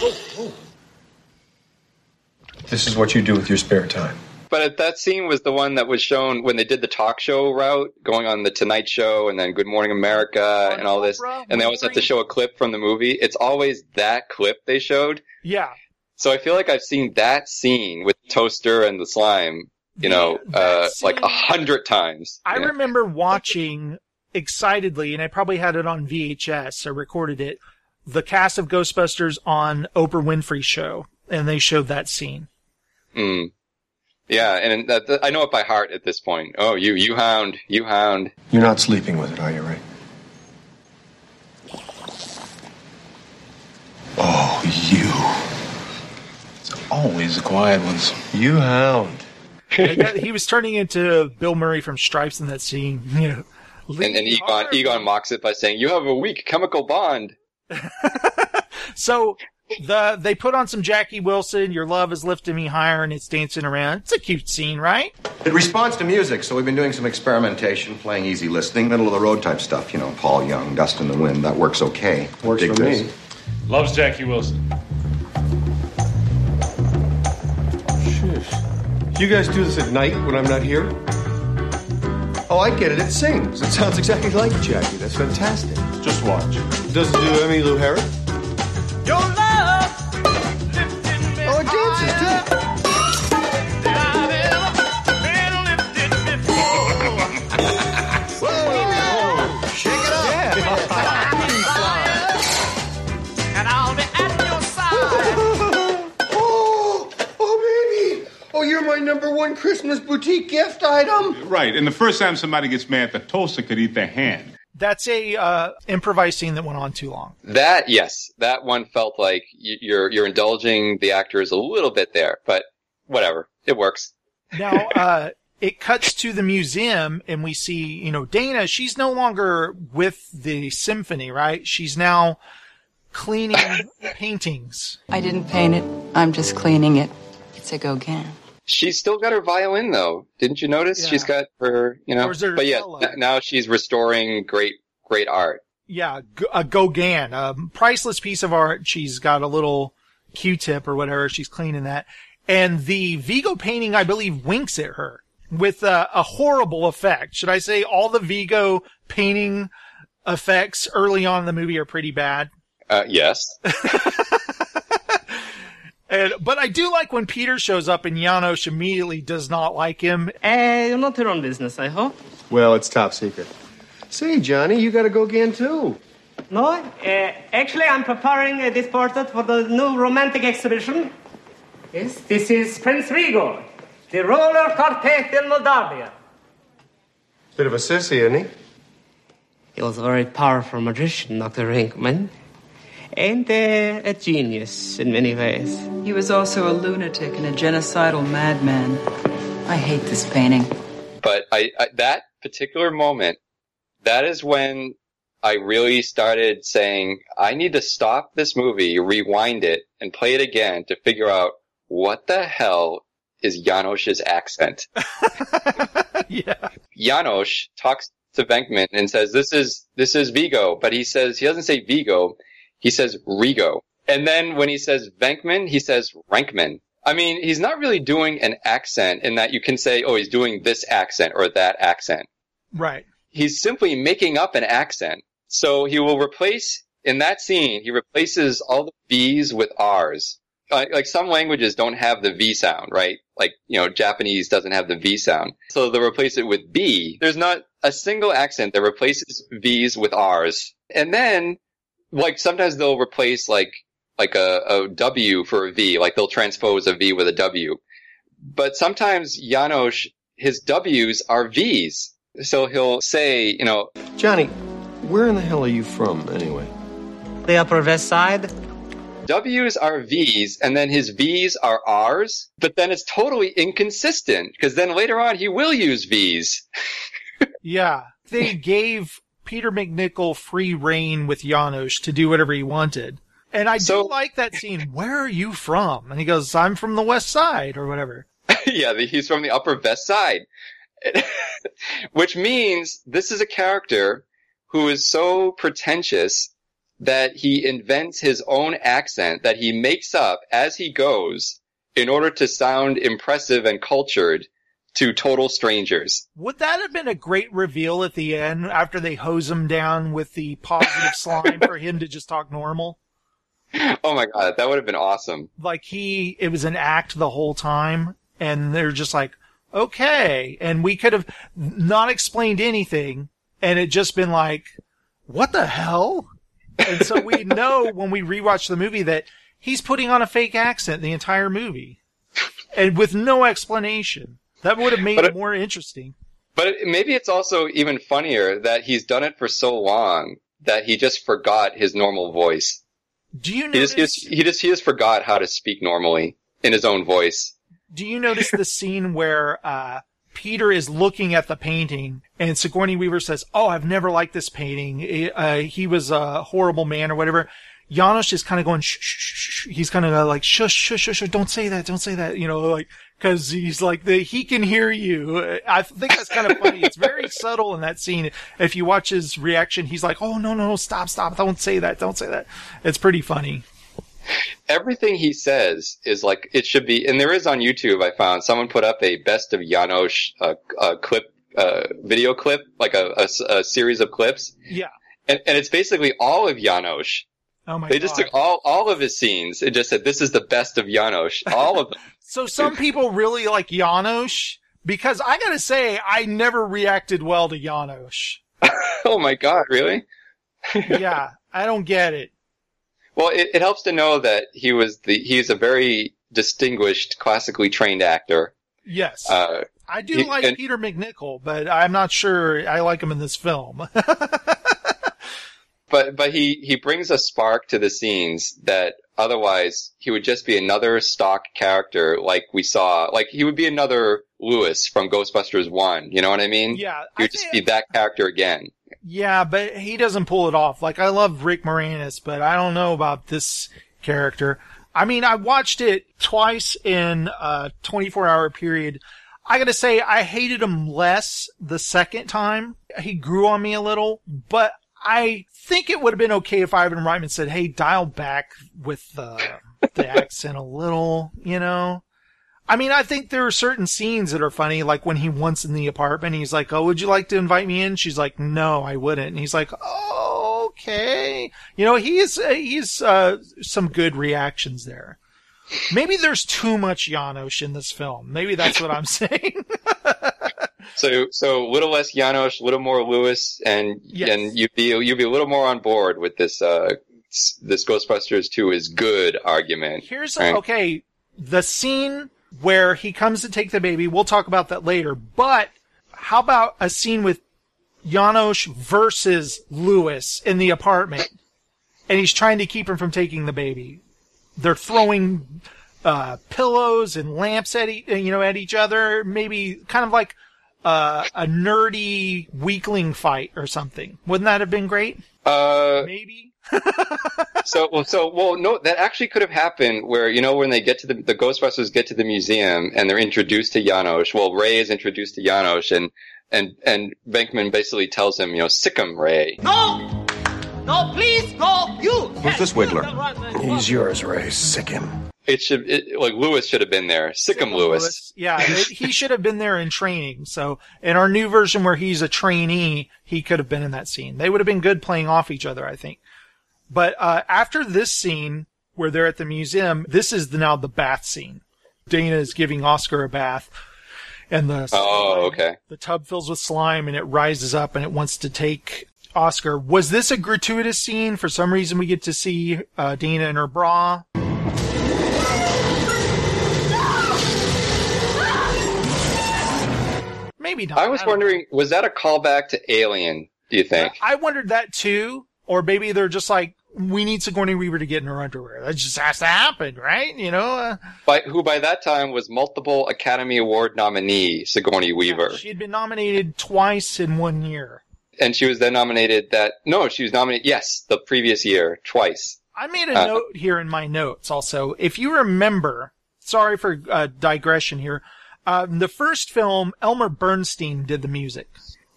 [SPEAKER 5] This is what you do with your spare time.
[SPEAKER 2] But that scene was the one that was shown when they did the talk show route, going on the Tonight Show and then Good Morning America and all this. And they always have to show a clip from the movie. It's always that clip they showed.
[SPEAKER 1] Yeah.
[SPEAKER 2] So I feel like I've seen that scene with Toaster and the slime, you know, uh, like a hundred times.
[SPEAKER 1] I
[SPEAKER 2] Yeah.
[SPEAKER 1] remember watching excitedly, and I probably had it on VHS. I recorded it. The cast of Ghostbusters on Oprah Winfrey show, and they showed that scene.
[SPEAKER 2] Mm. Yeah, and that, that- I know it by heart at this point. Oh, you, you hound, you hound.
[SPEAKER 5] You're not sleeping with it, are you, Ray? Oh, you.
[SPEAKER 15] It's always the quiet ones.
[SPEAKER 5] You hound.
[SPEAKER 1] Yeah, yeah, he was turning into Bill Murray from Stripes in that scene. You know,
[SPEAKER 2] And, and Egon, Egon mocks it by saying, "You have a weak chemical bond."
[SPEAKER 1] So the they put on some Jackie Wilson. Your love is lifting me higher, and it's dancing around. It's a cute scene, right?
[SPEAKER 3] It responds to music, so we've been doing some experimentation, playing easy listening, middle of the road type stuff. You know, Paul Young, Dust in the Wind. That works okay.
[SPEAKER 5] Works
[SPEAKER 3] Dig
[SPEAKER 5] for
[SPEAKER 3] this.
[SPEAKER 5] me.
[SPEAKER 15] Loves Jackie Wilson.
[SPEAKER 5] You guys do this at night when I'm not here? Oh, I get it. It sings. It sounds exactly like Jackie. That's fantastic.
[SPEAKER 15] Just watch.
[SPEAKER 5] Does it do Emmylou Harris?
[SPEAKER 22] Christmas boutique gift item.
[SPEAKER 16] Right, and the first time somebody gets mad, the toaster could eat their hand.
[SPEAKER 1] That's a uh, improvised scene that went on too long.
[SPEAKER 2] That yes, that one felt like you're you're indulging the actors a little bit there, but whatever, it works.
[SPEAKER 1] Now, uh, it cuts to the museum and we see, you know, Dana, she's no longer with the symphony, right? She's now cleaning paintings.
[SPEAKER 13] I didn't paint it. I'm just cleaning it. It's a Gauguin.
[SPEAKER 2] She's still got her violin though. Didn't you notice? She's got her, you know.
[SPEAKER 1] Or is there a
[SPEAKER 2] But yeah, n- now she's restoring great great art.
[SPEAKER 1] Yeah, a Gauguin, a priceless piece of art. She's got a little Q-tip or whatever. She's cleaning that. And the Vigo painting, I believe, winks at her with uh, a horrible effect. Should I say all the Vigo painting effects early on in the movie are pretty bad?
[SPEAKER 2] Uh, yes.
[SPEAKER 1] And, but I do like when Peter shows up and Janosz immediately does not like him.
[SPEAKER 20] Eh, you're not your own business, I hope.
[SPEAKER 5] Well, it's top secret. Say, Johnny, you got to go again too.
[SPEAKER 20] No, uh, actually, I'm preparing uh, this portrait for the new romantic exhibition. Yes, this is Prince Vigo, the roller quartet in Moldavia.
[SPEAKER 5] Bit of a sissy, isn't he?
[SPEAKER 20] He was a very powerful magician, Dr. Rinkman, and uh, a genius in many ways.
[SPEAKER 13] He was also a lunatic and a genocidal madman. I hate this painting.
[SPEAKER 2] But I, I that particular moment, that is when I really started saying, I need to stop this movie, rewind it, and play it again to figure out what the hell is Janosz's accent.
[SPEAKER 1] yeah.
[SPEAKER 2] Janosz talks to Venkman and says, "This is this is Vigo," but he says he doesn't say Vigo, he says Rigo. And then when he says Venkman, he says Rankman. I mean, he's not really doing an accent in that you can say, "Oh, he's doing this accent or that accent."
[SPEAKER 1] Right.
[SPEAKER 2] He's simply making up an accent. So he will replace in that scene. He replaces all the V's with R's. Uh, like some languages don't have the V sound, right? Like, you know, Japanese doesn't have the V sound. So they'll replace it with B. There's not a single accent that replaces V's with R's. And then, like, sometimes they'll replace like, like a, a W for a V, like they'll transpose a V with a W. But sometimes Janosz, his W's are V's. So he'll say, you know,
[SPEAKER 5] Johnny, where in the hell are you from, anyway?
[SPEAKER 20] The Upper West Side.
[SPEAKER 2] W's are V's and then his V's are R's, but then it's totally inconsistent because then later on he will use V's.
[SPEAKER 1] Yeah. They gave Peter MacNicol free reign with Janosz to do whatever he wanted. And I do like that scene. Where are you from? And he goes, I'm from the West Side or whatever.
[SPEAKER 2] yeah, he's from the Upper West Side. Which means this is a character who is so pretentious that he invents his own accent that he makes up as he goes in order to sound impressive and cultured to total strangers.
[SPEAKER 1] Would that have been a great reveal at the end after they hose him down with the positive slime for him to just talk normal?
[SPEAKER 2] Oh my god, that would have been awesome.
[SPEAKER 1] Like he, it was an act the whole time and they're just like, okay. And we could have not explained anything and it just been like, what the hell? And so we know when we rewatch the movie that he's putting on a fake accent the entire movie and with no explanation. That would have made it
[SPEAKER 2] it-
[SPEAKER 1] more interesting.
[SPEAKER 2] But maybe it's also even funnier that he's done it for so long that he just forgot his normal voice.
[SPEAKER 1] Do you
[SPEAKER 2] He just, he
[SPEAKER 1] notice?
[SPEAKER 2] just, he just, he just forgot how to speak normally in his own voice.
[SPEAKER 1] Do you notice the scene where uh, Peter is looking at the painting and Sigourney Weaver says, "Oh, I've never liked this painting. Uh, he was a horrible man or whatever." Janosz is kind of going, shh, shh, shh, shh. He's kind of like, shush, shush, shush, shush, don't say that, don't say that, you know, like, cause he's like, the, he can hear you. I think that's kind of funny. It's very subtle in that scene. If you watch his reaction, he's like, oh, no, no, no, stop, stop, don't say that, don't say that. It's pretty funny.
[SPEAKER 2] Everything he says is like it should be, and there is on YouTube. I found someone put up a best of Janosz uh, uh, clip, uh, video clip, like a a series of clips,
[SPEAKER 1] Yeah.
[SPEAKER 2] and, and it's basically all of Janosz.
[SPEAKER 1] Oh my
[SPEAKER 2] They
[SPEAKER 1] God.
[SPEAKER 2] just took all all of his scenes and just said, "This is the best of Janosz." All of them.
[SPEAKER 1] So some people really like Janosz because I gotta say, I never reacted well to Janosz.
[SPEAKER 2] oh my god, really?
[SPEAKER 1] yeah, I don't get it.
[SPEAKER 2] Well, it, it helps to know that he was the he's a very distinguished, classically trained actor.
[SPEAKER 1] Yes.
[SPEAKER 2] Uh,
[SPEAKER 1] I do
[SPEAKER 2] he-
[SPEAKER 1] like
[SPEAKER 2] and-
[SPEAKER 1] Peter MacNicol, but I'm not sure I like him in this film.
[SPEAKER 2] but but he he brings a spark to the scenes that otherwise he would just be another stock character like we saw like he would be another Louis from Ghostbusters 1 you know what I mean
[SPEAKER 1] Yeah,
[SPEAKER 2] he would just be that character again
[SPEAKER 1] Yeah, but he doesn't pull it off. Like I love Rick Moranis, but I don't know about this character. I mean, I watched it twice in a 24 hour period. I gotta say, I hated him less the second time. He grew on me a little, but I think it would have been okay if Ivan Reitman said, "Hey, dial back with the the accent a little," you know. I mean, I think there are certain scenes that are funny, like when he wants in the apartment, he's like, "Oh, would you like to invite me in?" She's like, "No, I wouldn't." And he's like, "Oh, okay." You know, he's he's uh, some good reactions there. Maybe there's too much Janosz in this film. Maybe that's what I'm saying.
[SPEAKER 2] so so a little less Janosz a little more Louis and and you'd be you'd be a little more on board with this uh this Ghostbusters 2 is good argument
[SPEAKER 1] Here's
[SPEAKER 2] right?
[SPEAKER 1] okay, the scene where he comes to take the baby. We'll talk about that later. But how about a scene with Janosz versus Louis in the apartment, and he's trying to keep him from taking the baby. They're throwing uh, pillows and lamps at e- you know at each other. Maybe kind of like uh, a nerdy weakling fight or something. Wouldn't that have been great?
[SPEAKER 2] Uh,
[SPEAKER 1] Maybe.
[SPEAKER 2] so well, so well, no, that actually could have happened. Where you know when they get to the the Ghostbusters get to the museum and they're introduced to Janosz. Well, Ray is introduced to Janosz, and and and Venkman basically tells him, you know, sick him, Ray.
[SPEAKER 8] No! No, please, no! You!
[SPEAKER 2] Who's this Wiggler?
[SPEAKER 21] He's yours, Ray. Sick him.
[SPEAKER 2] It should it, like Louis should have been there. Sick him, Lewis.
[SPEAKER 1] Yeah, it, he should have been there in training. So in our new version where he's a trainee, he could have been in that scene. They would have been good playing off each other, I think. But uh, after this scene where they're at the museum, this is the, now the bath scene. Dana is giving Oscar a bath, and the
[SPEAKER 2] Oh, okay.
[SPEAKER 1] the tub fills with slime and it rises up and it wants to take Oscar. Was this a gratuitous scene? For some reason, we get to see uh, Dana in her bra. Maybe not.
[SPEAKER 2] I was
[SPEAKER 1] I
[SPEAKER 2] wondering, was that a callback to Alien? Do you think?
[SPEAKER 1] I wondered that too. Or maybe they're just like, we need Sigourney Weaver to get in her underwear. That just has to happen, right? You know, uh,
[SPEAKER 2] By, who by that time was multiple Academy Award nominee Sigourney Weaver,
[SPEAKER 1] she had been nominated twice in one year.
[SPEAKER 2] and she was then nominated that no, she was nominated yes the previous year twice.
[SPEAKER 1] I made a
[SPEAKER 2] Uh,
[SPEAKER 1] note here in my notes also. If you remember, sorry for uh, digression here. Um, the first film, Elmer Bernstein did the music.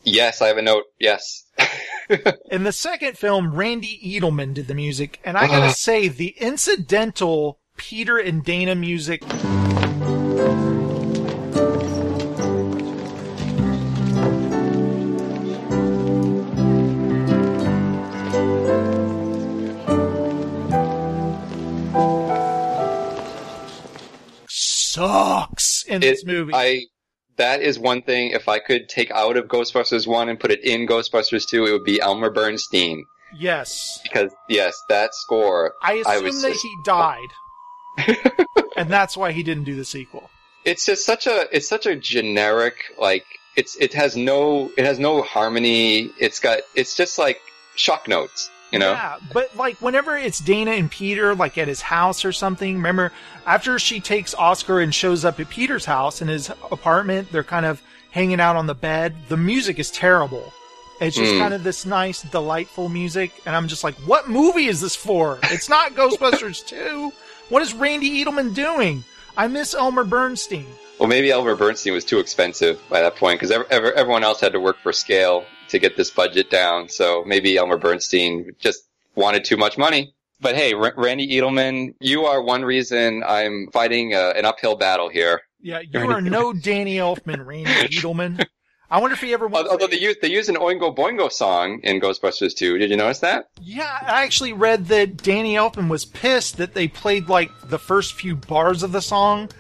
[SPEAKER 2] Yes, I have a note. Yes,
[SPEAKER 1] In the second film, Randy Edelman did the music. And I gotta
[SPEAKER 2] Uh.
[SPEAKER 1] say, the incidental Peter and Dana music. Sucks in this movie.
[SPEAKER 2] I that is one thing. If I could take out of Ghostbusters one and put it in Ghostbusters two, it would be Elmer Bernstein
[SPEAKER 1] yes.
[SPEAKER 2] because yes, that score.
[SPEAKER 1] I assume
[SPEAKER 2] was
[SPEAKER 1] that
[SPEAKER 2] just-
[SPEAKER 1] he died. and that's why he didn't do the sequel.
[SPEAKER 2] it's just such a it's such a generic like it's it has no it has no harmony. It's got it's just like shock notes. You know.
[SPEAKER 1] Yeah, but like whenever it's Dana and Peter, like at his house or something, remember after she takes Oscar and shows up at Peter's house in his apartment, they're kind of hanging out on the bed. The music is terrible. It's just
[SPEAKER 2] Mm.
[SPEAKER 1] kind of this nice, delightful music, and I'm just like, what movie is this for? It's not Ghostbusters 2. What is Randy Edelman doing? I miss Elmer Bernstein.
[SPEAKER 2] Well, maybe Elmer Bernstein was too expensive by that point because ev- ev- everyone else had to work for scale to get this budget down. So maybe Elmer Bernstein just wanted too much money. But hey, R- Randy Edelman, you are one reason I'm fighting uh, an uphill battle here.
[SPEAKER 1] Yeah, you are no Danny Elfman, Randy Edelman. I wonder if he ever
[SPEAKER 2] Although they use they use an Oingo Boingo song in Ghostbusters 2. Did you notice that?
[SPEAKER 1] Yeah, I actually read that Danny Elfman was pissed that they played like the first few bars of the song,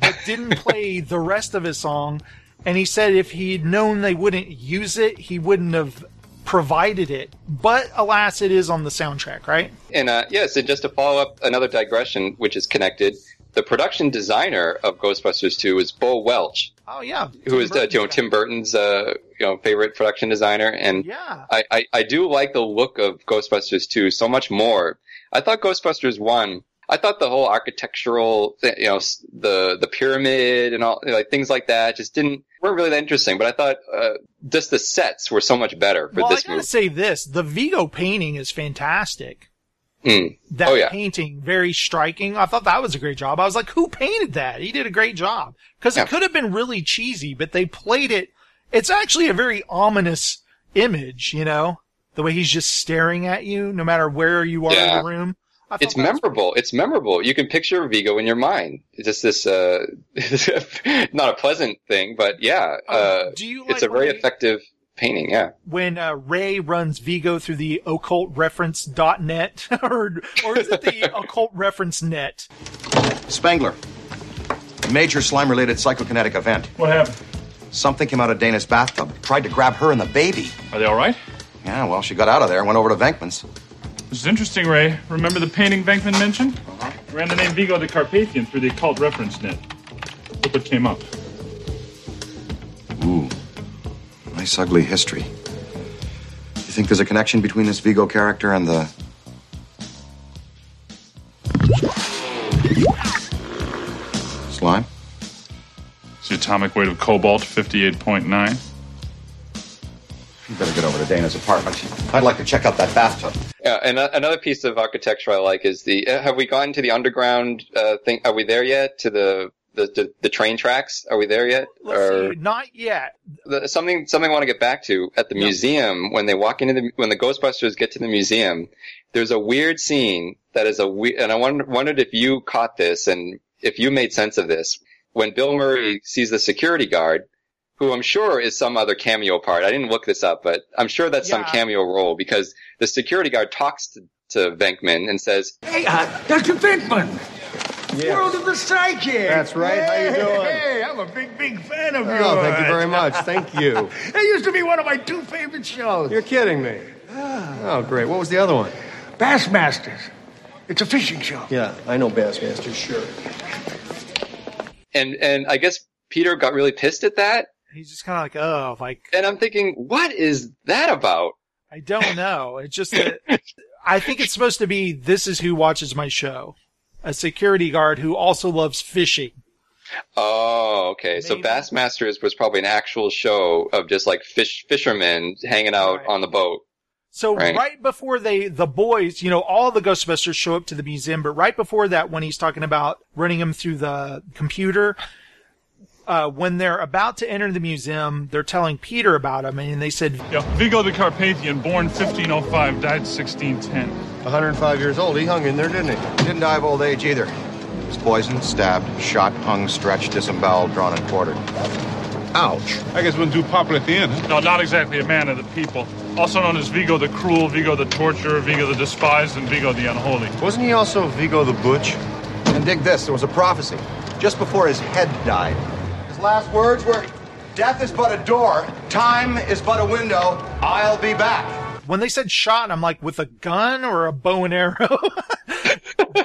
[SPEAKER 1] but didn't play the rest of his song. And he said if he'd known they wouldn't use it, he wouldn't have provided it. But alas, it is on the soundtrack, right?
[SPEAKER 2] And uh, yes, and just to follow up another digression, which is connected, the production designer of Ghostbusters 2 is Bo Welch.
[SPEAKER 1] Oh yeah,
[SPEAKER 2] who is uh, you know Tim Burton's uh, you know favorite production designer, and
[SPEAKER 1] yeah,
[SPEAKER 2] I, I I do like the look of Ghostbusters 2 so much more. I thought Ghostbusters 1. I thought the whole architectural, you know, the the pyramid and all like things like that just didn't weren't really that interesting. But I thought uh, just the sets were so much better for
[SPEAKER 1] well, I
[SPEAKER 2] this
[SPEAKER 1] gotta
[SPEAKER 2] movie.
[SPEAKER 1] say this: the Vigo painting is fantastic.
[SPEAKER 2] Mm.
[SPEAKER 1] That
[SPEAKER 2] Oh yeah,
[SPEAKER 1] painting, very striking. I thought that was a great job. I was like, who painted that? He did a great job. Cause
[SPEAKER 2] Yeah.
[SPEAKER 1] it could have been really cheesy, but they played it. It's actually a very ominous image, you know? The way he's just staring at you, no matter where you are
[SPEAKER 2] Yeah.
[SPEAKER 1] in the room. I
[SPEAKER 2] it's
[SPEAKER 1] that was-
[SPEAKER 2] memorable. It's memorable. You can picture Vigo in your mind. It's just this, uh, not a pleasant thing, but yeah, uh,
[SPEAKER 1] Oh, do you
[SPEAKER 2] it's a very
[SPEAKER 1] when they-
[SPEAKER 2] effective painting. Yeah.
[SPEAKER 1] When uh, Ray runs Vigo through the occultreference.net, or, or is it the occult reference net?
[SPEAKER 3] Spengler. Major slime related psychokinetic event.
[SPEAKER 11] What happened?
[SPEAKER 3] Something came out of Dana's bathtub. Tried to grab her and the baby.
[SPEAKER 11] Are they all right?
[SPEAKER 3] Yeah, well, she got out of there and went over to Venkman's.
[SPEAKER 11] This is interesting, Ray. Remember the painting Venkman mentioned?
[SPEAKER 3] Uh-huh.
[SPEAKER 11] Ran the name Vigo the Carpathian through the occult reference net. Look what came up.
[SPEAKER 3] Ooh. Nice ugly history. You think there's a connection between this Vigo character and the. Slime?
[SPEAKER 11] It's the atomic weight of cobalt, 58.9.
[SPEAKER 3] You better get over to Dana's apartment. I'd like to check out that bathtub.
[SPEAKER 2] Yeah, and a- another piece of architecture I like is the. Uh, have we gotten to the underground uh, thing? Are we there yet? To the the, the, the train tracks? Are we there yet?
[SPEAKER 1] Let's
[SPEAKER 2] or
[SPEAKER 1] see, not yet.
[SPEAKER 2] the, something something I want to get back to at the museum when they walk into the when the Ghostbusters get to the museum. There's a weird scene that is a weird, and I wonder, wondered if you caught this and if you made sense of this when Bill Murray sees the security guard. Who I'm sure is some other cameo part. I didn't look this up, but I'm sure that's some cameo role because the security guard talks to, to Venkman and says,
[SPEAKER 4] Hey, uh, Dr. Venkman. World of the Psychic.
[SPEAKER 5] That's right. How you doing?
[SPEAKER 4] Hey, I'm a big, big fan of yours.
[SPEAKER 5] Oh, thank you very much. Thank you.
[SPEAKER 4] It used to be one of my two favorite shows.
[SPEAKER 5] You're kidding me. Oh, great. What was the other one?
[SPEAKER 4] Bassmasters. It's a fishing show.
[SPEAKER 5] Yeah, I know Bassmaster, sure.
[SPEAKER 2] and and I guess Peter got really pissed at that.
[SPEAKER 1] He's just kind of like, oh, like.
[SPEAKER 2] And I'm thinking, what is that about?
[SPEAKER 1] I don't know. It's just that I think it's supposed to be this is who watches my show. A security guard who also loves fishing.
[SPEAKER 2] Oh, okay. So Bassmasters was probably an actual show of just like fish fishermen hanging out on the boat.
[SPEAKER 1] So
[SPEAKER 2] Right.
[SPEAKER 1] right. before they, the boys, you know, all the Ghostbusters show up to the museum, but right before that, when he's talking about running them through the computer, uh, when they're about to enter the museum, they're telling Peter about him, and they said,
[SPEAKER 11] Yeah, Vigo the Carpathian, born 1505, died 1610.
[SPEAKER 5] 105 years old. He hung in there, didn't he?
[SPEAKER 3] Didn't die of old age either. He was poisoned, stabbed, shot, hung, stretched, disemboweled, drawn, and quartered.
[SPEAKER 16] Ouch. I guess wasn't too popular at the end. huh?
[SPEAKER 11] No, not exactly a man of the people. Also known as Vigo the Cruel, Vigo the Torturer, Vigo the Despised, and Vigo the Unholy.
[SPEAKER 5] Wasn't he also Vigo the Butch?
[SPEAKER 3] And dig this there was a prophecy just before his head died. His last words were Death is but a door, time is but a window, I'll be back.
[SPEAKER 1] when they said shot, I'm like, with a gun or a bow and arrow?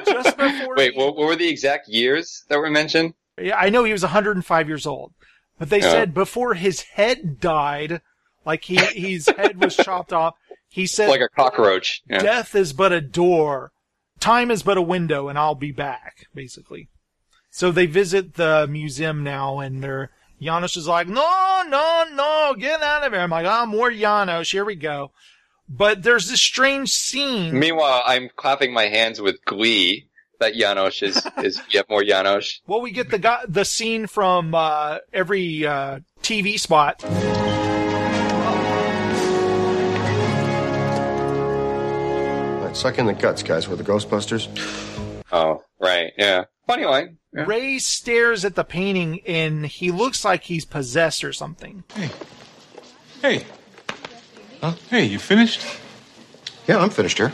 [SPEAKER 1] Just before.
[SPEAKER 2] Wait, what, what were the exact years that were mentioned?
[SPEAKER 1] Yeah, I know he was 105 years old, but they
[SPEAKER 2] Yeah.
[SPEAKER 1] said before his head died, like he his head was chopped off. He said,
[SPEAKER 2] Like a cockroach. Yeah.
[SPEAKER 1] "Death is but a door, time is but a window, and I'll be back." Basically, so they visit the museum now, and they're Janosz is like, "No, no, no, get out of here!" I'm like, "Oh, more Janosz. Here we go." But there's this strange scene.
[SPEAKER 2] Meanwhile, I'm clapping my hands with glee that Janosz is, is yet more Janosz.
[SPEAKER 1] Well, we get the guy, the scene from uh, every uh, TV spot.
[SPEAKER 5] Right, suck in the guts, guys. We're the Ghostbusters.
[SPEAKER 2] Oh, right, yeah. Funny line.
[SPEAKER 1] Ray stares at the painting and he looks like he's possessed or something.
[SPEAKER 16] Hey. Huh? Hey, you finished?
[SPEAKER 5] Yeah, I'm finished here.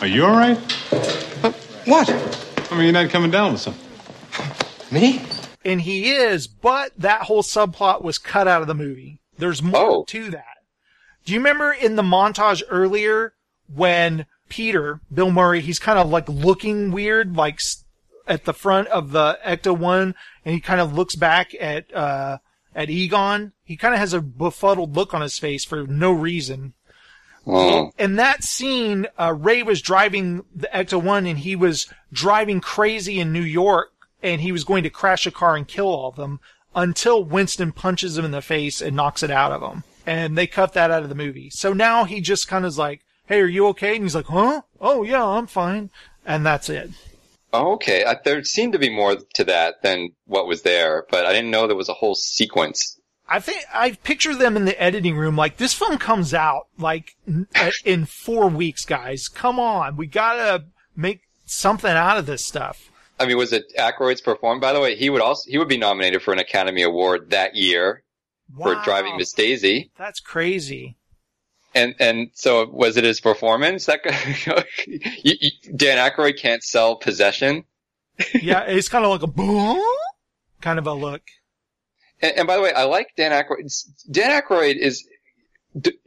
[SPEAKER 16] Are you all right?
[SPEAKER 5] What?
[SPEAKER 16] I mean, you're not coming down with something.
[SPEAKER 5] Me?
[SPEAKER 1] And he is, but that whole subplot was cut out of the movie. There's more oh. to that. Do you remember in the montage earlier when Peter, Bill Murray, he's kind of like looking weird, like s- at the front of the Ecto One, and he kind of looks back at uh, at Egon. He kind of has a befuddled look on his face for no reason.
[SPEAKER 2] Oh.
[SPEAKER 1] In that scene, uh, Ray was driving the Ecto One, and he was driving crazy in New York, and he was going to crash a car and kill all of them until Winston punches him in the face and knocks it out of him. And they cut that out of the movie. So now he just kind of is like, "Hey, are you okay?" And he's like, "Huh? Oh yeah, I'm fine." And that's it.
[SPEAKER 2] Okay, I, there seemed to be more to that than what was there, but I didn't know there was a whole sequence.
[SPEAKER 1] I think I picture them in the editing room like this film comes out like uh, in four weeks, guys. Come on, we gotta make something out of this stuff.
[SPEAKER 2] I mean, was it Aykroyd's performance? By the way, he would also he would be nominated for an Academy Award that year for Driving Miss Daisy.
[SPEAKER 1] That's crazy.
[SPEAKER 2] And and so was it his performance that you, you, Dan Aykroyd can't sell possession?
[SPEAKER 1] Yeah, it's kind of like a boom, kind of a look.
[SPEAKER 2] And, and by the way, I like Dan Aykroyd. Dan Aykroyd is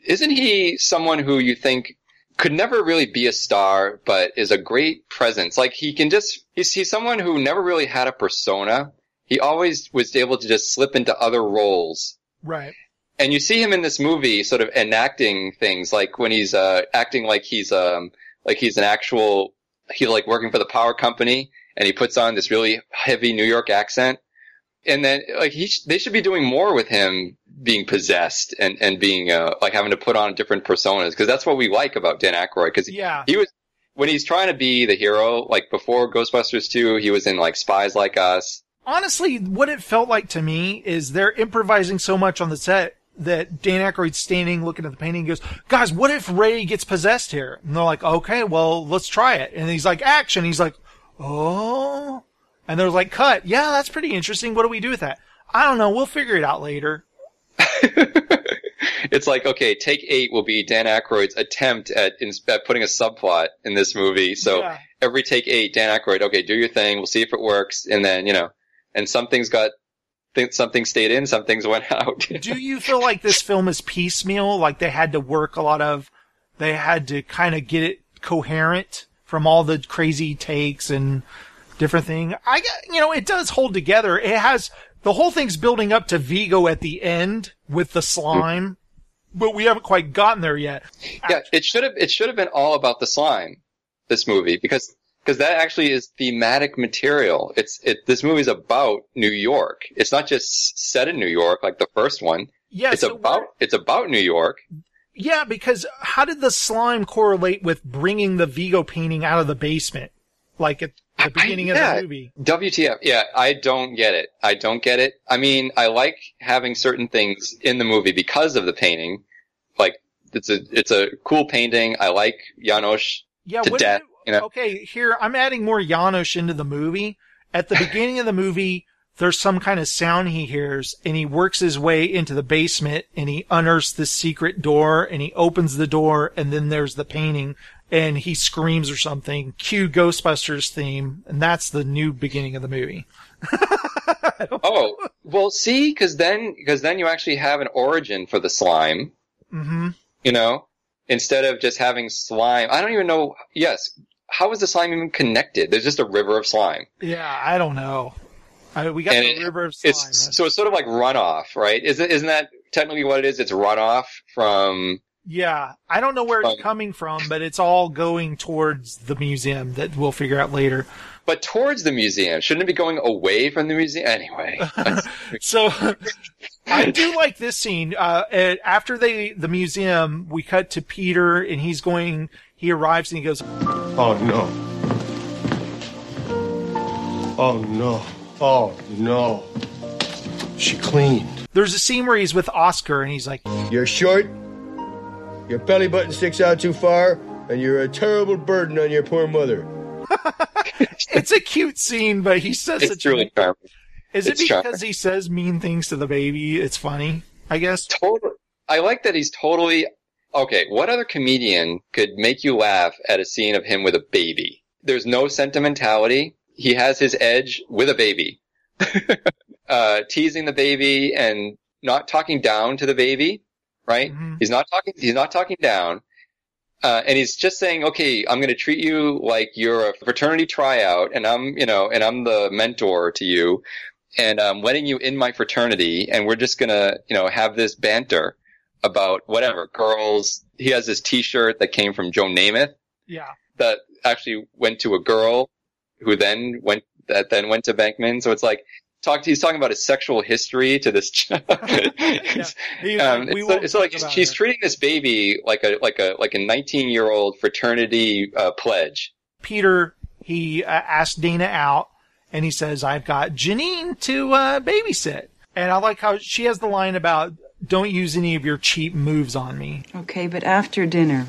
[SPEAKER 2] isn't he someone who you think could never really be a star, but is a great presence? Like he can just he's he's someone who never really had a persona. He always was able to just slip into other roles.
[SPEAKER 1] Right.
[SPEAKER 2] And you see him in this movie sort of enacting things like when he's uh, acting like he's um like he's an actual he's like working for the power company and he puts on this really heavy New York accent. And then like he sh- they should be doing more with him being possessed and and being uh, like having to put on different personas because that's what we like about Dan Aykroyd because
[SPEAKER 1] Yeah.
[SPEAKER 2] he was when he's trying to be the hero like before Ghostbusters 2 he was in like Spies Like Us
[SPEAKER 1] Honestly, what it felt like to me is they're improvising so much on the set that Dan Aykroyd's standing looking at the painting goes, guys, what if Ray gets possessed here? And they're like, okay, well, let's try it. And he's like, action. He's like, oh. And they're like, cut. Yeah, that's pretty interesting. What do we do with that? I don't know. We'll figure it out later.
[SPEAKER 2] it's like okay, take eight will be Dan Aykroyd's attempt at, in, at putting a subplot in this movie. So
[SPEAKER 1] Yeah.
[SPEAKER 2] every take eight, Dan Aykroyd, okay, do your thing. We'll see if it works, and then you know, and something's things something stayed in, some things went out.
[SPEAKER 1] do you feel like this film is piecemeal? Like they had to work a lot of, they had to kind of get it coherent from all the crazy takes and different thing. I you know, it does hold together. It has, the whole thing's building up to Vigo at the end with the slime, but we haven't quite gotten there yet.
[SPEAKER 2] yeah, it should have it should have been all about the slime, this movie, because because that actually is thematic material. It's it this movie's about New York. It's not just set in New York like the first one.
[SPEAKER 1] Yeah,
[SPEAKER 2] it's
[SPEAKER 1] so
[SPEAKER 2] about it's about New York.
[SPEAKER 1] Yeah, because how did the slime correlate with bringing the Vigo painting out of the basement? Like at the beginning of
[SPEAKER 2] yeah.
[SPEAKER 1] the movie.
[SPEAKER 2] WTF? Yeah, I don't get it. I don't get it. I mean, I like having certain things in the movie because of the painting. Like it's a it's a cool painting. I like Janosz
[SPEAKER 1] Yeah,
[SPEAKER 2] to death. You know,
[SPEAKER 1] Okay, here I'm adding more Janosz into the movie. At the beginning of the movie, there's some kind of sound he hears, and he works his way into the basement, and he unearths this secret door, and he opens the door, and then there's the painting, and he screams or something. Cue Ghostbusters theme, and that's the new beginning of the movie.
[SPEAKER 2] oh well, see, because then because then you actually have an origin for the slime.
[SPEAKER 1] hmm
[SPEAKER 2] You know, instead of just having slime. I don't even know. Yes, how is the slime even connected? There's just a river of slime.
[SPEAKER 1] Yeah, I don't know. I, we got
[SPEAKER 2] And
[SPEAKER 1] the
[SPEAKER 2] it-
[SPEAKER 1] river of slime.
[SPEAKER 2] It's so it's sort of like runoff, right? Isn't isn't that technically what it is? It's runoff from.
[SPEAKER 1] Yeah, I don't know where it's coming from, but it's all going towards the museum that we'll figure out later.
[SPEAKER 2] But towards the museum, shouldn't it be going away from the museum anyway?
[SPEAKER 1] so I do like this scene. Uh, uh, after they the museum, we cut to Peter, and he's going. He arrives and he goes,
[SPEAKER 22] Oh no. Oh no. Oh no. She cleaned.
[SPEAKER 1] "There's a scene where he's with Oscar, and he's like,
[SPEAKER 4] You're short, your belly button sticks out too far, and you're a terrible burden on your poor mother.
[SPEAKER 1] it's a cute scene, but he says
[SPEAKER 2] It's
[SPEAKER 1] such a-
[SPEAKER 2] really charming.
[SPEAKER 1] Is it because
[SPEAKER 2] charming.
[SPEAKER 1] he says mean things to the baby? It's funny, I guess.
[SPEAKER 2] Totally. I like that he's totally okay. What other comedian could make you laugh at a scene of him with a baby? There's no sentimentality. He has his edge with a baby, uh, teasing the baby and not talking down to the baby. Right? He's not talking. He's not talking down. Uh, and he's just saying, okay, I'm going to treat you like you're a fraternity tryout, and I'm, you know, and I'm the mentor to you, and I'm letting you in my fraternity, and we're just going to, you know, have this banter about whatever girls. He has this T-shirt that came from Joe Namath
[SPEAKER 1] Yeah.
[SPEAKER 2] that actually went to a girl who then went that then went to Venkman. So it's like talked. He's talking about his sexual history to this. ch-
[SPEAKER 1] He's
[SPEAKER 2] um,
[SPEAKER 1] like,
[SPEAKER 2] it's, like
[SPEAKER 1] talk about
[SPEAKER 2] she's treating this baby like a like a like a 19 year old fraternity uh, pledge.
[SPEAKER 1] Peter, he uh, asked Dana out and he says, I've got Janine to uh, babysit. And I like how she has the line about, don't use any of your cheap moves on me.
[SPEAKER 14] Okay, but after dinner,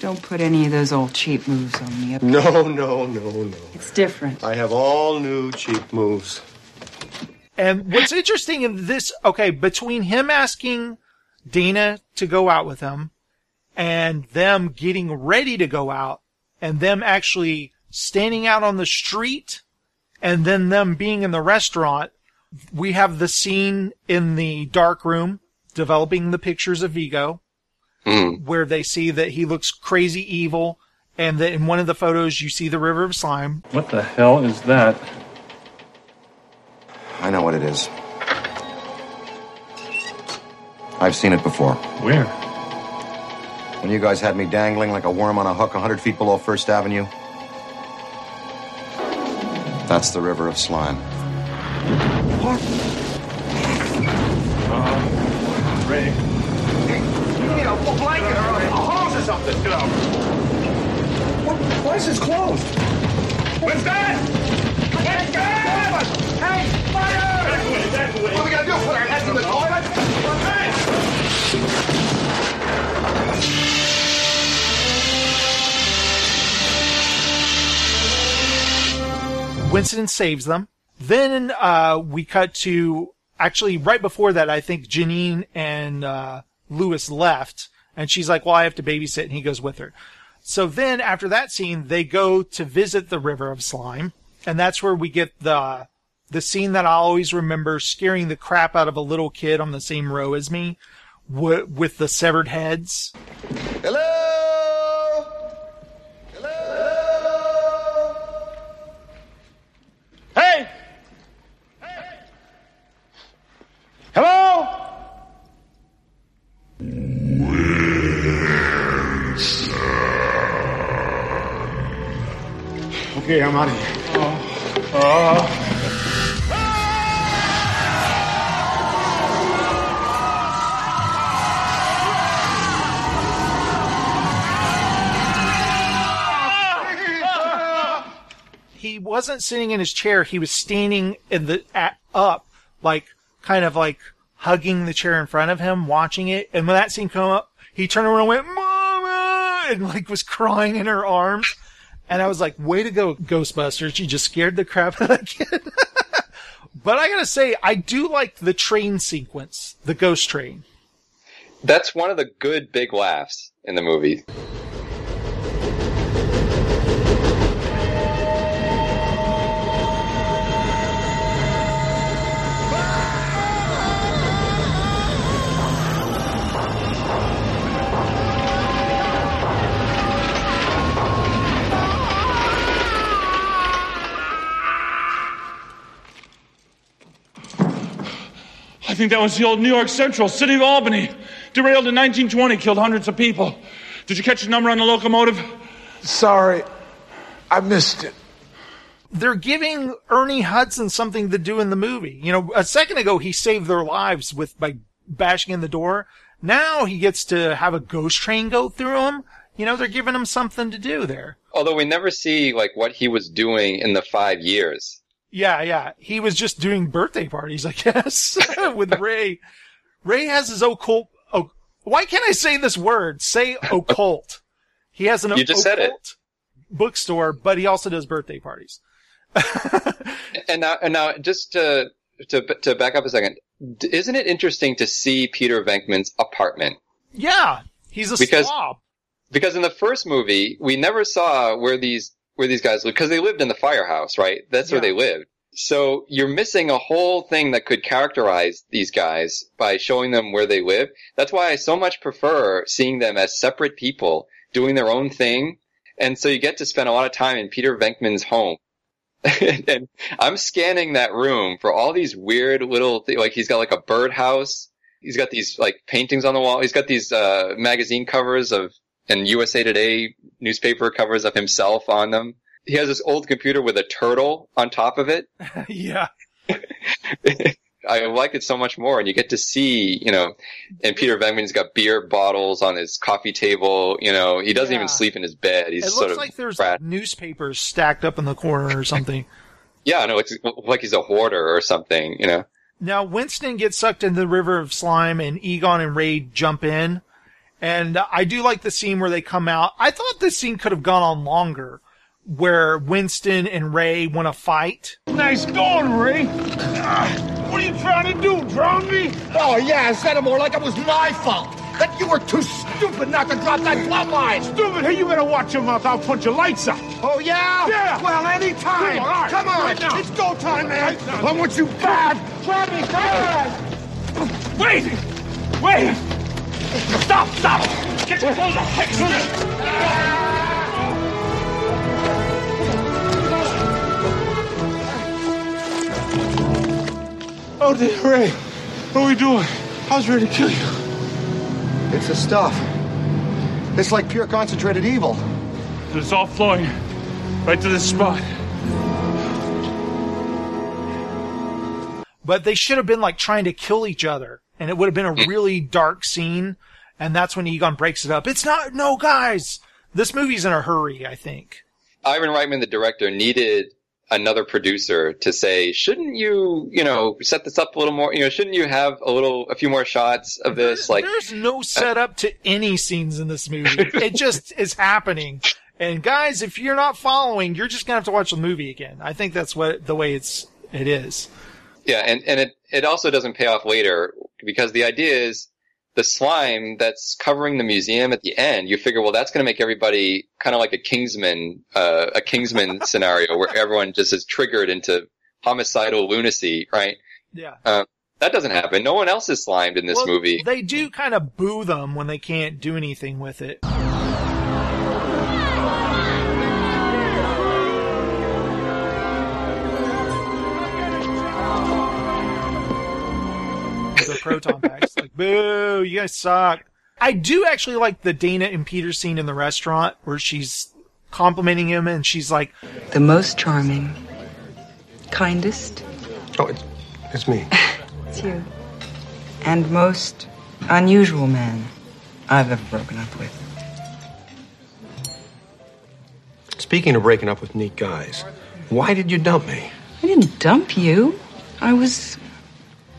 [SPEAKER 14] don't put any of those old cheap moves on me.
[SPEAKER 5] No, no, no, no.
[SPEAKER 14] It's different.
[SPEAKER 5] I have all new cheap moves.
[SPEAKER 1] And what's interesting in this, okay, between him asking Dana to go out with him and them getting ready to go out and them actually standing out on the street and then them being in the restaurant, we have the scene in the dark room developing the pictures of Vigo mm. where they see that he looks crazy evil and that in one of the photos you see the river of slime.
[SPEAKER 15] What the hell is that?
[SPEAKER 23] I know what it is. I've seen it before.
[SPEAKER 15] Where?
[SPEAKER 23] When you guys had me dangling like a worm on a hook 100 feet below First Avenue. That's the river of slime.
[SPEAKER 4] A blanket or a hose or something. What? Why is this closed? What's that? What's that? Hey, fire! What are we gonna do? Put our heads in the toilet?
[SPEAKER 1] Winston saves them. Then uh, we cut to actually right before that. I think Janine and uh, Louis left, and she's like, "Well, I have to babysit," and he goes with her. So then after that scene, they go to visit the River of Slime, and that's where we get the the scene that I always remember scaring the crap out of a little kid on the same row as me, w- with the severed heads.
[SPEAKER 17] Hey! Hello? Okay, I'm out of here. Oh. Oh.
[SPEAKER 1] he wasn't sitting in his chair. He was standing in the at, up, like kind of like hugging the chair in front of him, watching it. And when that scene came up, he turned around and went "Mama!" and like was crying in her arms. And I was like, "Way to go, Ghostbusters! You just scared the crap out of that kid." but I gotta say, I do like the train sequence, the ghost train.
[SPEAKER 2] That's one of the good big laughs in the movie.
[SPEAKER 17] Think that was the old New York Central, City of Albany. Derailed in 1920, killed hundreds of people. Did you catch the number on the locomotive?
[SPEAKER 26] Sorry, I missed it.
[SPEAKER 1] They're giving Ernie Hudson something to do in the movie. You know, a second ago he saved their lives with by bashing in the door. Now he gets to have a ghost train go through him. You know, they're giving him something to do there.
[SPEAKER 2] Although we never see like what he was doing in the five years.
[SPEAKER 1] Yeah, yeah. He was just doing birthday parties, I guess, with Ray. Ray has his occult. Oh, why can't I say this word? Say occult. He has an
[SPEAKER 2] You just
[SPEAKER 1] occult
[SPEAKER 2] said it.
[SPEAKER 1] bookstore, but he also does birthday parties.
[SPEAKER 2] And now, and now, just to to to back up a second, isn't it interesting to see Peter Venkman's apartment?
[SPEAKER 1] Yeah, he's a
[SPEAKER 2] Because-
[SPEAKER 1] slob.
[SPEAKER 2] Because in the first movie, we never saw where these where these guys lived because they lived in the firehouse, right? That's where they lived. So you're missing a whole thing that could characterize these guys by showing them where they live. That's why I so much prefer seeing them as separate people doing their own thing. And so you get to spend a lot of time in Peter Venkman's home. and I'm scanning that room for all these weird little, th- like he's got like a birdhouse. He's got these like paintings on the wall. He's got these, uh, magazine covers of, and USA Today newspaper covers of himself on them. He has this old computer with a turtle on top of it.
[SPEAKER 1] yeah.
[SPEAKER 2] I like it so much more, and you get to see, you know, and Peter Venkman's got beer bottles on his coffee table. You know, he doesn't
[SPEAKER 1] Yeah.
[SPEAKER 2] even sleep in his bed. He's
[SPEAKER 1] it
[SPEAKER 2] sort
[SPEAKER 1] looks
[SPEAKER 2] of
[SPEAKER 1] like there's like, newspapers stacked up in the corner or something.
[SPEAKER 2] yeah, no, it's like he's a hoarder or something. You know,
[SPEAKER 1] Now Winston gets sucked into the river of slime, and Egon and Ray jump in. And I do like the scene where they come out. I thought this scene could have gone on longer, where Winston and Ray want to fight.
[SPEAKER 4] Nice going, Ray. Ah, what are you trying to do, drown me? Oh, yeah, I said it more like it was my fault. That you were too stupid not to drop that plumb line. Stupid? Hey, you better watch your mouth. I'll punch your lights out. Oh, yeah? Yeah. Well, anytime. Come on, Come on. right now. It's go time, man. I want you bad. Grab me, bad. Wait. Wait. Stop, stop. Get your clothes off. Hey,
[SPEAKER 26] Oh, dear Ray. What are we doing? I was ready to kill you.
[SPEAKER 3] It's the stuff. It's like pure concentrated evil.
[SPEAKER 17] And It's all flowing right to this spot.
[SPEAKER 1] But they should have been like trying to kill each other, and it would have been a really dark scene. And that's when Egon breaks it up. It's not, no, guys. This movie's in a hurry, I think.
[SPEAKER 2] Ivan Reitman, the director, needed another producer to say, shouldn't you, you know, set this up a little more? You know, shouldn't you have a little, a few more shots of this? Like,
[SPEAKER 1] There's no uh, setup to any scenes in this movie. it just is happening. And guys, if you're not following, you're just gonna have to watch the movie again. I think that's what the way it's it is.
[SPEAKER 2] Yeah, and, and it, it also doesn't pay off later because the idea is the slime that's covering the museum at the end, you figure, well, that's going to make everybody kind of like a Kingsman, uh, a Kingsman scenario where everyone just is triggered into homicidal lunacy, right?
[SPEAKER 1] Yeah.
[SPEAKER 2] Uh, that doesn't happen. No one else is slimed in this
[SPEAKER 1] Well,
[SPEAKER 2] movie.
[SPEAKER 1] They do kind of boo them when they can't do anything with it. Proton packs, like, boo, you guys suck. I do actually like the Dana and Peter scene in the restaurant where she's complimenting him and she's like,
[SPEAKER 13] The most charming, kindest,
[SPEAKER 5] Oh, it's, it's me.
[SPEAKER 13] it's you, and most unusual man I've ever broken up with.
[SPEAKER 5] Speaking of breaking up with neat guys, why did you dump me?
[SPEAKER 13] I didn't dump you. I was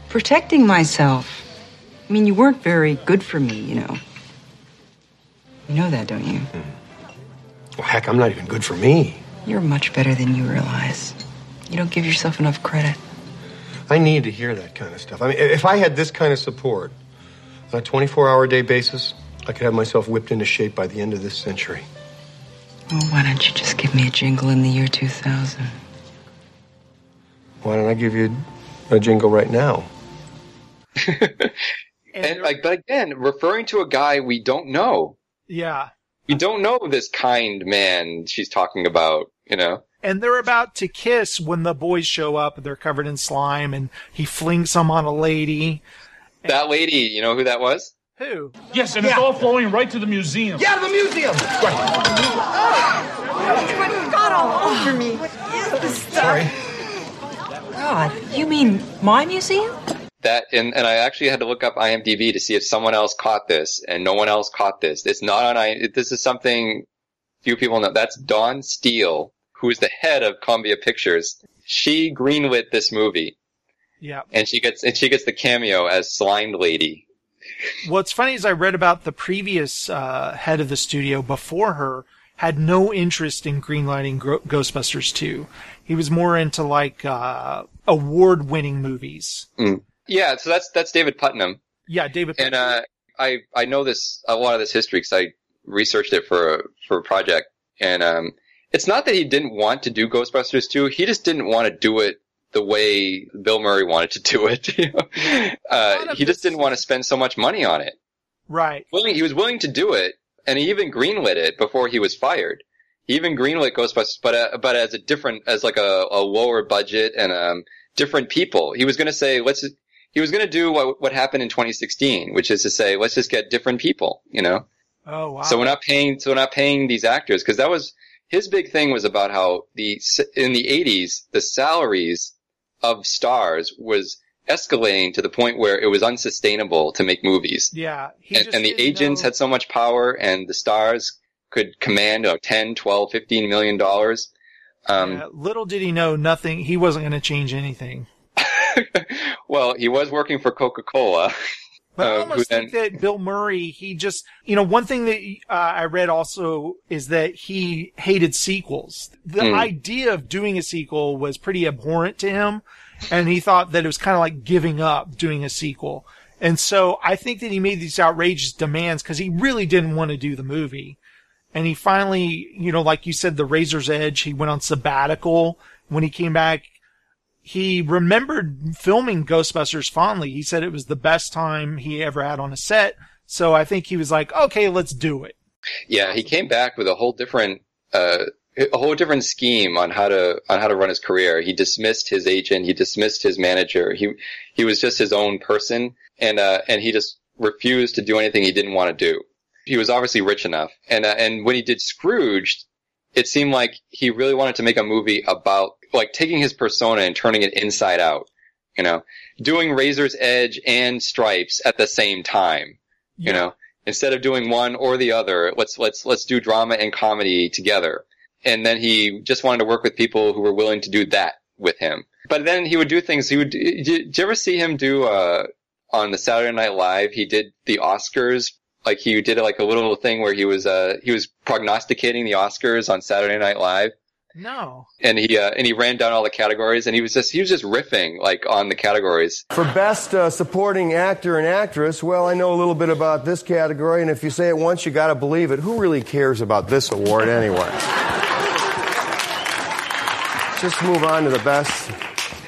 [SPEAKER 13] protecting myself. I mean, you weren't very good for me, you know. You know that, don't you? Hmm.
[SPEAKER 5] Well, heck, I'm not even good for me.
[SPEAKER 13] You're much better than you realize. You don't give yourself enough credit.
[SPEAKER 5] I need to hear that kind of stuff. I mean, if I had this kind of support on a 24 hour day basis, I could have myself whipped into shape by the end of this century.
[SPEAKER 13] Well, why don't you just give me a jingle in the year 2000?
[SPEAKER 5] Why don't I give you a jingle right now?
[SPEAKER 2] and like, but again, referring to a guy we don't know.
[SPEAKER 1] yeah.
[SPEAKER 2] We don't know this kind man she's talking about, you know?
[SPEAKER 1] And they're about to kiss when the boys show up. They're covered in slime and he flings some on a lady.
[SPEAKER 2] That lady, you know who that was?
[SPEAKER 1] Who?
[SPEAKER 17] Yes, and it's all flowing right to the museum.
[SPEAKER 4] Yeah, the museum. Oh.
[SPEAKER 13] It got all over me. What is this stuff? God, you mean my museum?
[SPEAKER 2] That and, and I actually had to look up IMDb to see if someone else caught this, and no one else caught this. It's not on I. This is something few people know. That's Dawn Steel, who is the head of Columbia Pictures. She greenlit this movie,
[SPEAKER 1] Yeah.
[SPEAKER 2] and she gets and she gets the cameo as Slimed Lady.
[SPEAKER 1] What's funny is I read about the previous uh, head of the studio before her had no interest in greenlighting Gro- Ghostbusters 2. He was more into like uh, award-winning movies.
[SPEAKER 2] Mm. Yeah, so that's that's David Puttnam,
[SPEAKER 1] Yeah, David. Puttnam.
[SPEAKER 2] And uh, I I know this a lot of this history because I researched it for a, for a project, and um, it's not that he didn't want to do Ghostbusters 2, he just didn't want to do it the way Bill Murray wanted to do it. you know? uh, he just didn't want to spend so much money on it.
[SPEAKER 1] Right.
[SPEAKER 2] Willing, he was willing to do it, and he even greenlit it before he was fired. He even greenlit Ghostbusters, but uh, but as a different, as like a, a lower budget and um different people. He was going to say, let's. He was going to do what what happened in 2016, which is to say, let's just get different people. You know.
[SPEAKER 1] Oh wow!
[SPEAKER 2] So we're not paying. So we're not paying these actors because that was his big thing was about how the in the 80s the salaries of stars was escalating to the point where it was unsustainable to make movies.
[SPEAKER 1] Yeah, he
[SPEAKER 2] And,
[SPEAKER 1] just
[SPEAKER 2] and the agents
[SPEAKER 1] know-
[SPEAKER 2] had so much power and the stars could command you know, 10, 12, 15 million dollars. Um,
[SPEAKER 1] Yeah, little did he know, nothing. He wasn't going to change anything.
[SPEAKER 2] well, he was working for Coca-Cola.
[SPEAKER 1] But I
[SPEAKER 2] uh,
[SPEAKER 1] almost
[SPEAKER 2] then-
[SPEAKER 1] think that Bill Murray, he just, you know, one thing that uh, I read also is that he hated sequels. The
[SPEAKER 2] Hmm.
[SPEAKER 1] idea of doing a sequel was pretty abhorrent to him, and he thought that it was kind of like giving up doing a sequel. And so I think that he made these outrageous demands because he really didn't want to do the movie. And he finally, you know, like you said, the Razor's Edge, he went on sabbatical. When he came back, he remembered filming Ghostbusters fondly. He said it was the best time he ever had on a set. So I think he was like, okay, let's do it.
[SPEAKER 2] Yeah, he came back with a whole different, uh, a whole different scheme on how to on how to run his career. He dismissed his agent. He dismissed his manager. He he was just his own person, and uh, and he just refused to do anything he didn't want to do. He was obviously rich enough, and uh, and when he did Scrooge, it seemed like he really wanted to make a movie about like taking his persona and turning it inside out. You know, doing Razor's Edge and Stripes at the same time. You know, instead of doing one or the other, let's let's let's do drama and comedy together. And then he just wanted to work with people who were willing to do that with him. But then he would do things. He would. Did, did you ever see him do uh, on the Saturday Night Live? He did the Oscars. Like he did like a little thing where he was uh, he was prognosticating the Oscars on Saturday Night Live
[SPEAKER 1] No.
[SPEAKER 2] and he uh, and he ran down all the categories and he was just he was just riffing like on the categories.
[SPEAKER 27] For Best uh, Supporting Actor and Actress, well, I know a little bit about this category, and if you say it once, you gotta believe it. Who really cares about this award anyway? Just move on to the best.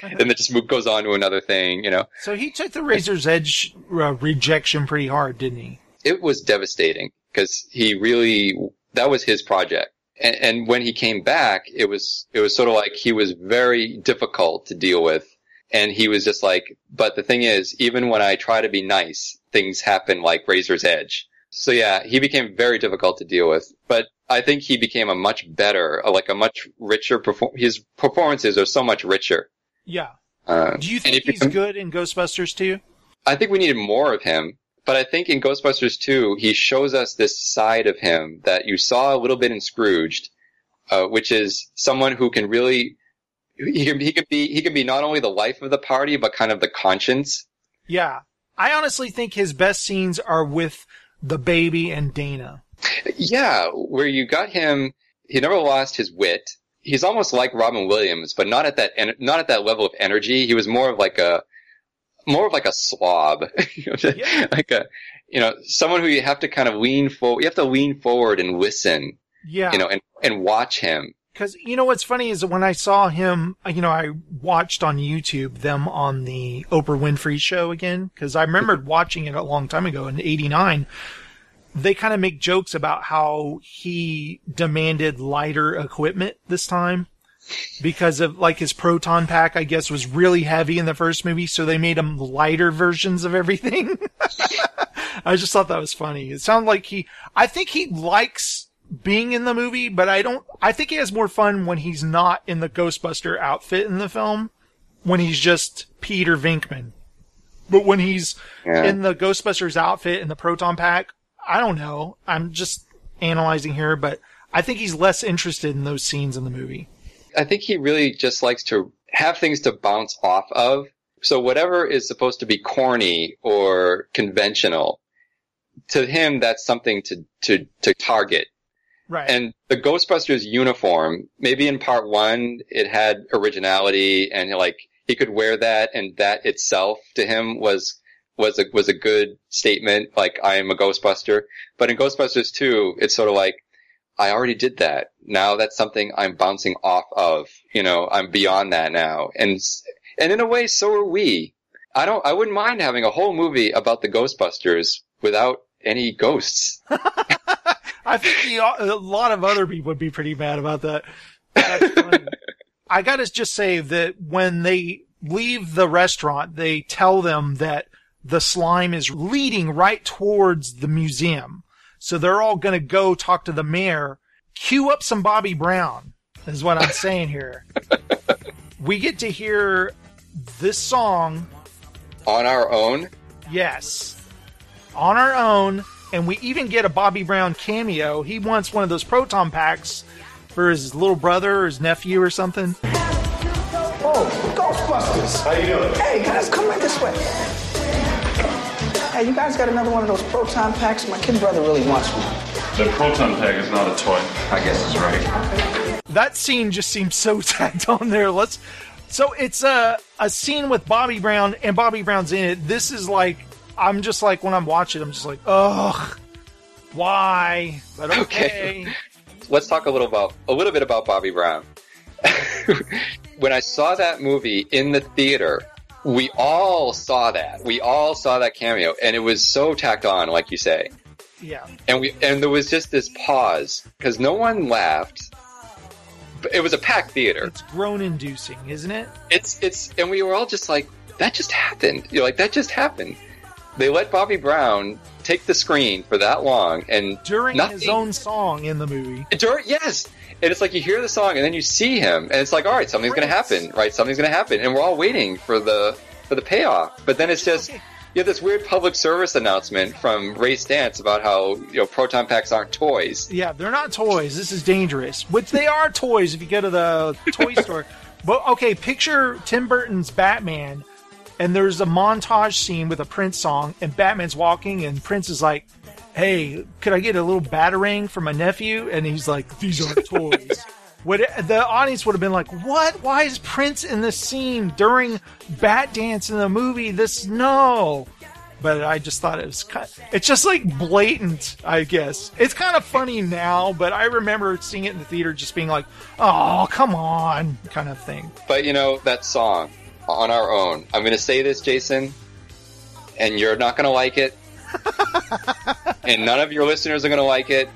[SPEAKER 2] And it just move, goes on to another thing, you know.
[SPEAKER 1] So he took the Razor's Edge uh, rejection pretty hard, didn't he?
[SPEAKER 2] It was devastating because he really that was his project. And, and when he came back, it was it was sort of like he was very difficult to deal with. And he was just like, but the thing is, even when I try to be nice, things happen like Razor's Edge. So yeah, he became very difficult to deal with. But I think he became a much better, like a much richer perform. His performances are so much richer.
[SPEAKER 1] Yeah.
[SPEAKER 2] Uh,
[SPEAKER 1] Do you think he's
[SPEAKER 2] com-
[SPEAKER 1] good in Ghostbusters too?
[SPEAKER 2] I think we needed more of him. But I think in Ghostbusters 2, he shows us this side of him that you saw a little bit in Scrooged, uh, which is someone who can really, he can, he can be, he can be not only the life of the party, but kind of the conscience.
[SPEAKER 1] Yeah. I honestly think his best scenes are with the baby and Dana.
[SPEAKER 2] Yeah, where you got him, he never lost his wit. He's almost like Robin Williams, but not at that, en- not at that level of energy. He was more of like a, more of like a slob, You know, like a, you know, someone who you have to kind of lean forward. You have to lean forward and listen,
[SPEAKER 1] Yeah.
[SPEAKER 2] you know, and and watch him.
[SPEAKER 1] Because you know what's funny is when I saw him, you know, I watched on YouTube them on the Oprah Winfrey show again because I remembered watching it a long time ago in '89. They kind of make jokes about how he demanded lighter equipment this time because of like his proton pack, I guess, was really heavy in the first movie, so they made him lighter versions of everything. I just thought that was funny. It sounded like he, I think he likes being in the movie, but I don't, I think he has more fun when he's not in the Ghostbuster outfit in the film, when he's just Peter Venkman. But when he's
[SPEAKER 2] Yeah.
[SPEAKER 1] in the Ghostbusters outfit and the proton pack, I don't know. I'm just analyzing here, but I think he's less interested in those scenes in the movie.
[SPEAKER 2] I think he really just likes to have things to bounce off of. So whatever is supposed to be corny or conventional, to him that's something to to to target.
[SPEAKER 1] Right.
[SPEAKER 2] And the Ghostbusters uniform, maybe in part one, it had originality and like he could wear that and that itself to him was, was a, was a good statement. Like I am a Ghostbuster. But in Ghostbusters 2, it's sort of like, I already did that. Now that's something I'm bouncing off of. You know, I'm beyond that now. And, and in a way, so are we. I don't, I wouldn't mind having a whole movie about the Ghostbusters without any ghosts.
[SPEAKER 1] I think the, a lot of other people would be pretty mad about that. I gotta just say that when they leave the restaurant, they tell them that the slime is leading right towards the museum. So they're all gonna go talk to the mayor. Cue up some Bobby Brown, is what I'm saying here. we get to hear this song
[SPEAKER 2] On our own,
[SPEAKER 1] Yes. On our own, and we even get a Bobby Brown cameo. He wants one of those proton packs for his little brother or his nephew or something.
[SPEAKER 28] Oh, Ghostbusters! How you doing? Hey, guys, come right this way. Hey, you guys got another one of those proton packs? My kid brother really wants one.
[SPEAKER 15] The proton pack is not a toy. I guess it's right.
[SPEAKER 1] That scene just seems so tacked on there. Let's. So it's a a scene with Bobby Brown and Bobby Brown's in it. This is like I'm just like when I'm watching, I'm just like, ugh, why? But okay.
[SPEAKER 2] let's talk a little about a little bit about Bobby Brown. when I saw that movie in the theater, we all saw that. We all saw that cameo, and it was so tacked on, like you say.
[SPEAKER 1] Yeah.
[SPEAKER 2] And we and there was just this pause because no one laughed. It was a packed theater.
[SPEAKER 1] It's groan inducing, isn't it?
[SPEAKER 2] It's it's and we were all just like, that just happened. You're like, that just happened. They let Bobby Brown take the screen for that long and
[SPEAKER 1] During
[SPEAKER 2] nothing,
[SPEAKER 1] his own song in the movie.
[SPEAKER 2] During, yes. And it's like you hear the song and then you see him and it's like, all right, something's going to happen, right? Something's going to happen, and we're all waiting for the for the payoff. But then it's just you have this weird public service announcement from Ray Stantz about how you know proton packs aren't toys.
[SPEAKER 1] Yeah, they're not toys. This is dangerous. Which they are toys if you go to the toy store. But okay, picture Tim Burton's Batman, and there's a montage scene with a Prince song, and Batman's walking, and Prince is like, "Hey, could I get a little batarang for my nephew?" And he's like, "These aren't toys." Would the audience would have been like, "What? Why is Prince in this scene during Batdance in the movie? This no." But I just thought it was kind. It's just like blatant, I guess. It's kind of funny now, but I remember seeing it in the theater, just being like, "Oh, come on," kind of thing.
[SPEAKER 2] But you know that song on our own. I'm going to say this, Jason, and you're not going to like it, and none of your listeners are going to like it.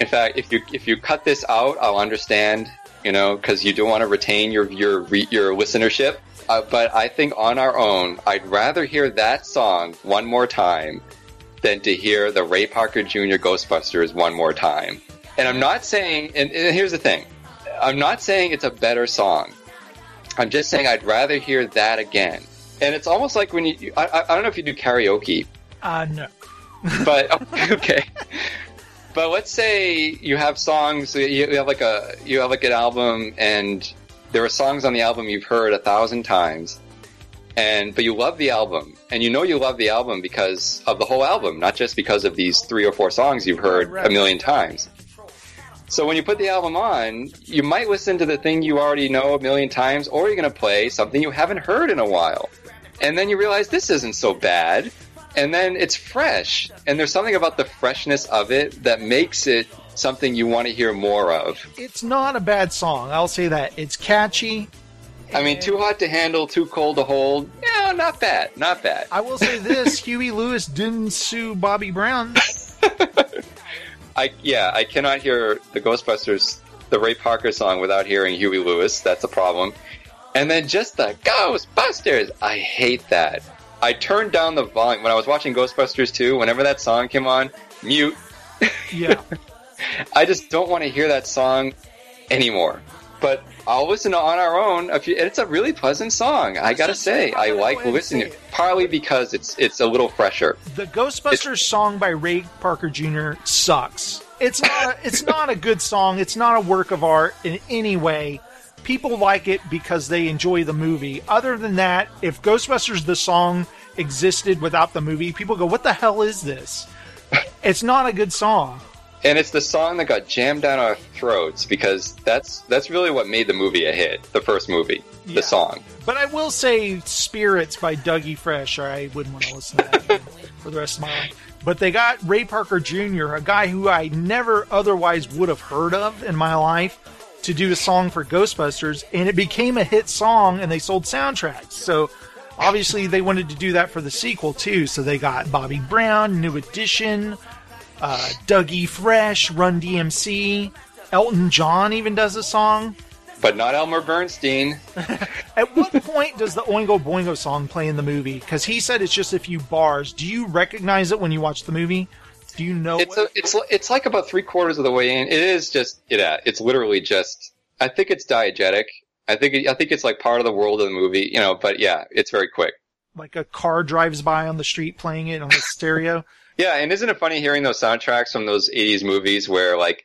[SPEAKER 2] In fact, if you if you cut this out, I'll understand. You know, because you don't want to retain your your your listenership. Uh, but I think on our own, I'd rather hear that song one more time than to hear the Ray Parker Jr. Ghostbusters one more time. And I'm not saying, and, and here's the thing, I'm not saying it's a better song. I'm just saying I'd rather hear that again. And it's almost like when you, I, I- don't know if you do karaoke,
[SPEAKER 1] Uh, no.
[SPEAKER 2] but okay. But let's say you have songs, you have like a, you have like an album, and there are songs on the album you've heard a thousand times, and but you love the album, and you know you love the album because of the whole album, not just because of these three or four songs you've heard
[SPEAKER 1] right.
[SPEAKER 2] a million times. So when you put the album on, you might listen to the thing you already know a million times, or you're going to play something you haven't heard in a while. And then you realize this isn't so bad. And then it's fresh. And there's something about the freshness of it that makes it something you want to hear more of.
[SPEAKER 1] It's not a bad song. I'll say that. It's catchy.
[SPEAKER 2] I mean, too hot to handle, too cold to hold. No, not bad. Not bad.
[SPEAKER 1] I will say this: Huey Lewis didn't sue Bobby Brown.
[SPEAKER 2] I yeah, I cannot hear the Ghostbusters, the Ray Parker song without hearing Huey Lewis. That's a problem. And then just the Ghostbusters. I hate that. I turned down the volume when I was watching Ghostbusters 2. Whenever that song came on, mute.
[SPEAKER 1] Yeah.
[SPEAKER 2] I just don't want to hear that song anymore. But I'll listen to On Our Own. A few, it's a really pleasant song. I gotta say, I like listening. Partly because it's it's a little fresher.
[SPEAKER 1] The Ghostbusters song by Ray Parker Jr. sucks. It's not. A, it's not a good song. It's not a work of art in any way. People like it because they enjoy the movie. Other than that, if Ghostbusters the song existed without the movie, people go, "What the hell is this?" It's not a good song.
[SPEAKER 2] And it's the song that got jammed down our throats because that's that's really what made the movie a hit. The first movie,
[SPEAKER 1] Yeah.
[SPEAKER 2] the song.
[SPEAKER 1] But I will say Spirits by Dougie Fresh, or I wouldn't want to listen to that for the rest of my life. But they got Ray Parker Jr., a guy who I never otherwise would have heard of in my life, to do a song for Ghostbusters, and it became a hit song, and they sold soundtracks. So obviously they wanted to do that for the sequel too. So they got Bobby Brown, New Edition, uh, Dougie Fresh, Run DMC, Elton John even does a song.
[SPEAKER 2] But not Elmer Bernstein.
[SPEAKER 1] At what point does the Oingo Boingo song play in the movie? Because he said it's just a few bars. Do you recognize it when you watch the movie? Do you know?
[SPEAKER 2] It's a, it's it's like about three quarters of the way in. It is just yeah. It's literally just. I think it's diegetic. I think it, I think it's like part of the world of the movie, you know. But yeah, it's very quick.
[SPEAKER 1] like a car drives by on the street playing it on the stereo?
[SPEAKER 2] Yeah, and isn't it funny hearing those soundtracks from those '80s movies where like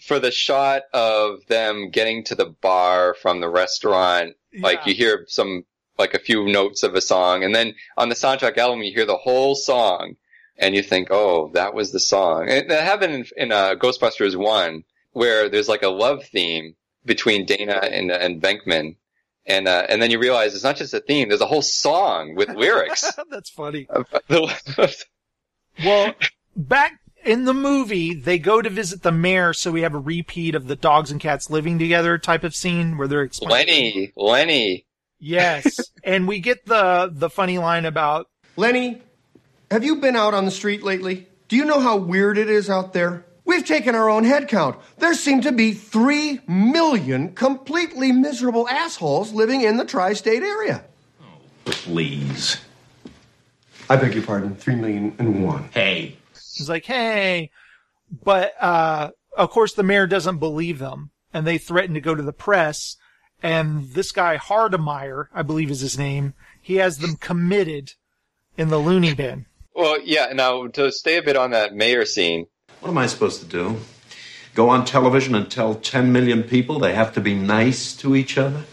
[SPEAKER 2] for the shot of them getting to the bar from the restaurant, like you hear some like a few notes of a song, and then on the soundtrack album you hear the whole song, and you think, oh, that was the song. And that happened in, in uh, Ghostbusters One, where there's like a love theme between Dana and and Venkman. And uh, and then you realize it's not just a theme; there's a whole song with lyrics.
[SPEAKER 1] That's funny. Well, back in the movie, they go to visit the mayor, so we have a repeat of the dogs and cats living together type of scene where they're explaining.
[SPEAKER 2] Lenny, Lenny.
[SPEAKER 1] Yes, and we get the the funny line about
[SPEAKER 27] Lenny, have you been out on the street lately? Do you know how weird it is out there? We've taken our own head count. There seem to be three million completely miserable assholes living in the tri state area.
[SPEAKER 29] Oh, please.
[SPEAKER 27] I beg your pardon, three million and one.
[SPEAKER 29] Hey.
[SPEAKER 1] He's like, hey, but uh, of course the mayor doesn't believe them, and they threaten to go to the press. And this guy Hardemeyer, I believe is his name, he has them committed in the loony bin.
[SPEAKER 2] Well, yeah. Now to stay a bit on that mayor scene,
[SPEAKER 29] What am I supposed to do? Go on television and tell 10 million people they have to be nice to each other?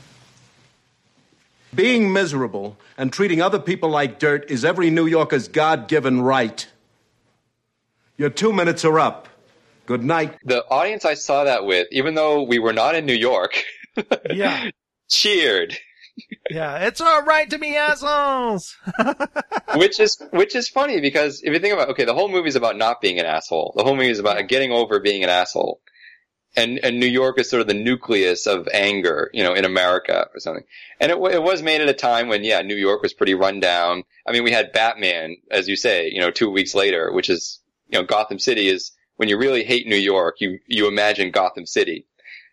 [SPEAKER 30] Being miserable and treating other people like dirt is every New Yorker's God given right. Your two minutes are up. Good night.
[SPEAKER 2] the audience I saw that with, even though we were not in New York,
[SPEAKER 1] Yeah,
[SPEAKER 2] cheered.
[SPEAKER 1] yeah, it's all right to be assholes.
[SPEAKER 2] which is which is funny because if you think about okay, the whole movie is about not being an asshole. The whole movie is about getting over being an asshole. And and New York is sort of the nucleus of anger, you know, in America or something. And it, it was made at a time when yeah, New York was pretty run down. I mean, we had Batman, as you say, you know, two weeks later, which is you know, Gotham City is when you really hate New York, you you imagine Gotham City,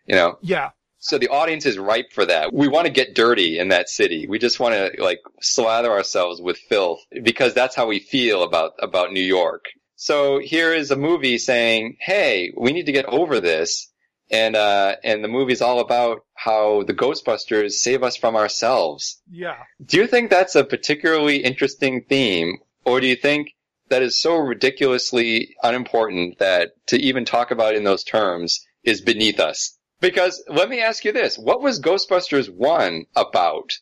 [SPEAKER 2] you know.
[SPEAKER 1] Yeah.
[SPEAKER 2] So the audience is ripe for that. We want to get dirty in that city. We just want to like slather ourselves with filth because that's how we feel about, about New York. So here is a movie saying, Hey, we need to get over this. And, uh, and the movie's all about how the Ghostbusters save us from ourselves.
[SPEAKER 1] Yeah.
[SPEAKER 2] Do you think that's a particularly interesting theme? Or do you think that is so ridiculously unimportant that to even talk about in those terms is beneath us? Because let me ask you this. What was Ghostbusters 1 about?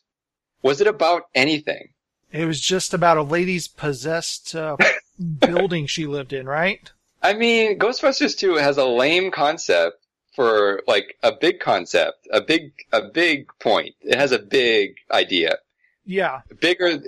[SPEAKER 2] Was it about anything?
[SPEAKER 1] It was just about a lady's possessed uh, building she lived in, right?
[SPEAKER 2] I mean, Ghostbusters 2 has a lame concept for like a big concept, a big, a big point. It has a big idea.
[SPEAKER 1] Yeah.
[SPEAKER 2] Bigger,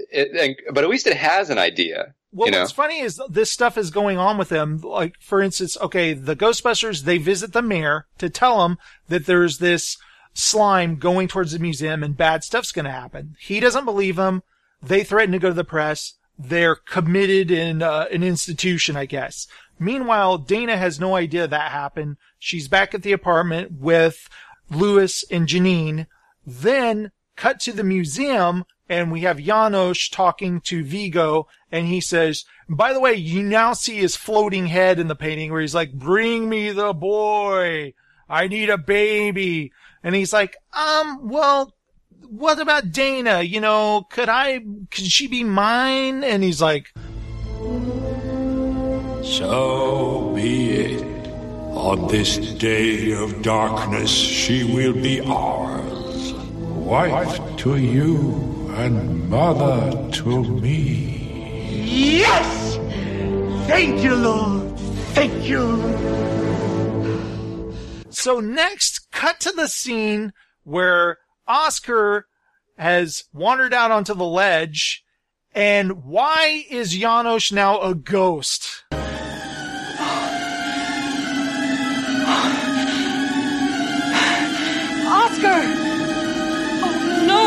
[SPEAKER 2] but at least it has an idea.
[SPEAKER 1] Well,
[SPEAKER 2] you know?
[SPEAKER 1] what's funny is this stuff is going on with them. Like, for instance, okay, the Ghostbusters, they visit the mayor to tell him that there's this slime going towards the museum and bad stuff's going to happen. He doesn't believe them. They threaten to go to the press. They're committed in uh, an institution, I guess. Meanwhile, Dana has no idea that happened. She's back at the apartment with Louis and Janine. Then cut to the museum and we have Janosz talking to Vigo and he says, by the way, you now see his floating head in the painting where he's like, bring me the boy. I need a baby. And he's like, um, well, what about Dana? You know, could I, could she be mine? And he's like,
[SPEAKER 31] So be it. On this day of darkness, she will be ours. Wife to you and mother to me.
[SPEAKER 4] Yes! Thank you, Lord. Thank you.
[SPEAKER 1] So next, cut to the scene where Oscar has wandered out onto the ledge, and why is Janosz now a ghost?
[SPEAKER 8] Oscar! Oh no!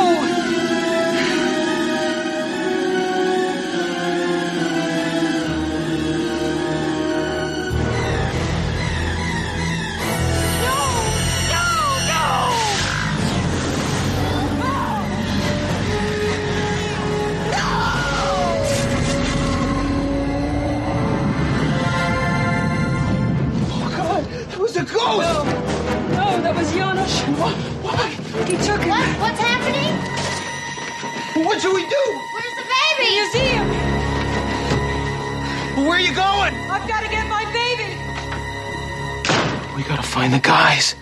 [SPEAKER 8] No! No! Oh God! That was a ghost! No, no that was What? What? He took it.
[SPEAKER 32] What? What's happening?
[SPEAKER 4] What should we do?
[SPEAKER 32] Where's the baby?
[SPEAKER 8] Museum.
[SPEAKER 4] Where are you going?
[SPEAKER 8] I've got to get my baby.
[SPEAKER 22] We gotta find the guys.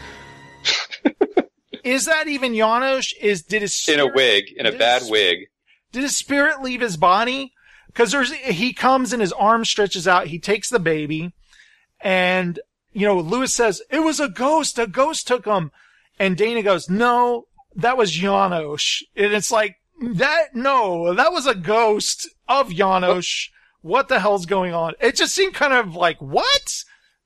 [SPEAKER 1] Is that even Janosz? Is did his
[SPEAKER 2] In a wig, in a bad wig.
[SPEAKER 1] did his spirit leave his body? Because there's he comes and his arm stretches out. He takes the baby, and you know Louis says it was a ghost. A ghost took him, and Dana goes, "No, that was Janosz." And it's like that. No, that was a ghost of Janosz. What the hell's going on? It just seemed kind of like what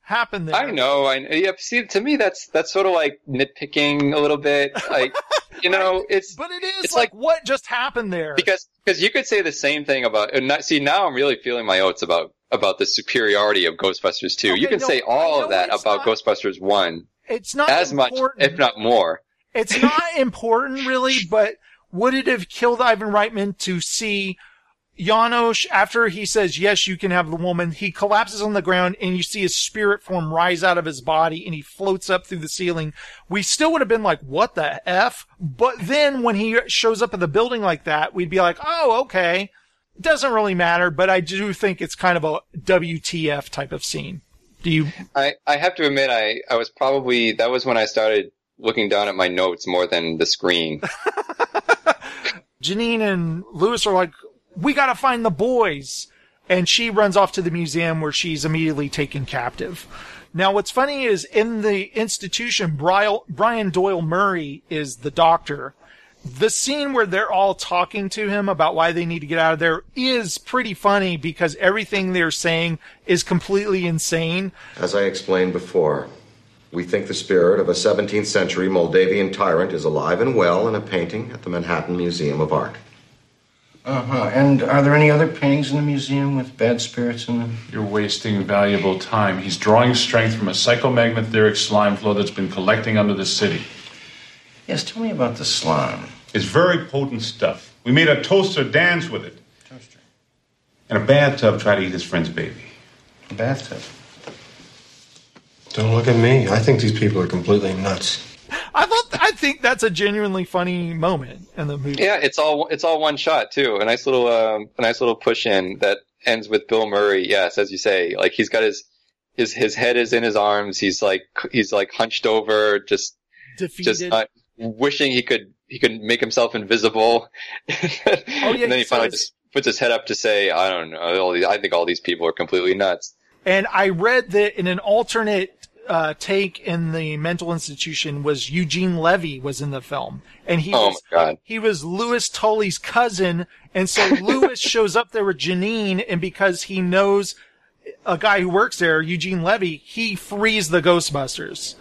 [SPEAKER 1] happened there.
[SPEAKER 2] I know. I yeah. See, to me, that's that's sort of like nitpicking a little bit. Like, you know, it's
[SPEAKER 1] but it is
[SPEAKER 2] it's
[SPEAKER 1] like, what just happened there?
[SPEAKER 2] because because you could say the same thing about. And not, see, now I'm really feeling my oats about about the superiority of Ghostbusters two. you can
[SPEAKER 1] no,
[SPEAKER 2] say all of that about Ghostbusters one
[SPEAKER 1] it's not
[SPEAKER 2] as much, if not more.
[SPEAKER 1] It's not important really, but would it have killed Ivan Reitman to see Janosz after he says, yes, you can have the woman, he collapses on the ground and you see his spirit form rise out of his body and he floats up through the ceiling. We still would have been like, what the F? But then when he shows up in the building like that, we'd be like, oh, okay. Doesn't really matter, but I do think it's kind of a WTF type of scene. Do you?
[SPEAKER 2] I, I have to admit, I, I was probably, that was when I started looking down at my notes more than the screen.
[SPEAKER 1] Janine and Louis are like, we gotta find the boys. And she runs off to the museum where she's immediately taken captive. Now, what's funny is in the institution, Brian Brian Doyle Murray is the doctor. The scene where they're all talking to him about why they need to get out of there is pretty funny because everything they're saying is completely insane.
[SPEAKER 23] As I explained before, we think the spirit of a 17th century Moldavian tyrant is alive and well in a painting at the Manhattan Museum of Art.
[SPEAKER 33] Uh huh. And are there any other paintings in the museum with bad spirits in them?
[SPEAKER 15] You're wasting valuable time. He's drawing strength from a psychomagnotheric slime flow that's been collecting under the city.
[SPEAKER 33] Yes, tell me about the slime.
[SPEAKER 16] It's very potent stuff. We made a toaster dance with it. Toaster. And a bathtub try to eat his friend's baby.
[SPEAKER 33] A bathtub.
[SPEAKER 5] Don't look at me. I think these people are completely nuts.
[SPEAKER 1] I thought, I think that's a genuinely funny moment in the movie.
[SPEAKER 2] Yeah, it's all it's all one shot too. A nice little um, a nice little push in that ends with Bill Murray. Yes, as you say, like he's got his his his head is in his arms. He's like he's like hunched over, just
[SPEAKER 1] Defeated.
[SPEAKER 2] just uh, wishing he could he can make himself invisible.
[SPEAKER 1] Oh, yeah,
[SPEAKER 2] and then he finally
[SPEAKER 1] it's-
[SPEAKER 2] just puts his head up to say, "I don't know. All these, I think all these people are completely nuts."
[SPEAKER 1] And I read that in an alternate uh, take in the mental institution was Eugene Levy was in the film, and he
[SPEAKER 2] Oh
[SPEAKER 1] was he was Louis Tully's cousin, and so Louis shows up there with Janine, and because he knows a guy who works there, Eugene Levy, he frees the Ghostbusters.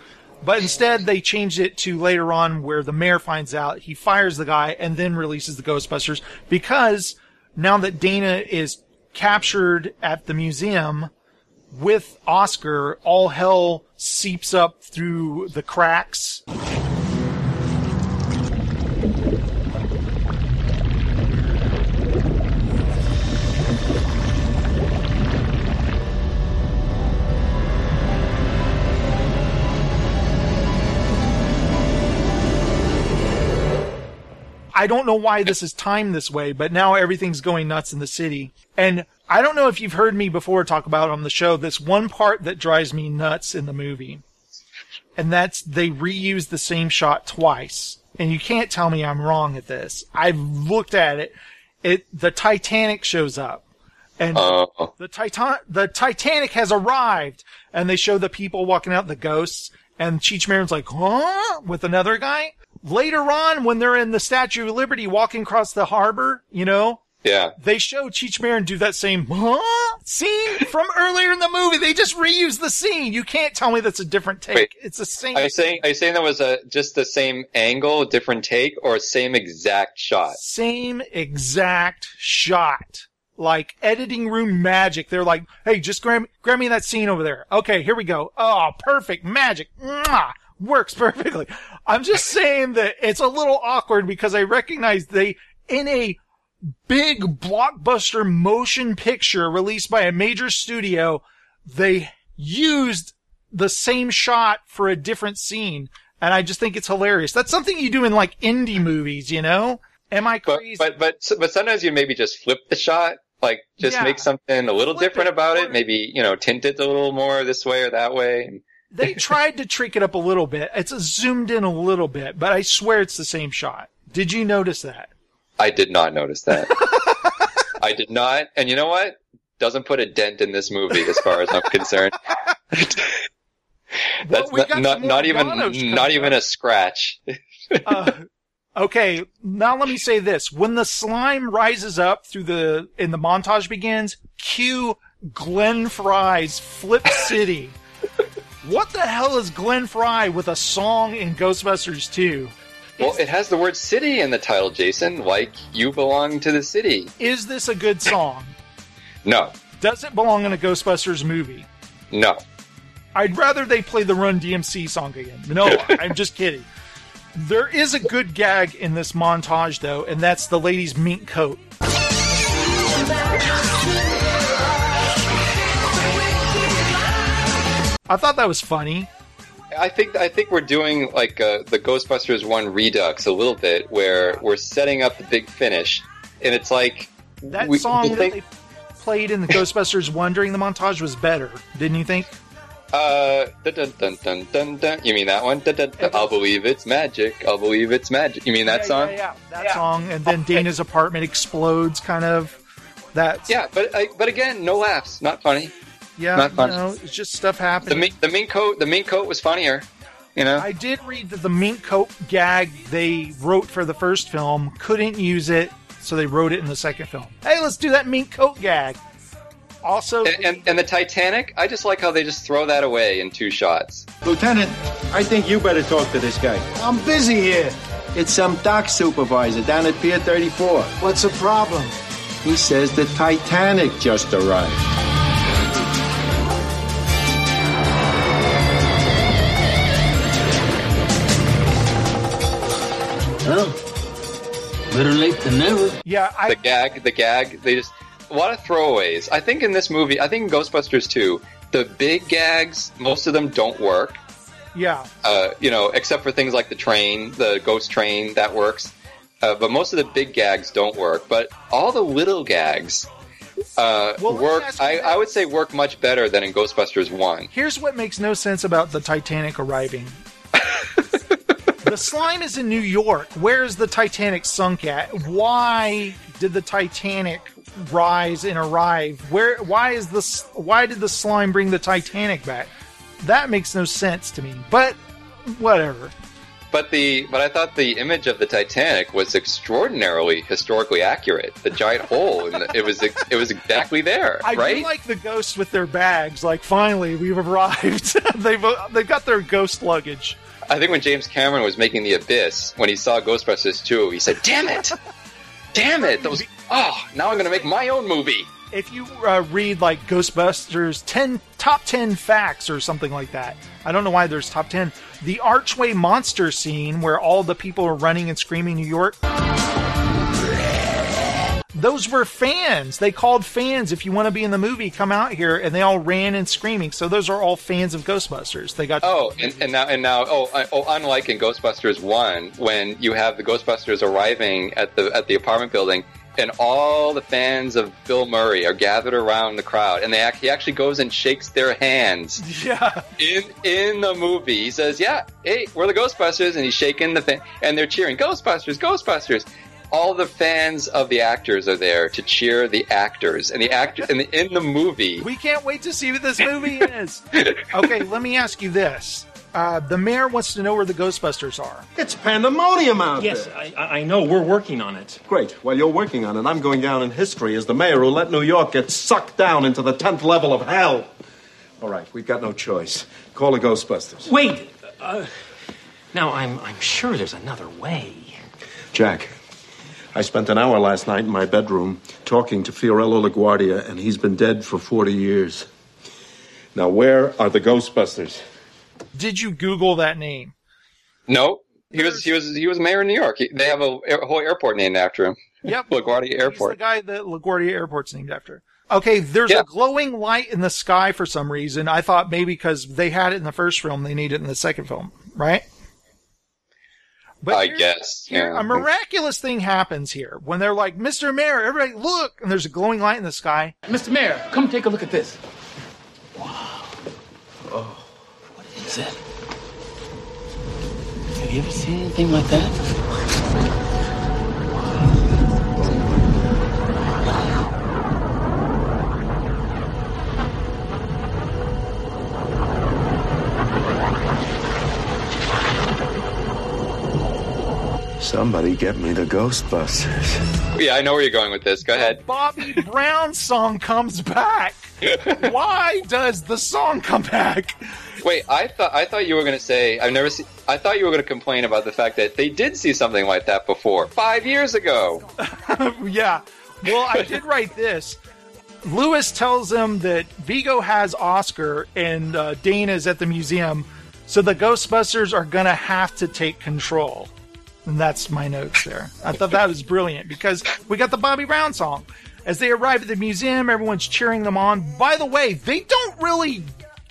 [SPEAKER 1] But instead, they changed it to later on where the mayor finds out, he fires the guy, and then releases the Ghostbusters because now that Dana is captured at the museum with Oscar, all hell seeps up through the cracks. I don't know why this is timed this way, but now everything's going nuts in the city. And I don't know if you've heard me before talk about on the show this one part that drives me nuts in the movie. And that's they reuse the same shot twice. And you can't tell me I'm wrong at this. I've looked at it. It the Titanic shows up. And
[SPEAKER 2] Oh.
[SPEAKER 1] the Titan the Titanic has arrived and they show the people walking out the ghosts and Cheech Marin's like, huh? With another guy. Later on, when they're in the Statue of Liberty walking across the harbor, you know,
[SPEAKER 2] Yeah.
[SPEAKER 1] they show Cheech Marin do that same huh? scene from earlier in the movie. They just reuse the scene. You can't tell me that's a different take.
[SPEAKER 2] Wait.
[SPEAKER 1] It's the same.
[SPEAKER 2] Are you saying are you saying that was a just the same angle, different take, or same exact shot?
[SPEAKER 1] Same exact shot. Like editing room magic. They're like, hey, just grab, grab me that scene over there. Okay, here we go. Oh, perfect. Magic. Mwah! Works perfectly. I'm just saying that it's a little awkward because I recognize they, in a big blockbuster motion picture released by a major studio, they used the same shot for a different scene. And I just think it's hilarious. That's something you do in like indie movies, you know? Am I
[SPEAKER 2] But,
[SPEAKER 1] crazy?
[SPEAKER 2] but but but sometimes you maybe just flip the shot, like just
[SPEAKER 1] Yeah.
[SPEAKER 2] make something a little different about it. Maybe you know tint it a little more this way or that way.
[SPEAKER 1] They tried to trick it up a little bit. It's zoomed in a little bit, but I swear it's the same shot. Did you notice that?
[SPEAKER 2] I did not notice that. I did not, and you know what? Doesn't put a dent in this movie as far as I'm concerned. That's
[SPEAKER 1] we
[SPEAKER 2] not, not, not even not even a scratch.
[SPEAKER 1] Uh, okay, now let me say this: when the slime rises up through the and the montage begins, cue Glenn Frey's Flip City. What the hell is Glenn Frey with a song in Ghostbusters 2?
[SPEAKER 2] Well, it has the word city in the title, Jason, like you belong to the city.
[SPEAKER 1] Is this a good song?
[SPEAKER 2] No,
[SPEAKER 1] Does it belong in a Ghostbusters movie?
[SPEAKER 2] no.
[SPEAKER 1] I'd rather they play the Run DMC song again. No, I'm just kidding. There is a good gag in this montage, though, and that's the lady's mink coat. I thought that was funny.
[SPEAKER 2] I think I think we're doing like uh, the Ghostbusters one Redux a little bit, where we're setting up the big finish, and it's like
[SPEAKER 1] That
[SPEAKER 2] we-
[SPEAKER 1] song that
[SPEAKER 2] thing-
[SPEAKER 1] they played in the Ghostbusters 1 during the montage was better, didn't you think?
[SPEAKER 2] Uh, dun, dun, dun, dun, dun, dun. You mean that one? Dun, dun, dun. I'll believe it's magic. I'll believe it's magic. You mean that
[SPEAKER 1] Yeah,
[SPEAKER 2] song?
[SPEAKER 1] Yeah, yeah, that song, and then Dana's apartment explodes, kind of. That's
[SPEAKER 2] Yeah, but I, but again, no laughs. Not funny.
[SPEAKER 1] Yeah,
[SPEAKER 2] not fun.
[SPEAKER 1] you know, it's just stuff
[SPEAKER 2] The
[SPEAKER 1] happening.
[SPEAKER 2] mink, the mink coat, the mink coat was funnier. You know,
[SPEAKER 1] I did read that the mink coat gag they wrote for the first film couldn't use it, so they wrote it in the second film. Hey, let's do that mink coat gag. Also,
[SPEAKER 2] and, and and the Titanic. I just like how they just throw that away in two shots.
[SPEAKER 34] Lieutenant, I think you better talk to this guy. I'm busy here. It's some dock supervisor down at Pier 34. What's the problem? He says the Titanic just arrived.
[SPEAKER 35] Well, better late than never.
[SPEAKER 1] Yeah, I,
[SPEAKER 2] the gag, the gag. They just a lot of throwaways. I think in this movie, I think in Ghostbusters 2, the big gags, most of them don't work.
[SPEAKER 1] yeah,
[SPEAKER 2] Uh, you know, except for things like the train, the ghost train, that works. Uh, but most of the big gags don't work. But all the little gags uh,
[SPEAKER 1] Well,
[SPEAKER 2] work. I, I would say work much better than in Ghostbusters One.
[SPEAKER 1] Here's what makes no sense about the Titanic arriving. the slime is in New York. Where is the Titanic sunk at? Why did the Titanic rise and arrive? Where? Why is this? Why did the slime bring the Titanic back? That makes no sense to me. But whatever.
[SPEAKER 2] But the but I thought the image of the Titanic was extraordinarily historically accurate. The giant hole, and it was it was exactly there,
[SPEAKER 1] I
[SPEAKER 2] right?
[SPEAKER 1] do like the ghosts with their bags. Like, finally, we've arrived. they've they've got their ghost luggage.
[SPEAKER 2] I think when James Cameron was making The Abyss, when he saw Ghostbusters 2, he said, "Damn it, damn it! Those oh, now I'm going to make my own movie."
[SPEAKER 1] if you uh, read like Ghostbusters 10 top 10 facts or something like that, I don't know why there's top 10. The archway monster scene where all the people are running and screaming New York. Those were fans. They called fans. If you want to be in the movie, come out here, and they all ran and screaming. So those are all fans of Ghostbusters. They got
[SPEAKER 2] Oh, and, and now and now oh, oh, unlike in Ghostbusters One, when you have the Ghostbusters arriving at the at the apartment building. And all the fans of Bill Murray are gathered around the crowd, and they act, he actually goes and shakes their hands.
[SPEAKER 1] Yeah.
[SPEAKER 2] In in the movie, he says, "Yeah, hey, we're the Ghostbusters," and he's shaking the fan, and they're cheering, "Ghostbusters, Ghostbusters!" All the fans of the actors are there to cheer the actors, and the actor in the, in the movie.
[SPEAKER 1] We can't wait to see what this movie is. okay, let me ask you this. Uh, the mayor wants to know where the Ghostbusters are.
[SPEAKER 30] It's pandemonium out
[SPEAKER 34] Yes,
[SPEAKER 30] there.
[SPEAKER 34] I, I know. We're working on it.
[SPEAKER 30] Great. While you're working on it, I'm going down in history as the mayor who let New York get sucked down into the 10th level of hell. All right, we've got no choice. Call the Ghostbusters.
[SPEAKER 34] Wait. Uh, now, I'm, I'm sure there's another way.
[SPEAKER 30] Jack, I spent an hour last night in my bedroom talking to Fiorello LaGuardia, and he's been dead for 40 years. Now, where are the Ghostbusters?
[SPEAKER 1] Did you Google that name?
[SPEAKER 2] No, he was he was he was mayor of New York. He, they have a, a whole airport named after him.
[SPEAKER 1] Yep.
[SPEAKER 2] LaGuardia
[SPEAKER 1] He's the guy that LaGuardia Airport's named after. Okay, there's
[SPEAKER 2] Yeah.
[SPEAKER 1] a glowing light in the sky for some reason. I thought maybe because they had it in the first film, they need it in the second film, right?
[SPEAKER 2] I guess.
[SPEAKER 1] Here,
[SPEAKER 2] Yeah.
[SPEAKER 1] a miraculous thing happens here when they're like, "Mr. Mayor, everybody look!" and there's a glowing light in the sky.
[SPEAKER 35] Mr. Mayor, come take a look at this. Wow.
[SPEAKER 34] Oh.
[SPEAKER 35] Is it? Have you ever seen anything like that?
[SPEAKER 34] Somebody get me the Ghostbusters.
[SPEAKER 2] Yeah, I know where you're going with this. Go ahead.
[SPEAKER 1] Bobby Brown song comes back. Why does the song come back?
[SPEAKER 2] Wait, I thought I thought you were going to say I've never seen. I thought you were going to complain about the fact that they did see something like that before five years ago.
[SPEAKER 1] yeah. Well, I did write this. Louis tells him that Vigo has Oscar and uh, Dana's at the museum, so the Ghostbusters are going to have to take control. And that's my notes there. I thought that was brilliant because we got the Bobby Brown song. As they arrive at the museum, everyone's cheering them on. By the way, they don't really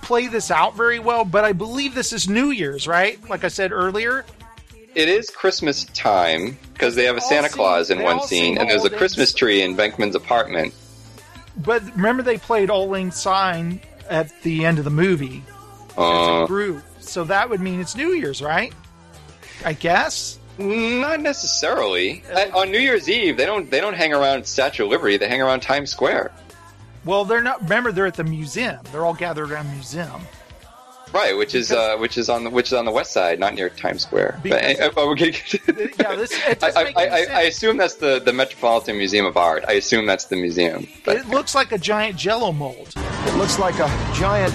[SPEAKER 1] play this out very well, but I believe this is New Year's, right? Like I said earlier.
[SPEAKER 2] It is Christmas time because they have a Santa Claus in one scene, and there's a Christmas tree in Venkman's apartment.
[SPEAKER 1] But remember, they played Auld Lang Syne at the end of the movie.
[SPEAKER 2] Uh,
[SPEAKER 1] group. So that would mean it's New Year's, right? I guess.
[SPEAKER 2] Not necessarily. Uh, on New Year's Eve, they don't they don't hang around Statue of Liberty. They hang around Times Square.
[SPEAKER 1] Well, they're not. Remember, they're at the museum. They're all gathered around the museum.
[SPEAKER 2] Right, which is uh, which is on the which is on the west side, not near Times Square. But, uh, oh, we're getting-
[SPEAKER 1] yeah, this it
[SPEAKER 2] I, I, I. I assume that's the, the Metropolitan Museum of Art. I assume that's the museum. But
[SPEAKER 1] it looks like a giant Jello mold.
[SPEAKER 27] It looks like a giant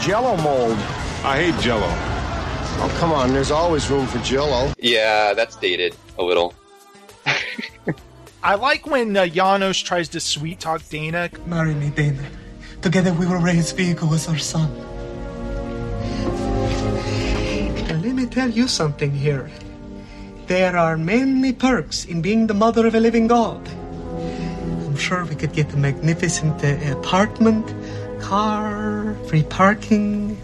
[SPEAKER 27] jello mold.
[SPEAKER 16] I hate jello.
[SPEAKER 27] Oh, come on. There's always room for jello.
[SPEAKER 2] yeah, that's dated a little.
[SPEAKER 1] I like when uh, Janosz tries to sweet talk Dana.
[SPEAKER 36] Marry me, Dana. Together we will raise Vigo as our son. Now, let me tell you something here. There are many perks in being the mother of a living god. I'm sure we could get a magnificent uh, apartment, car, free parking.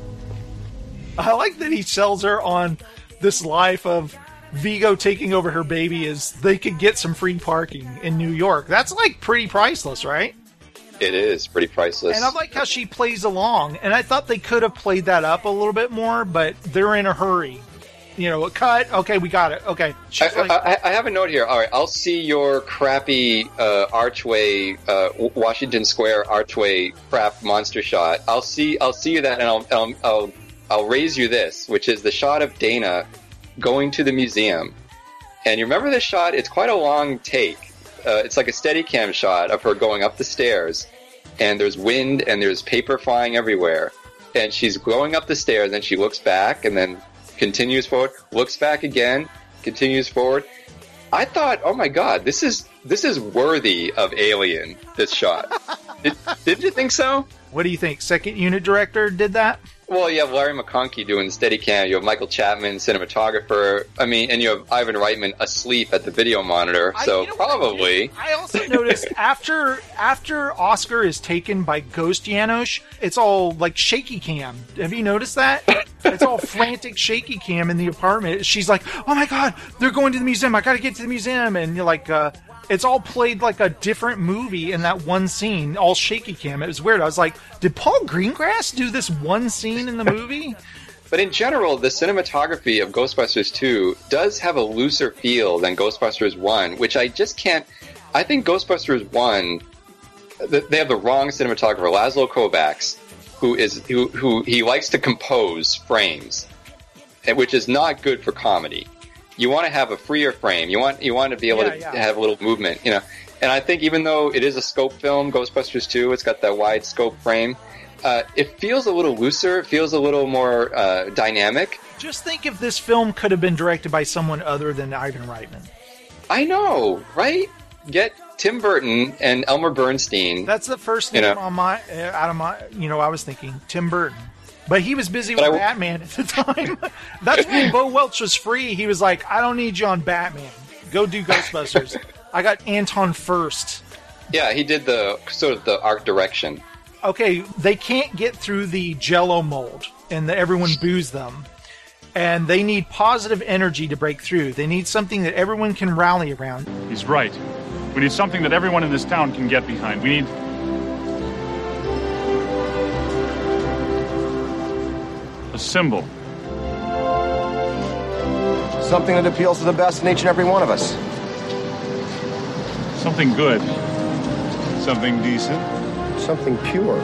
[SPEAKER 1] I like that he sells her on this life of Vigo taking over her baby is they could get some free parking in New York. That's like pretty priceless, right?
[SPEAKER 2] It is pretty priceless.
[SPEAKER 1] And I like how she plays along. And I thought they could have played that up a little bit more, but they're in a hurry. You know, a cut. Okay, we got it. Okay.
[SPEAKER 2] I,
[SPEAKER 1] like,
[SPEAKER 2] I, I have a note here. All right, I'll see your crappy uh, archway, uh, Washington Square archway crap monster shot. I'll see. I'll see you that, and I'll, I'll I'll I'll raise you this, which is the shot of Dana going to the museum. And you remember this shot? It's quite a long take. Uh, it's like a steady cam shot of her going up the stairs, and there's wind and there's paper flying everywhere. And she's going up the stairs, and she looks back, and then continues forward, looks back again, continues forward. I thought, oh my god, this is this is worthy of Alien. This shot. did, did you think so?
[SPEAKER 1] what do you think? Second unit director did that?
[SPEAKER 2] Well, you have Larry McConkey doing the steady cam. You have Michael Chapman, cinematographer. I mean, and you have Ivan Reitman asleep at the video monitor. So probably.
[SPEAKER 1] I also noticed after after Oscar is taken by Ghost Janosz, it's all like shaky cam. Have you noticed that? It's all frantic shaky cam in the apartment. She's like, "Oh my god, they're going to the museum. I got to get to the museum." And you're like, uh, it's all played like a different movie in that one scene, all shaky cam. It was weird. I was like, did Paul Greengrass do this one scene in the movie?
[SPEAKER 2] But in general, the cinematography of Ghostbusters 2 does have a looser feel than Ghostbusters 1, which I just can't. I think Ghostbusters 1, they have the wrong cinematographer, Laszlo Kovacs, who is who, who he likes to compose frames, which is not good for comedy. You want to have a freer frame. You want you want to be able
[SPEAKER 1] Yeah,
[SPEAKER 2] to
[SPEAKER 1] yeah.
[SPEAKER 2] have a little movement, you know. And I think even though it is a scope film, Ghostbusters 2, it's got that wide scope frame. Uh, it feels a little looser. It feels a little more uh, dynamic.
[SPEAKER 1] Just think if this film could have been directed by someone other than Ivan Reitman.
[SPEAKER 2] I know, right? Get Tim Burton and Elmer Bernstein.
[SPEAKER 1] That's the first
[SPEAKER 2] You know.
[SPEAKER 1] on my uh, out of my. You know, I was thinking Tim Burton, but he was busy
[SPEAKER 2] But
[SPEAKER 1] with
[SPEAKER 2] I-
[SPEAKER 1] Batman at the time. That's when Bo Welch was free. He was like, "I don't need you on Batman. Go do Ghostbusters. I got Anton Furst
[SPEAKER 2] Yeah, he did the sort of the art direction.
[SPEAKER 1] Okay, they can't get through the Jello mold, and the, everyone boos them. And they need positive energy to break through. They need something that everyone can rally around.
[SPEAKER 37] He's right. We need something that everyone in this town can get behind. We need. A symbol.
[SPEAKER 27] Something that appeals to the best in each and every one of us.
[SPEAKER 37] Something good. Something decent.
[SPEAKER 27] Something pure.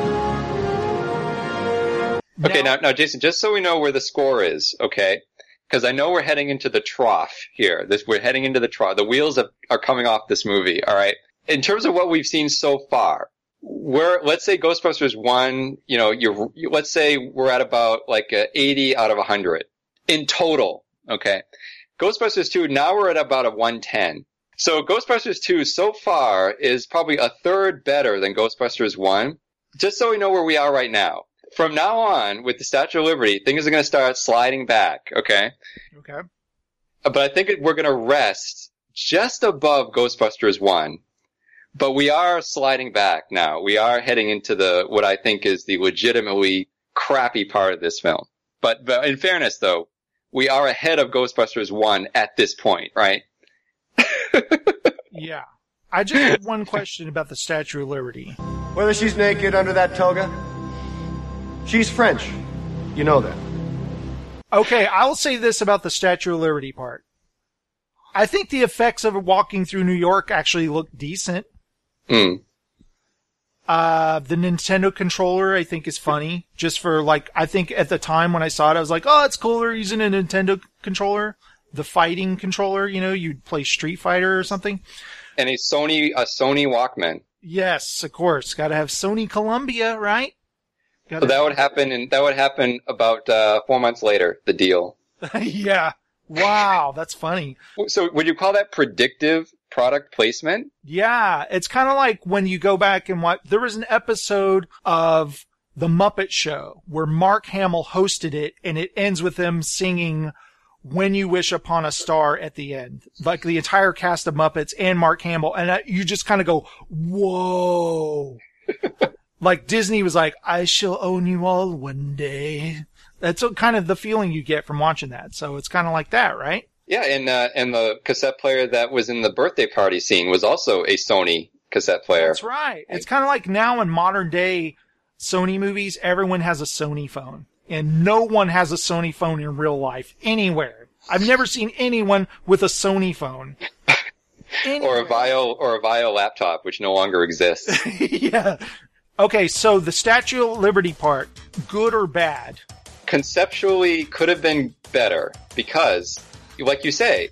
[SPEAKER 2] Okay, now, now, Jason, just so we know where the score is, okay? Because I know we're heading into the trough here. This we're heading into the trough. The wheels have, are coming off this movie. All right. In terms of what we've seen so far, we're let's say Ghostbusters one. You know, you're you, let's say we're at about like a 80 out of 100 in total. Okay. Ghostbusters two. Now we're at about a 110. So Ghostbusters 2 so far is probably a third better than Ghostbusters 1. Just so we know where we are right now. From now on, with the Statue of Liberty, things are going to start sliding back, okay?
[SPEAKER 1] Okay.
[SPEAKER 2] But I think we're going to rest just above Ghostbusters 1. But we are sliding back now. We are heading into the, what I think is the legitimately crappy part of this film. But, but in fairness though, we are ahead of Ghostbusters 1 at this point, right?
[SPEAKER 1] Yeah. I just have one question about the Statue of Liberty.
[SPEAKER 27] Whether she's naked under that toga, she's French. You know that.
[SPEAKER 1] Okay, I'll say this about the Statue of Liberty part. I think the effects of walking through New York actually look decent.
[SPEAKER 2] Hmm.
[SPEAKER 1] Uh, the Nintendo controller I think is funny. Just for like, I think at the time when I saw it, I was like, oh, it's cooler using a Nintendo controller. The fighting controller, you know, you'd play Street Fighter or something.
[SPEAKER 2] And a Sony, a Sony Walkman.
[SPEAKER 1] Yes, of course. Gotta have Sony Columbia, right?
[SPEAKER 2] So that would happen, and that would happen about uh, four months later. The deal.
[SPEAKER 1] yeah. Wow, that's funny.
[SPEAKER 2] So, would you call that predictive product placement?
[SPEAKER 1] Yeah, it's kind of like when you go back and watch. There was an episode of The Muppet Show where Mark Hamill hosted it, and it ends with them singing "When You Wish Upon a Star" at the end, like the entire cast of Muppets and Mark Hamill, and you just kind of go, "Whoa!" like Disney was like, "I shall own you all one day." That's kind of the feeling you get from watching that. So it's kind of like that, right?
[SPEAKER 2] Yeah, and uh, and the cassette player that was in the birthday party scene was also a Sony cassette player.
[SPEAKER 1] That's right. It's kind of like now in modern day Sony movies, everyone has a Sony phone, and no one has a Sony phone in real life anywhere. I've never seen anyone with a Sony phone.
[SPEAKER 2] Or a Vaio or a Vaio laptop, which no longer exists.
[SPEAKER 1] yeah. Okay, so the Statue of Liberty part, good or bad?
[SPEAKER 2] Conceptually, could have been better because, like you say,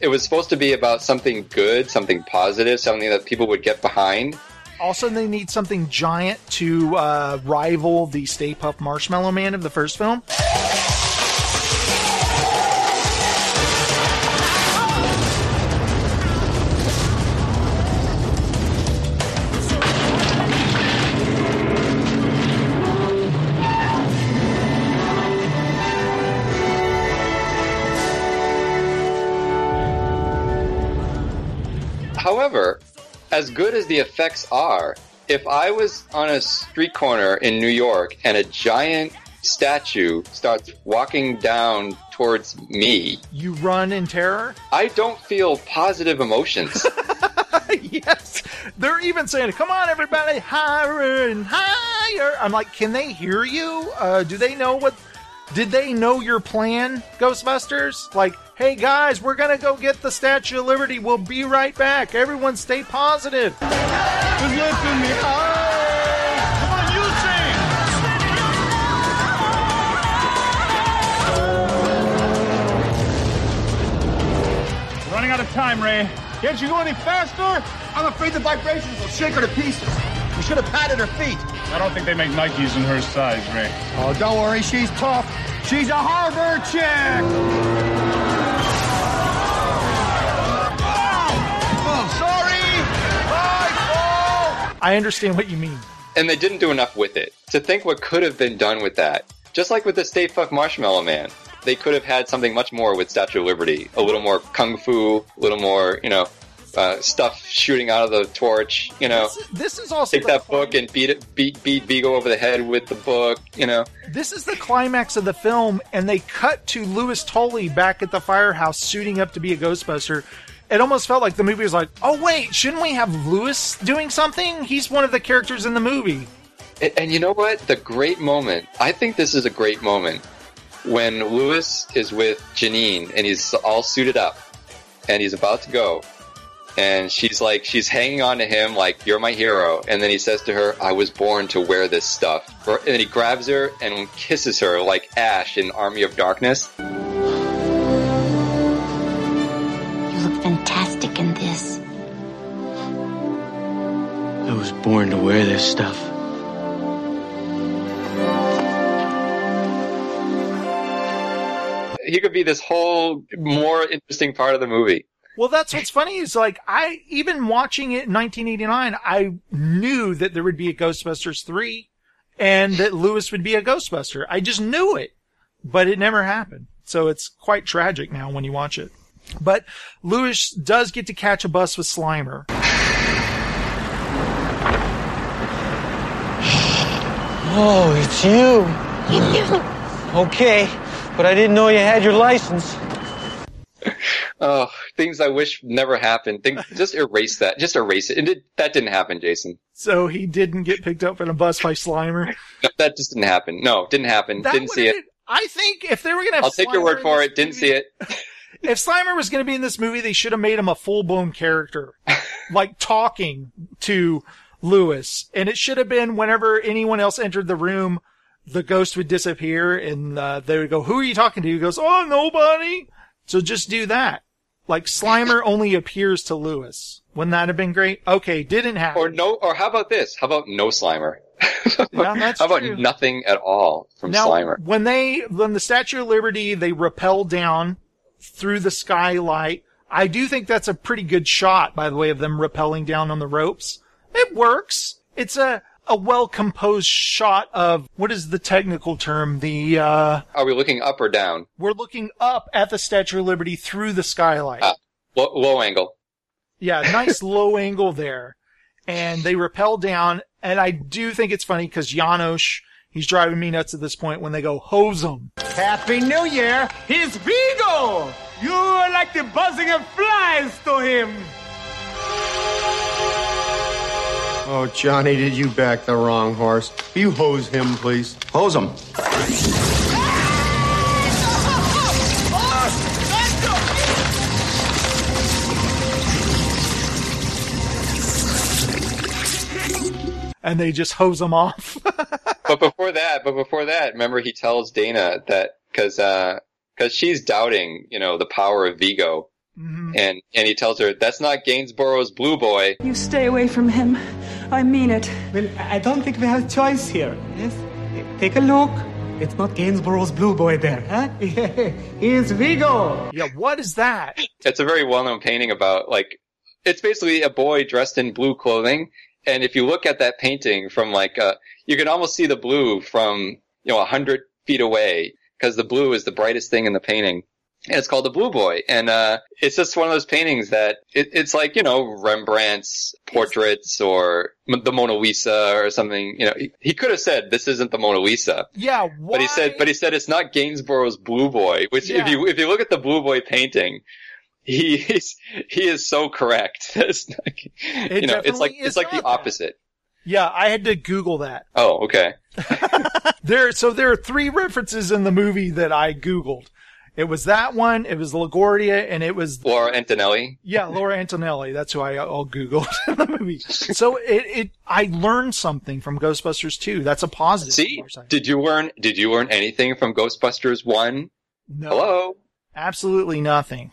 [SPEAKER 2] it was supposed to be about something good, something positive, something that people would get behind.
[SPEAKER 1] Also, they need something giant to uh, rival the Stay Puft Marshmallow Man of the first film.
[SPEAKER 2] However, as good as the effects are, if I was on a street corner in New York and a giant statue starts walking down towards me,
[SPEAKER 1] You run in terror?
[SPEAKER 2] I don't feel positive emotions.
[SPEAKER 1] yes. They're even saying, come on, everybody, higher and higher. I'm like, can they hear you? Uh, do they know what. Did they know your plan, Ghostbusters? Like, hey guys, we're gonna go get the Statue of Liberty. We'll be right back. Everyone stay positive.
[SPEAKER 8] Just look in the eye. Come on, you sing.
[SPEAKER 37] We're running out of time, Ray.
[SPEAKER 4] Can't you go any faster? I'm afraid the vibrations will shake her to pieces. We should have patted her feet.
[SPEAKER 37] I don't think they make Nikes in her size, Ray.
[SPEAKER 4] Oh, don't worry, she's tough. She's a Harvard chick.
[SPEAKER 1] I understand what you mean.
[SPEAKER 2] and they didn't do enough with it. To think what could have been done with that. Just like with the Stay Puft Marshmallow Man. They could have had something much more with Statue of Liberty. A little more kung fu, a little more, you know, uh, stuff shooting out of the torch. You know,
[SPEAKER 1] This is also
[SPEAKER 2] take that book and beat it, beat beat Vigo over the head with the book. You know,
[SPEAKER 1] This is the climax of the film, and they cut to Louis Tully back at the firehouse suiting up to be a Ghostbuster. It almost felt like the movie was like, oh, wait, shouldn't we have Louis doing something? He's one of the characters in the movie.
[SPEAKER 2] and, and you know what? The great moment. I think this is a great moment when Louis is with Janine and he's all suited up and he's about to go. And she's like, she's hanging on to him like, you're my hero. And then he says to her, I was born to wear this stuff. And then he grabs her and kisses her like Ash in Army of Darkness.
[SPEAKER 38] Born to wear this stuff.
[SPEAKER 2] He could be this whole more interesting part of the movie.
[SPEAKER 1] Well, that's what's funny is like, I, even watching it in 1989, I knew that there would be a Ghostbusters 3 and that Louis would be a Ghostbuster. I just knew it, but it never happened. So it's quite tragic now when you watch it. But Louis does get to catch a bus with Slimer.
[SPEAKER 38] Oh, it's you. okay, but I didn't know you had your license.
[SPEAKER 2] Oh, things I wish never happened. Think, just erase that. Just erase it. And it, that didn't happen, Jason.
[SPEAKER 1] So he didn't get picked up in a bus by Slimer.
[SPEAKER 2] No, that just didn't happen. No, didn't happen.
[SPEAKER 1] That
[SPEAKER 2] didn't see it.
[SPEAKER 1] been- I think if they were going to have
[SPEAKER 2] I'll take your word for
[SPEAKER 1] this
[SPEAKER 2] it. Didn't see it.
[SPEAKER 1] if Slimer was going to be in this movie, they should have made him a full blown character, like talking to Louis. And it should have been whenever anyone else entered the room, the ghost would disappear and uh, they would go, "Who are you talking to?" He goes, "Oh, nobody." So just do that. Like Slimer only appears to Louis. Wouldn't that have been great? Okay, didn't happen.
[SPEAKER 2] Or no, or how about this? How about no Slimer?
[SPEAKER 1] That's
[SPEAKER 2] how about
[SPEAKER 1] true.
[SPEAKER 2] nothing at all from
[SPEAKER 1] now,
[SPEAKER 2] Slimer?
[SPEAKER 1] when they, when the Statue of Liberty, they rappel down through the skylight. I do think that's a pretty good shot, by the way, of them rappelling down on the ropes. It works. It's a, a well composed shot of, what is the technical term? The, uh,
[SPEAKER 2] Are we looking up or down?
[SPEAKER 1] we're looking up at the Statue of Liberty through the skylight.
[SPEAKER 2] Ah, low, low angle.
[SPEAKER 1] Yeah, nice low angle there. And they rappel down. And I do think it's funny because Janosz, he's driving me nuts at this point when they go, hose him.
[SPEAKER 8] Happy New Year! He's Vigo! You are like the buzzing of flies to him!
[SPEAKER 27] Oh, Johnny, did you back the wrong horse? Will you hose him, please?
[SPEAKER 23] Hose him.
[SPEAKER 1] And they just hose him off.
[SPEAKER 2] but before that, but before that, remember he tells Dana that because because she's doubting, you know, the power of Vigo,
[SPEAKER 1] Mm-hmm.
[SPEAKER 2] and and he tells her that's not Gainsborough's Blue Boy.
[SPEAKER 39] You stay away from him. I mean it.
[SPEAKER 36] Well, I don't think we have a choice here. Yes? Take a look. It's not Gainsborough's Blue Boy there, huh? Here's Vigo.
[SPEAKER 1] yeah, what is that?
[SPEAKER 2] It's a very well-known painting about like it's basically a boy dressed in blue clothing, and if you look at that painting from like uh, you can almost see the blue from you know a hundred feet away because the blue is the brightest thing in the painting. And it's called the Blue Boy, and uh, it's just one of those paintings that it, it's like you know Rembrandt's portraits or M- the Mona Lisa or something. You know, he, he could have said this isn't the Mona Lisa,
[SPEAKER 1] Yeah,
[SPEAKER 2] but he said, but he said it's not Gainsborough's Blue Boy. Which,
[SPEAKER 1] Yeah.
[SPEAKER 2] if you if you look at the Blue Boy painting, he is he is so correct. It's like, you know, it's like it's like the
[SPEAKER 1] not that.
[SPEAKER 2] opposite.
[SPEAKER 1] Yeah, I had to Google that.
[SPEAKER 2] Oh, okay.
[SPEAKER 1] There, so there are three references in the movie that I Googled. It was that one, it was LaGuardia, and it was
[SPEAKER 2] Laura Antonelli.
[SPEAKER 1] Yeah, Laura Antonelli. That's who I all Googled in the movie. So it, it, I learned something from Ghostbusters 2. That's a positive.
[SPEAKER 2] See, did you learn did you learn anything from Ghostbusters One?
[SPEAKER 1] No.
[SPEAKER 2] Hello.
[SPEAKER 1] Absolutely nothing.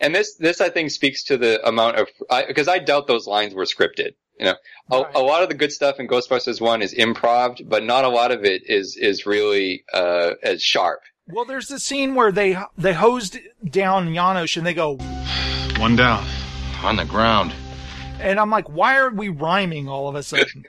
[SPEAKER 2] And this this I think speaks to the amount of because I, doubt those lines were scripted. You know, a, a lot of the good stuff in Ghostbusters One is improv, but not a lot of it is is really uh, as sharp.
[SPEAKER 1] Well, there's the scene where they, they hosed down Janosz and they go,
[SPEAKER 16] One down. On the ground.
[SPEAKER 1] and I'm like, why are we rhyming all of a sudden?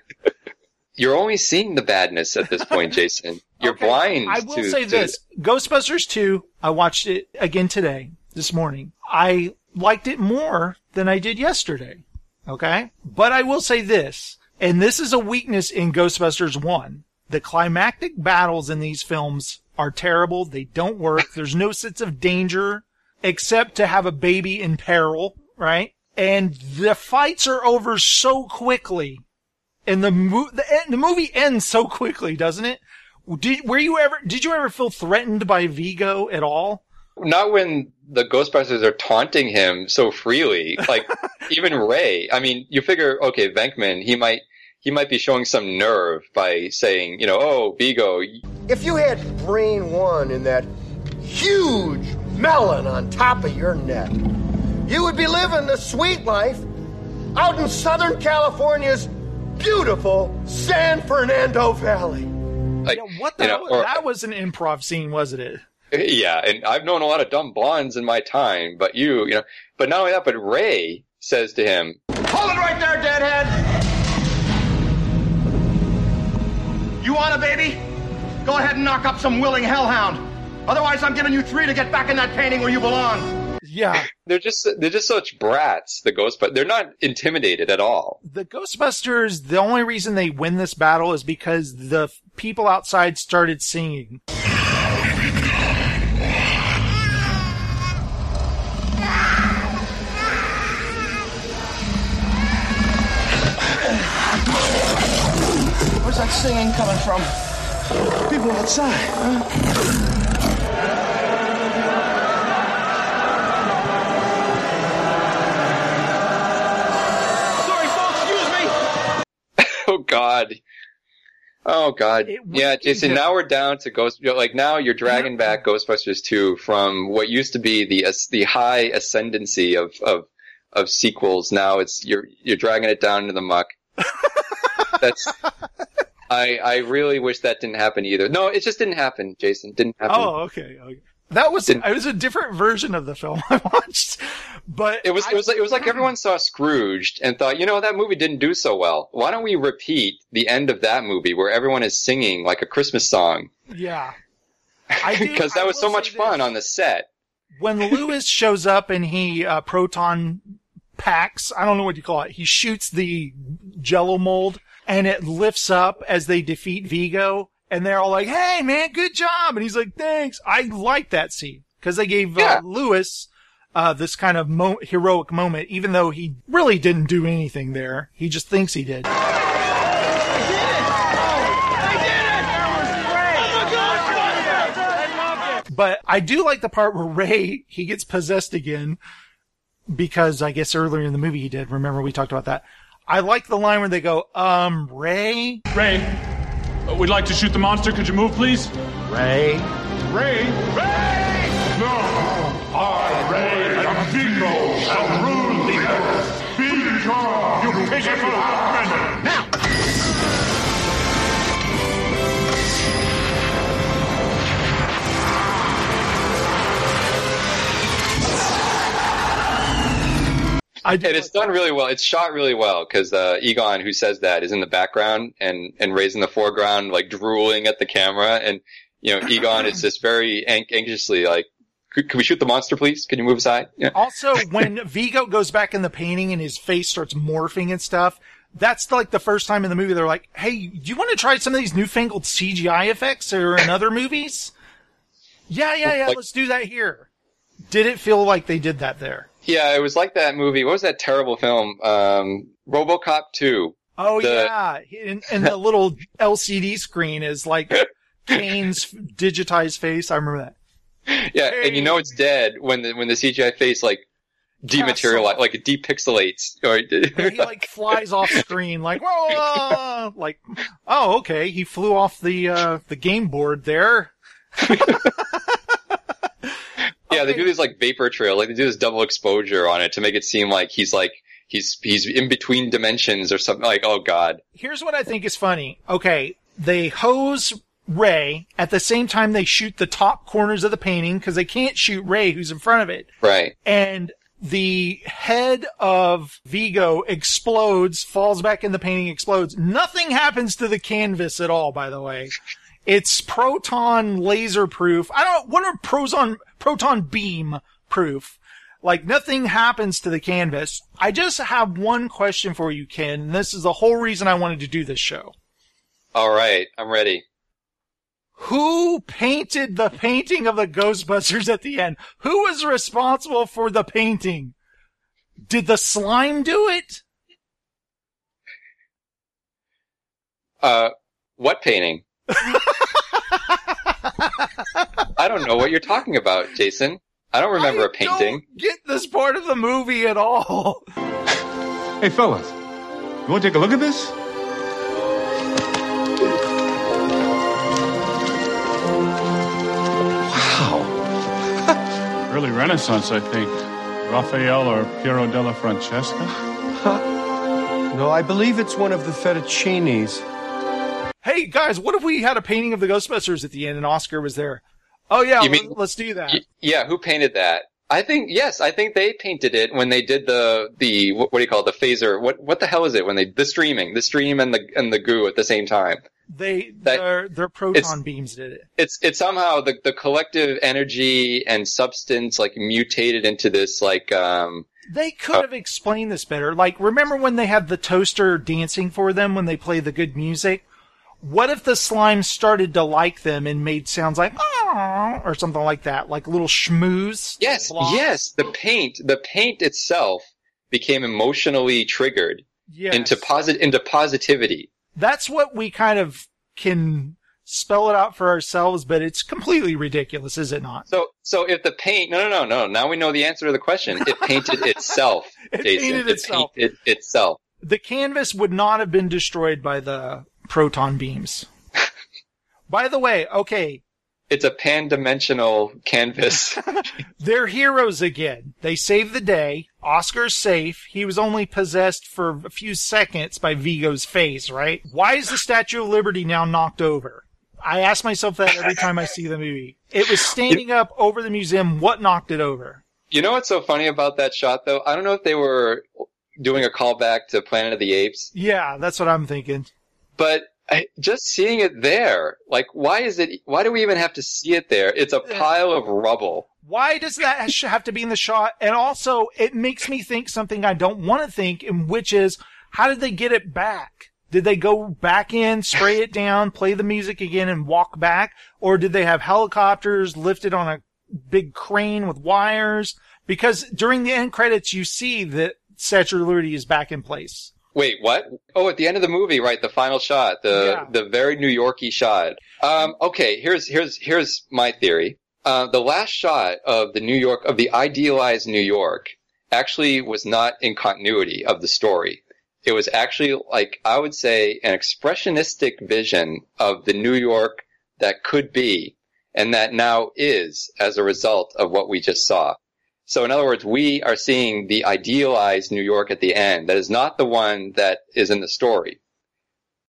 [SPEAKER 2] You're only seeing the badness at this point, Jason. You're blind.
[SPEAKER 1] I will
[SPEAKER 2] to-
[SPEAKER 1] say
[SPEAKER 2] to-
[SPEAKER 1] this: Ghostbusters 2. I watched it again today, this morning. I liked it more than I did yesterday. Okay. But I will say this, and this is a weakness in Ghostbusters 1. The climactic battles in these films are terrible. They don't work. There's no sense of danger except to have a baby in peril, right? And the fights are over so quickly. And the, mo- the, eh, the movie ends so quickly, doesn't it? Did, were you ever, did you ever feel threatened by Vigo at all?
[SPEAKER 2] Not when the Ghostbusters are taunting him so freely. Like even Ray. I mean, you figure, okay, Venkman, he might he might be showing some nerve by saying, you know, oh, Vigo.
[SPEAKER 27] If you had brain one in that huge melon on top of your neck, you would be living the sweet life out in Southern California's beautiful San Fernando Valley.
[SPEAKER 2] Like,
[SPEAKER 1] What the
[SPEAKER 2] you know,
[SPEAKER 1] hell?
[SPEAKER 2] or-
[SPEAKER 1] that was an improv scene, wasn't it?
[SPEAKER 2] Yeah, and I've known a lot of dumb blondes in my time, but you, you know, but not only that, but Ray says to him,
[SPEAKER 4] Hold it right there, deadhead! You want a baby? Go ahead and knock up some willing hellhound. Otherwise, I'm giving you three to get back in that painting where you belong.
[SPEAKER 1] Yeah.
[SPEAKER 2] they're just they're just such brats. The Ghostbusters, they're not intimidated at all.
[SPEAKER 1] The Ghostbusters, the only reason they win this battle is because the people outside started singing.
[SPEAKER 22] That singing coming from? People outside. Huh?
[SPEAKER 4] Sorry, folks, excuse me.
[SPEAKER 2] Oh God. Oh God. Yeah, Jason. Now we're down to Ghost. you know, Like now you're dragging back Ghostbusters 2 from what used to be the the high ascendancy of of of sequels. Now it's you're you're dragging it down into the muck. That's. I I really wish that didn't happen either. No, it just didn't happen, Jason. Didn't happen.
[SPEAKER 1] Oh, okay. okay. That was it was a different version of the film I watched, but
[SPEAKER 2] It was it was like, it was like everyone saw Scrooged and thought, you know, that movie didn't do so well. Why don't we repeat the end of that movie where everyone is singing like a Christmas song?
[SPEAKER 1] yeah.
[SPEAKER 2] Because that
[SPEAKER 1] I
[SPEAKER 2] was so much fun on the set.
[SPEAKER 1] when Louis shows up and he uh, proton packs, I don't know what you call it. He shoots the Jello mold and it lifts up as they defeat Vigo, and they're all like, "Hey, man, good job!" And he's like, "Thanks." I like that scene because they gave uh, Louis uh, this kind of mo- heroic moment, even though he really didn't do anything there. He just thinks he did. But I do like the part where Ray he gets possessed again because I guess earlier in the movie he did. Remember we talked about that. I like the line where they go, "Um, Ray,
[SPEAKER 37] Ray, uh, we'd like to shoot the monster. Could you move, please?
[SPEAKER 1] Ray,
[SPEAKER 37] Ray, Ray!
[SPEAKER 31] No! I, Ray, and Vigo shall rule the earth. Be gone, you pitiful
[SPEAKER 2] and it's done really well. It's shot really well because uh, Egon, who says that, is in the background and and Ray's in the foreground, like drooling at the camera, and you know Egon is just very an- anxiously like, "Can we shoot the monster, please? Can you move aside?" Yeah.
[SPEAKER 1] Also, when Vigo goes back in the painting and his face starts morphing and stuff, that's like the first time in the movie they're like, "Hey, do you want to try some of these newfangled CGI effects or in other movies?" Yeah, yeah, yeah.
[SPEAKER 2] Like-
[SPEAKER 1] let's do that here. Did it feel like they did that there?
[SPEAKER 2] Yeah, it was like that movie. What was that terrible film? Um, RoboCop Two.
[SPEAKER 1] Oh
[SPEAKER 2] The-
[SPEAKER 1] yeah, and, and the little LCD screen is like Cain's digitized face. I remember that.
[SPEAKER 2] Yeah, and you know it's dead when the when the CGI face like dematerialize, like it depixelates. Or
[SPEAKER 1] Yeah, he like flies off screen, like whoa, uh, like oh okay, he flew off the uh, the game board there.
[SPEAKER 2] Yeah, they do this like vapor trail, like they do this double exposure on it to make it seem like he's like he's he's in between dimensions or something. Like, oh god,
[SPEAKER 1] Here's what I think is funny. Okay, they hose Ray at the same time they shoot the top corners of the painting because they can't shoot Ray who's in front of it.
[SPEAKER 2] right?
[SPEAKER 1] and the head of Vigo explodes, falls back in the painting, explodes. Nothing happens to the canvas at all, by the way. It's proton laser proof. I don't what are proton, proton beam proof? Like nothing happens to the canvas. I just have one question for you, Ken. And this is the whole reason I wanted to do this show.
[SPEAKER 2] All right, I'm ready.
[SPEAKER 1] Who painted the painting of the Ghostbusters at the end? Who was responsible for the painting? Did the slime do it?
[SPEAKER 2] Uh, what painting? I don't know what you're talking about, Jason. I don't remember a painting.
[SPEAKER 1] Get this part of the movie at all.
[SPEAKER 16] Hey, fellas, you want to take a look at this? Wow.
[SPEAKER 37] Early Renaissance, I think. Raphael or Piero della Francesca?
[SPEAKER 27] No, I believe it's one of the fettuccinis.
[SPEAKER 1] Hey guys, what if we had a painting of the Ghostbusters at the end and Oscar was there? Oh yeah,
[SPEAKER 2] You mean-
[SPEAKER 1] let- let's do that.
[SPEAKER 2] Yeah, who painted that? I think yes, I think they painted it when they did the the what, what do you call it, the phaser? What what the hell is it when they the streaming, the stream and the and the goo at the same time?
[SPEAKER 1] They
[SPEAKER 2] That-
[SPEAKER 1] their their proton beams did it.
[SPEAKER 2] It's it's somehow the the collective energy and substance like mutated into this like um
[SPEAKER 1] They could have explained this better. Like, remember when they had the toaster dancing for them when they play the good music? What if the slime started to like them and made sounds like "Aw," or something like that, like little schmooze?
[SPEAKER 2] yes yes the paint the paint itself became emotionally triggered
[SPEAKER 1] Yes.
[SPEAKER 2] into posit into positivity.
[SPEAKER 1] That's what we kind of can spell it out for ourselves, but it's completely ridiculous, is it not?
[SPEAKER 2] So so if the paint no no no no now we know the answer to the question. It painted itself.
[SPEAKER 1] It
[SPEAKER 2] Jason.
[SPEAKER 1] painted
[SPEAKER 2] it
[SPEAKER 1] itself.
[SPEAKER 2] painted itself.
[SPEAKER 1] The canvas would not have been destroyed by the proton beams. By the way, okay,
[SPEAKER 2] It's a pan-dimensional canvas.
[SPEAKER 1] They're heroes again. They save the day. Oscar's safe. He was only possessed for a few seconds by Vigo's face, right? Why is the Statue of Liberty now knocked over? I ask myself that every time I see the movie. It was standing up over the museum. What knocked it over?
[SPEAKER 2] You know what's so funny about that shot, though? I don't know if they were doing a callback to Planet of the Apes,
[SPEAKER 1] Yeah, that's what I'm thinking.
[SPEAKER 2] But I, just seeing it there, like, why is it? Why do we even have to see it there? It's a pile of rubble.
[SPEAKER 1] Why does that have to be in the shot? And also, it makes me think something I don't want to think, and which is, how did they get it back? Did they go back in, spray it down, play the music again, and walk back? Or did they have helicopters lifted on a big crane with wires? Because during the end credits, you see that Statue of Liberty is back in place.
[SPEAKER 2] Wait, what? Oh, at the end of the movie, right? The final shot, the
[SPEAKER 1] Yeah.
[SPEAKER 2] the very New Yorky shot. Um, okay, here's here's here's my theory. Uh, the last shot of the New York of the idealized New York actually was not in continuity of the story. It was actually like I would say an expressionistic vision of the New York that could be and that now is as a result of what we just saw. So in other words, we are seeing the idealized New York at the end. That is not the one that is in the story.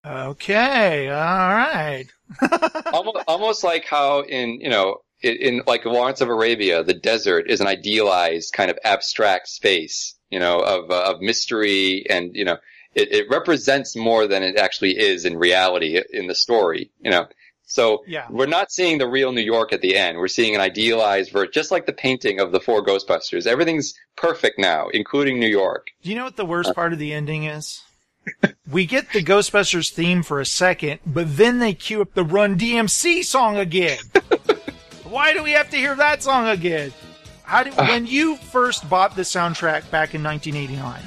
[SPEAKER 1] Okay, alright.
[SPEAKER 2] almost, almost like how in, you know, in, in like Lawrence of Arabia, the desert is an idealized kind of abstract space, you know, of, uh, of mystery and, you know, it, it represents more than it actually is in reality in the story, you know. So
[SPEAKER 1] Yeah.
[SPEAKER 2] we're not seeing the real New York at the end. We're seeing an idealized version, just like the painting of the four Ghostbusters. Everything's perfect now, including New York.
[SPEAKER 1] Do you know what the worst uh. part of the ending is? we get the Ghostbusters theme for a second, but then they cue up the Run DMC song again. Why do we have to hear that song again? How did uh. when you first bought the soundtrack back in 1989?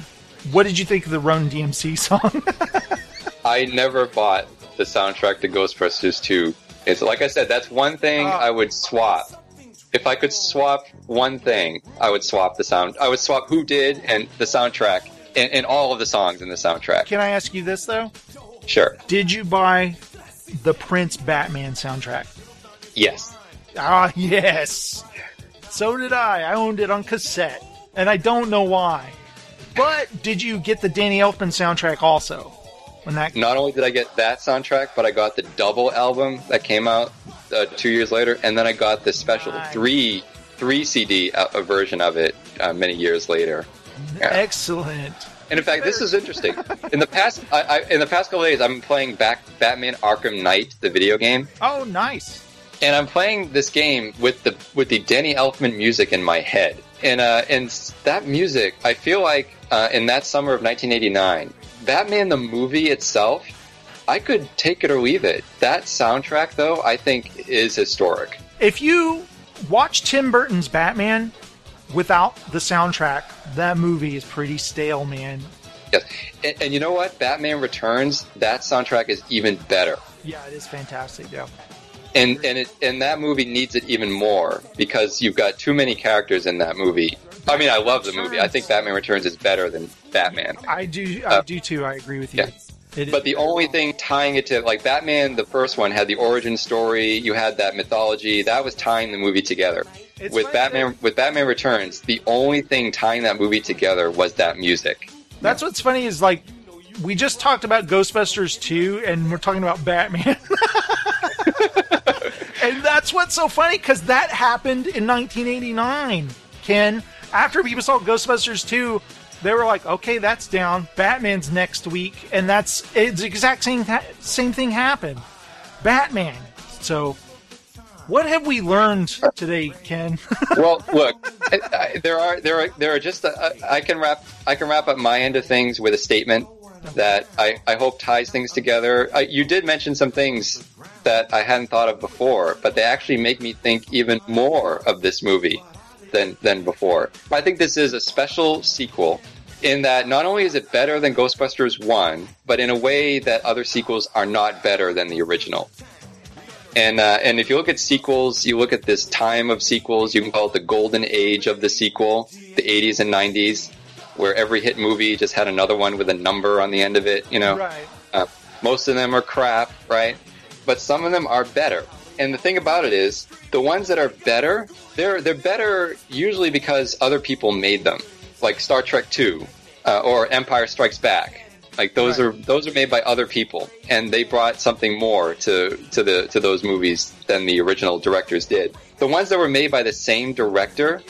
[SPEAKER 1] What did you think of the Run DMC song?
[SPEAKER 2] I never bought the soundtrack to Ghostbusters 2. It's like I said, that's one thing
[SPEAKER 1] Ah.
[SPEAKER 2] I would swap. If I could swap one thing, I would swap the sound. I would swap who did and the soundtrack and, and all of the songs in the soundtrack.
[SPEAKER 1] Can I ask you this though?
[SPEAKER 2] Sure.
[SPEAKER 1] Did you buy the Prince Batman soundtrack?
[SPEAKER 2] Yes.
[SPEAKER 1] Ah, yes. So did I. I owned it on cassette, and I don't know why. But did you get the Danny Elfman soundtrack also? When that
[SPEAKER 2] Not only did I get that soundtrack, but I got the double album that came out uh, two years later, and then I got the special three three CD uh, version of it uh, many years later.
[SPEAKER 1] excellent.
[SPEAKER 2] And in fact, this is interesting. In the past, I, I, in the past couple days, I'm playing back Batman Arkham Knight, the video game,
[SPEAKER 1] Oh, nice.
[SPEAKER 2] and I'm playing this game with the with the Danny Elfman music in my head. And uh, and that music, I feel like uh, in that summer of 1989, Batman the movie itself, I could take it or leave it. That soundtrack, though, I think is historic.
[SPEAKER 1] If you watch Tim Burton's Batman without the soundtrack, that movie is pretty stale, man.
[SPEAKER 2] Yes, and, and you know what? Batman Returns, that soundtrack is even better.
[SPEAKER 1] Yeah, it is fantastic. Yeah.
[SPEAKER 2] and and it and that movie needs it even more because you've got too many characters in that movie. I mean, I love the movie. I think Batman Returns is better than Batman.
[SPEAKER 1] I do. I do too. I agree with you.
[SPEAKER 2] Uh, Yeah. But the only thing tying it to like Batman, the first one had the origin story. You had that mythology that was tying the movie together.
[SPEAKER 1] It's
[SPEAKER 2] with Batman, with Batman Returns, the only thing tying that movie together was that music.
[SPEAKER 1] That's what's funny is like we just talked about Ghostbusters 2 and we're talking about Batman. and that's what's so funny because that happened in 1989. Ken, after people saw Ghostbusters 2, they were like, "Okay, that's down. Batman's next week." And that's it's the exact same same thing happened. Batman. So what have we learned today, Ken?
[SPEAKER 2] well, look, I, I, there are there are there are just uh, I can wrap I can wrap up my end of things with a statement that I, I hope ties things together. Uh, you did mention some things that I hadn't thought of before, but they actually make me think even more of this movie than than before. I think this is a special sequel in that not only is it better than Ghostbusters 1, but in a way that other sequels are not better than the original. And uh, and if you look at sequels, you look at this time of sequels. You can call it the golden age of the sequel, the 80s and 90s, where every hit movie just had another one with a number on the end of it. You know,
[SPEAKER 1] Right.
[SPEAKER 2] uh, most of them are crap, right? But some of them are better. And the thing about it is, the ones that are better, they're they're better usually because other people made them, like Star Trek Two uh, or Empire Strikes Back. Like those are those are made by other people, and they brought something more to to the to those movies than the original directors did. The ones that were made by the same director,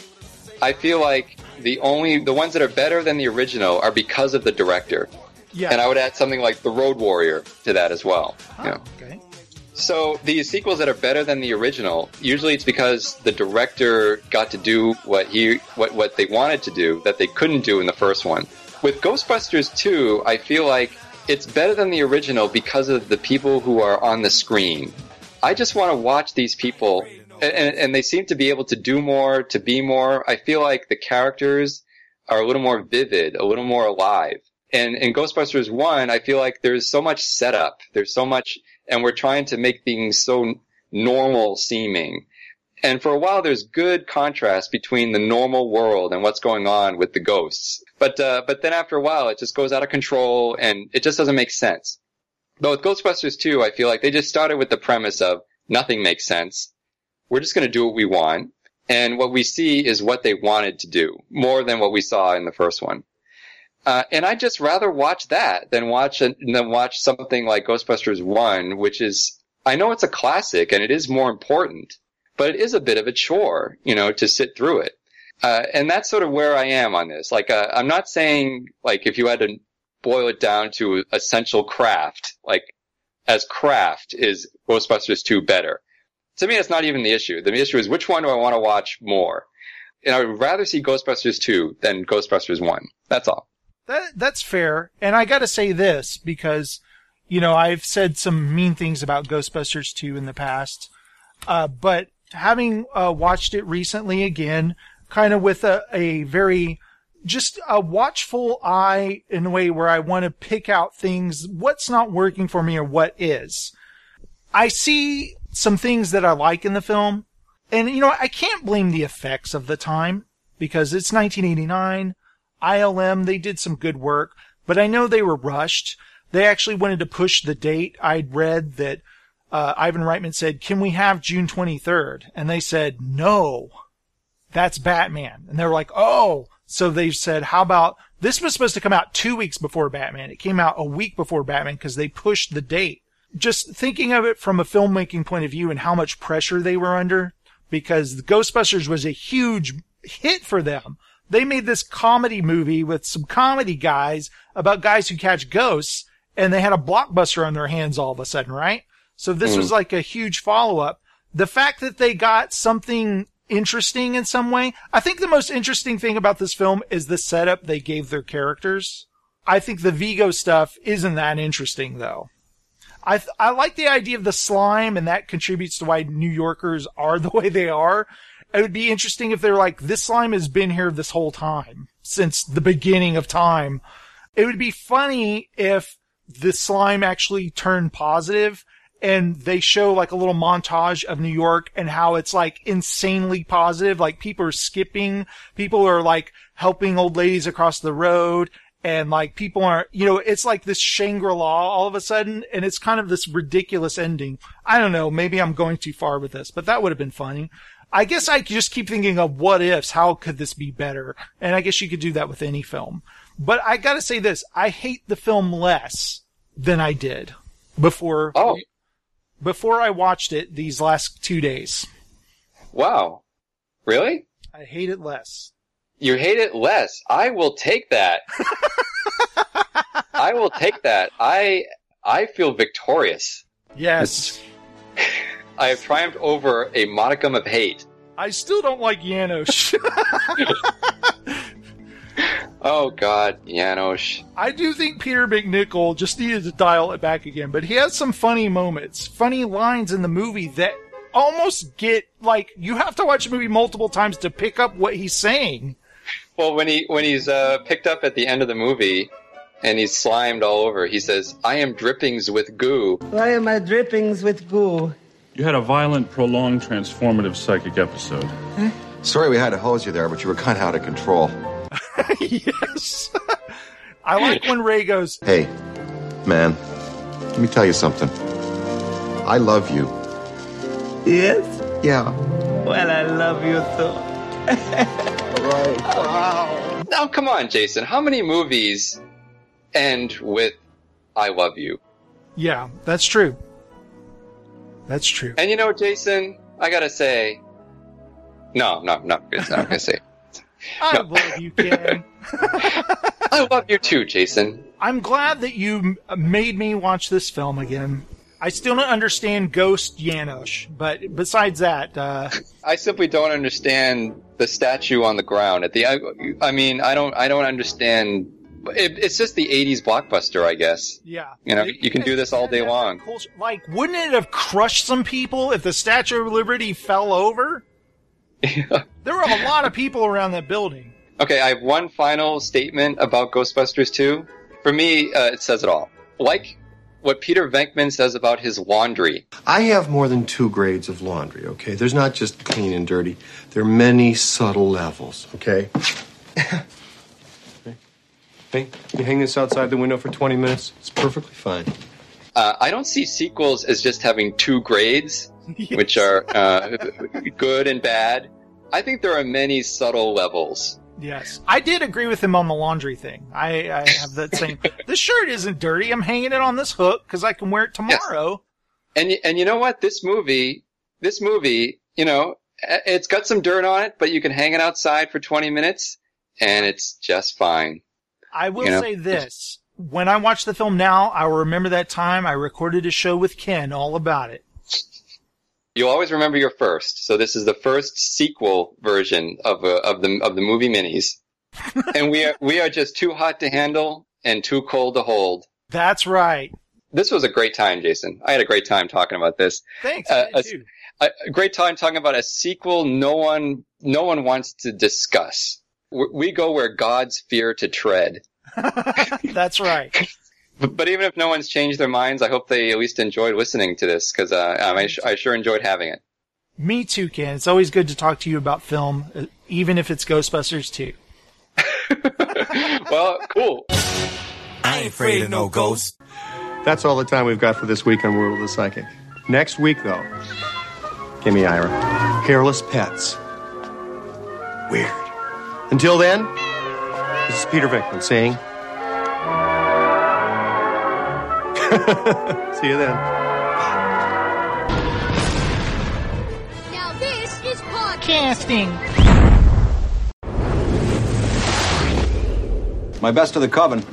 [SPEAKER 2] I feel like the only the ones that are better than the original are because of the director.
[SPEAKER 1] Yeah.
[SPEAKER 2] And I would add something like The Road Warrior to that as well. you know.
[SPEAKER 1] okay.
[SPEAKER 2] So these sequels that are better than the original, usually it's because the director got to do what he what what they wanted to do that they couldn't do in the first one. With Ghostbusters 2, I feel like it's better than the original because of the people who are on the screen. I just want to watch these people and, and they seem to be able to do more, to be more. I feel like the characters are a little more vivid, a little more alive. And in Ghostbusters 1, I feel like there's so much setup. There's so much, and we're trying to make things so normal seeming. And for a while, there's good contrast between the normal world and what's going on with the ghosts. But, uh, but then after a while, it just goes out of control and it just doesn't make sense. But with Ghostbusters 2, I feel like they just started with the premise of nothing makes sense. We're just going to do what we want. And what we see is what they wanted to do more than what we saw in the first one. Uh, and I'd just rather watch that than watch a, than watch something like Ghostbusters One, which is I know it's a classic and it is more important, but it is a bit of a chore, you know, to sit through it. Uh, and that's sort of where I am on this. Like, uh, I'm not saying like if you had to boil it down to essential craft, like as craft is Ghostbusters 2 better. To me, that's not even the issue. The issue is which one do I want to watch more? And I would rather see Ghostbusters 2 than Ghostbusters 1. That's all.
[SPEAKER 1] That that's fair. And I got to say this because you know, I've said some mean things about Ghostbusters 2 in the past. Uh, but having uh, watched it recently again, kind of with a, a very just a watchful eye in a way where I want to pick out things, what's not working for me or what is. I see some things that I like in the film. And, you know, I can't blame the effects of the time because it's 1989. ILM, they did some good work, but I know they were rushed. They actually wanted to push the date. I'd read that uh, Ivan Reitman said, "Can we have June 23rd?" And they said, "No, that's Batman." And they were like, "Oh." So they said, "How about this was supposed to come out two weeks before Batman? It came out a week before Batman because they pushed the date." Just thinking of it from a filmmaking point of view and how much pressure they were under, because Ghostbusters was a huge hit for them. They made this comedy movie with some comedy guys about guys who catch ghosts and they had a blockbuster on their hands all of a sudden, right? So this
[SPEAKER 2] Mm.
[SPEAKER 1] was like a huge follow up. The fact that they got something interesting in some way. I think the most interesting thing about this film is the setup they gave their characters. I think the Vigo stuff isn't that interesting though. I th- I like the idea of the slime and that contributes to why New Yorkers are the way they are. It would be interesting if they're like, this slime has been here this whole time since the beginning of time. It would be funny if the slime actually turned positive and they show like a little montage of New York and how it's like insanely positive. Like people are skipping, people are like helping old ladies across the road and like people are, you know, it's like this Shangri-La all of a sudden and it's kind of this ridiculous ending. I don't know. Maybe I'm going too far with this, but that would have been funny. I guess I just keep thinking of what ifs. How could this be better? And I guess you could do that with any film. But I gotta say this. I hate the film less than I did before.
[SPEAKER 2] Oh.
[SPEAKER 1] Before I watched it these last two days.
[SPEAKER 2] Wow. Really?
[SPEAKER 1] I hate it less.
[SPEAKER 2] You hate it less. I will take that. I will take that. I I feel victorious.
[SPEAKER 1] Yes.
[SPEAKER 2] I have triumphed over a modicum of hate.
[SPEAKER 1] I still don't like Janosz.
[SPEAKER 2] Oh God, Janosz.
[SPEAKER 1] I do think Peter MacNicol just needed to dial it back again, but he has some funny moments, funny lines in the movie that almost get like you have to watch the movie multiple times to pick up what he's saying.
[SPEAKER 2] Well, when he when he's uh, picked up at the end of the movie and he's slimed all over, he says, "I am drippings with goo."
[SPEAKER 40] Why am I drippings with goo?
[SPEAKER 37] You had a violent, prolonged, transformative psychic episode. Eh?
[SPEAKER 23] Sorry we had to hose you there, but you were kind of out of control.
[SPEAKER 1] yes. I like when Ray goes,
[SPEAKER 23] Hey, man, let me tell you something. I love you.
[SPEAKER 40] Yes?
[SPEAKER 23] Yeah.
[SPEAKER 40] Well, I love you too.
[SPEAKER 2] right. Wow. Now, come on, Jason. How many movies end with "I love you"?
[SPEAKER 1] Yeah, that's true. That's true.
[SPEAKER 2] And you know, Jason, I gotta say, no, no, no, I'm not gonna say.
[SPEAKER 1] I love you, Ken.
[SPEAKER 2] I love you too, Jason.
[SPEAKER 1] I'm glad that you made me watch this film again. I still don't understand Ghost Janosz, but besides that, uh,
[SPEAKER 2] I simply don't understand the statue on the ground at the. I, I mean, I don't. I don't understand. It, it's just the '80s blockbuster, I guess.
[SPEAKER 1] yeah.
[SPEAKER 2] You know, you can do this all day long.
[SPEAKER 1] Like, wouldn't it have crushed some people if the Statue of Liberty fell over? There were a lot of people around that building.
[SPEAKER 2] Okay, I have one final statement about Ghostbusters 2. For me, uh, it says it all. Like what Peter Venkman says about his laundry.
[SPEAKER 5] I have more than two grades of laundry, okay? There's not just clean and dirty. There are many subtle levels, okay? hey, you hang this outside the window for 20 minutes, it's perfectly fine.
[SPEAKER 2] Uh, I don't see sequels as just having two grades, which are uh, good and bad. I think there are many subtle levels.
[SPEAKER 1] Yes, I did agree with him on the laundry thing. I, I have that same. this shirt isn't dirty. I'm hanging it on this hook because I can wear it tomorrow.
[SPEAKER 2] Yes. And and you know what? This movie, this movie, you know, it's got some dirt on it, but you can hang it outside for 20 minutes, and it's just fine.
[SPEAKER 1] I will
[SPEAKER 2] You know?
[SPEAKER 1] say this: when I watch the film now, I will remember that time I recorded a show with Ken all about it.
[SPEAKER 2] You'll always remember your first. So this is the first sequel version of uh, of the of the movie minis, and we are we are just too hot to handle and too cold to hold.
[SPEAKER 1] That's right.
[SPEAKER 2] This was a great time, Jason. I had a great time talking about this.
[SPEAKER 1] Thanks.
[SPEAKER 2] Uh, a, a, a great time talking about a sequel no one no one wants to discuss. We we go where gods fear to tread.
[SPEAKER 1] That's right.
[SPEAKER 2] But, but even if no one's changed their minds, I hope they at least enjoyed listening to this because uh, um, I, I sure enjoyed having it.
[SPEAKER 1] Me too, Ken. It's always good to talk to you about film, uh, even if it's Ghostbusters too.
[SPEAKER 2] Well, cool.
[SPEAKER 27] I ain't afraid of no ghosts.
[SPEAKER 5] That's all the time we've got for this week on World of the Psychic. Next week, though, give me Ira. Hairless pets. Weird. Until then, this is Peter Venkman saying, See you then.
[SPEAKER 41] Now this is podcasting.
[SPEAKER 27] My best to the coven.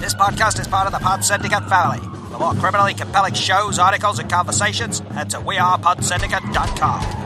[SPEAKER 42] This
[SPEAKER 43] This podcast is part of the Pod Syndicate family. For more criminally compelling shows, articles, and conversations, head to wearepodsyndicate.com.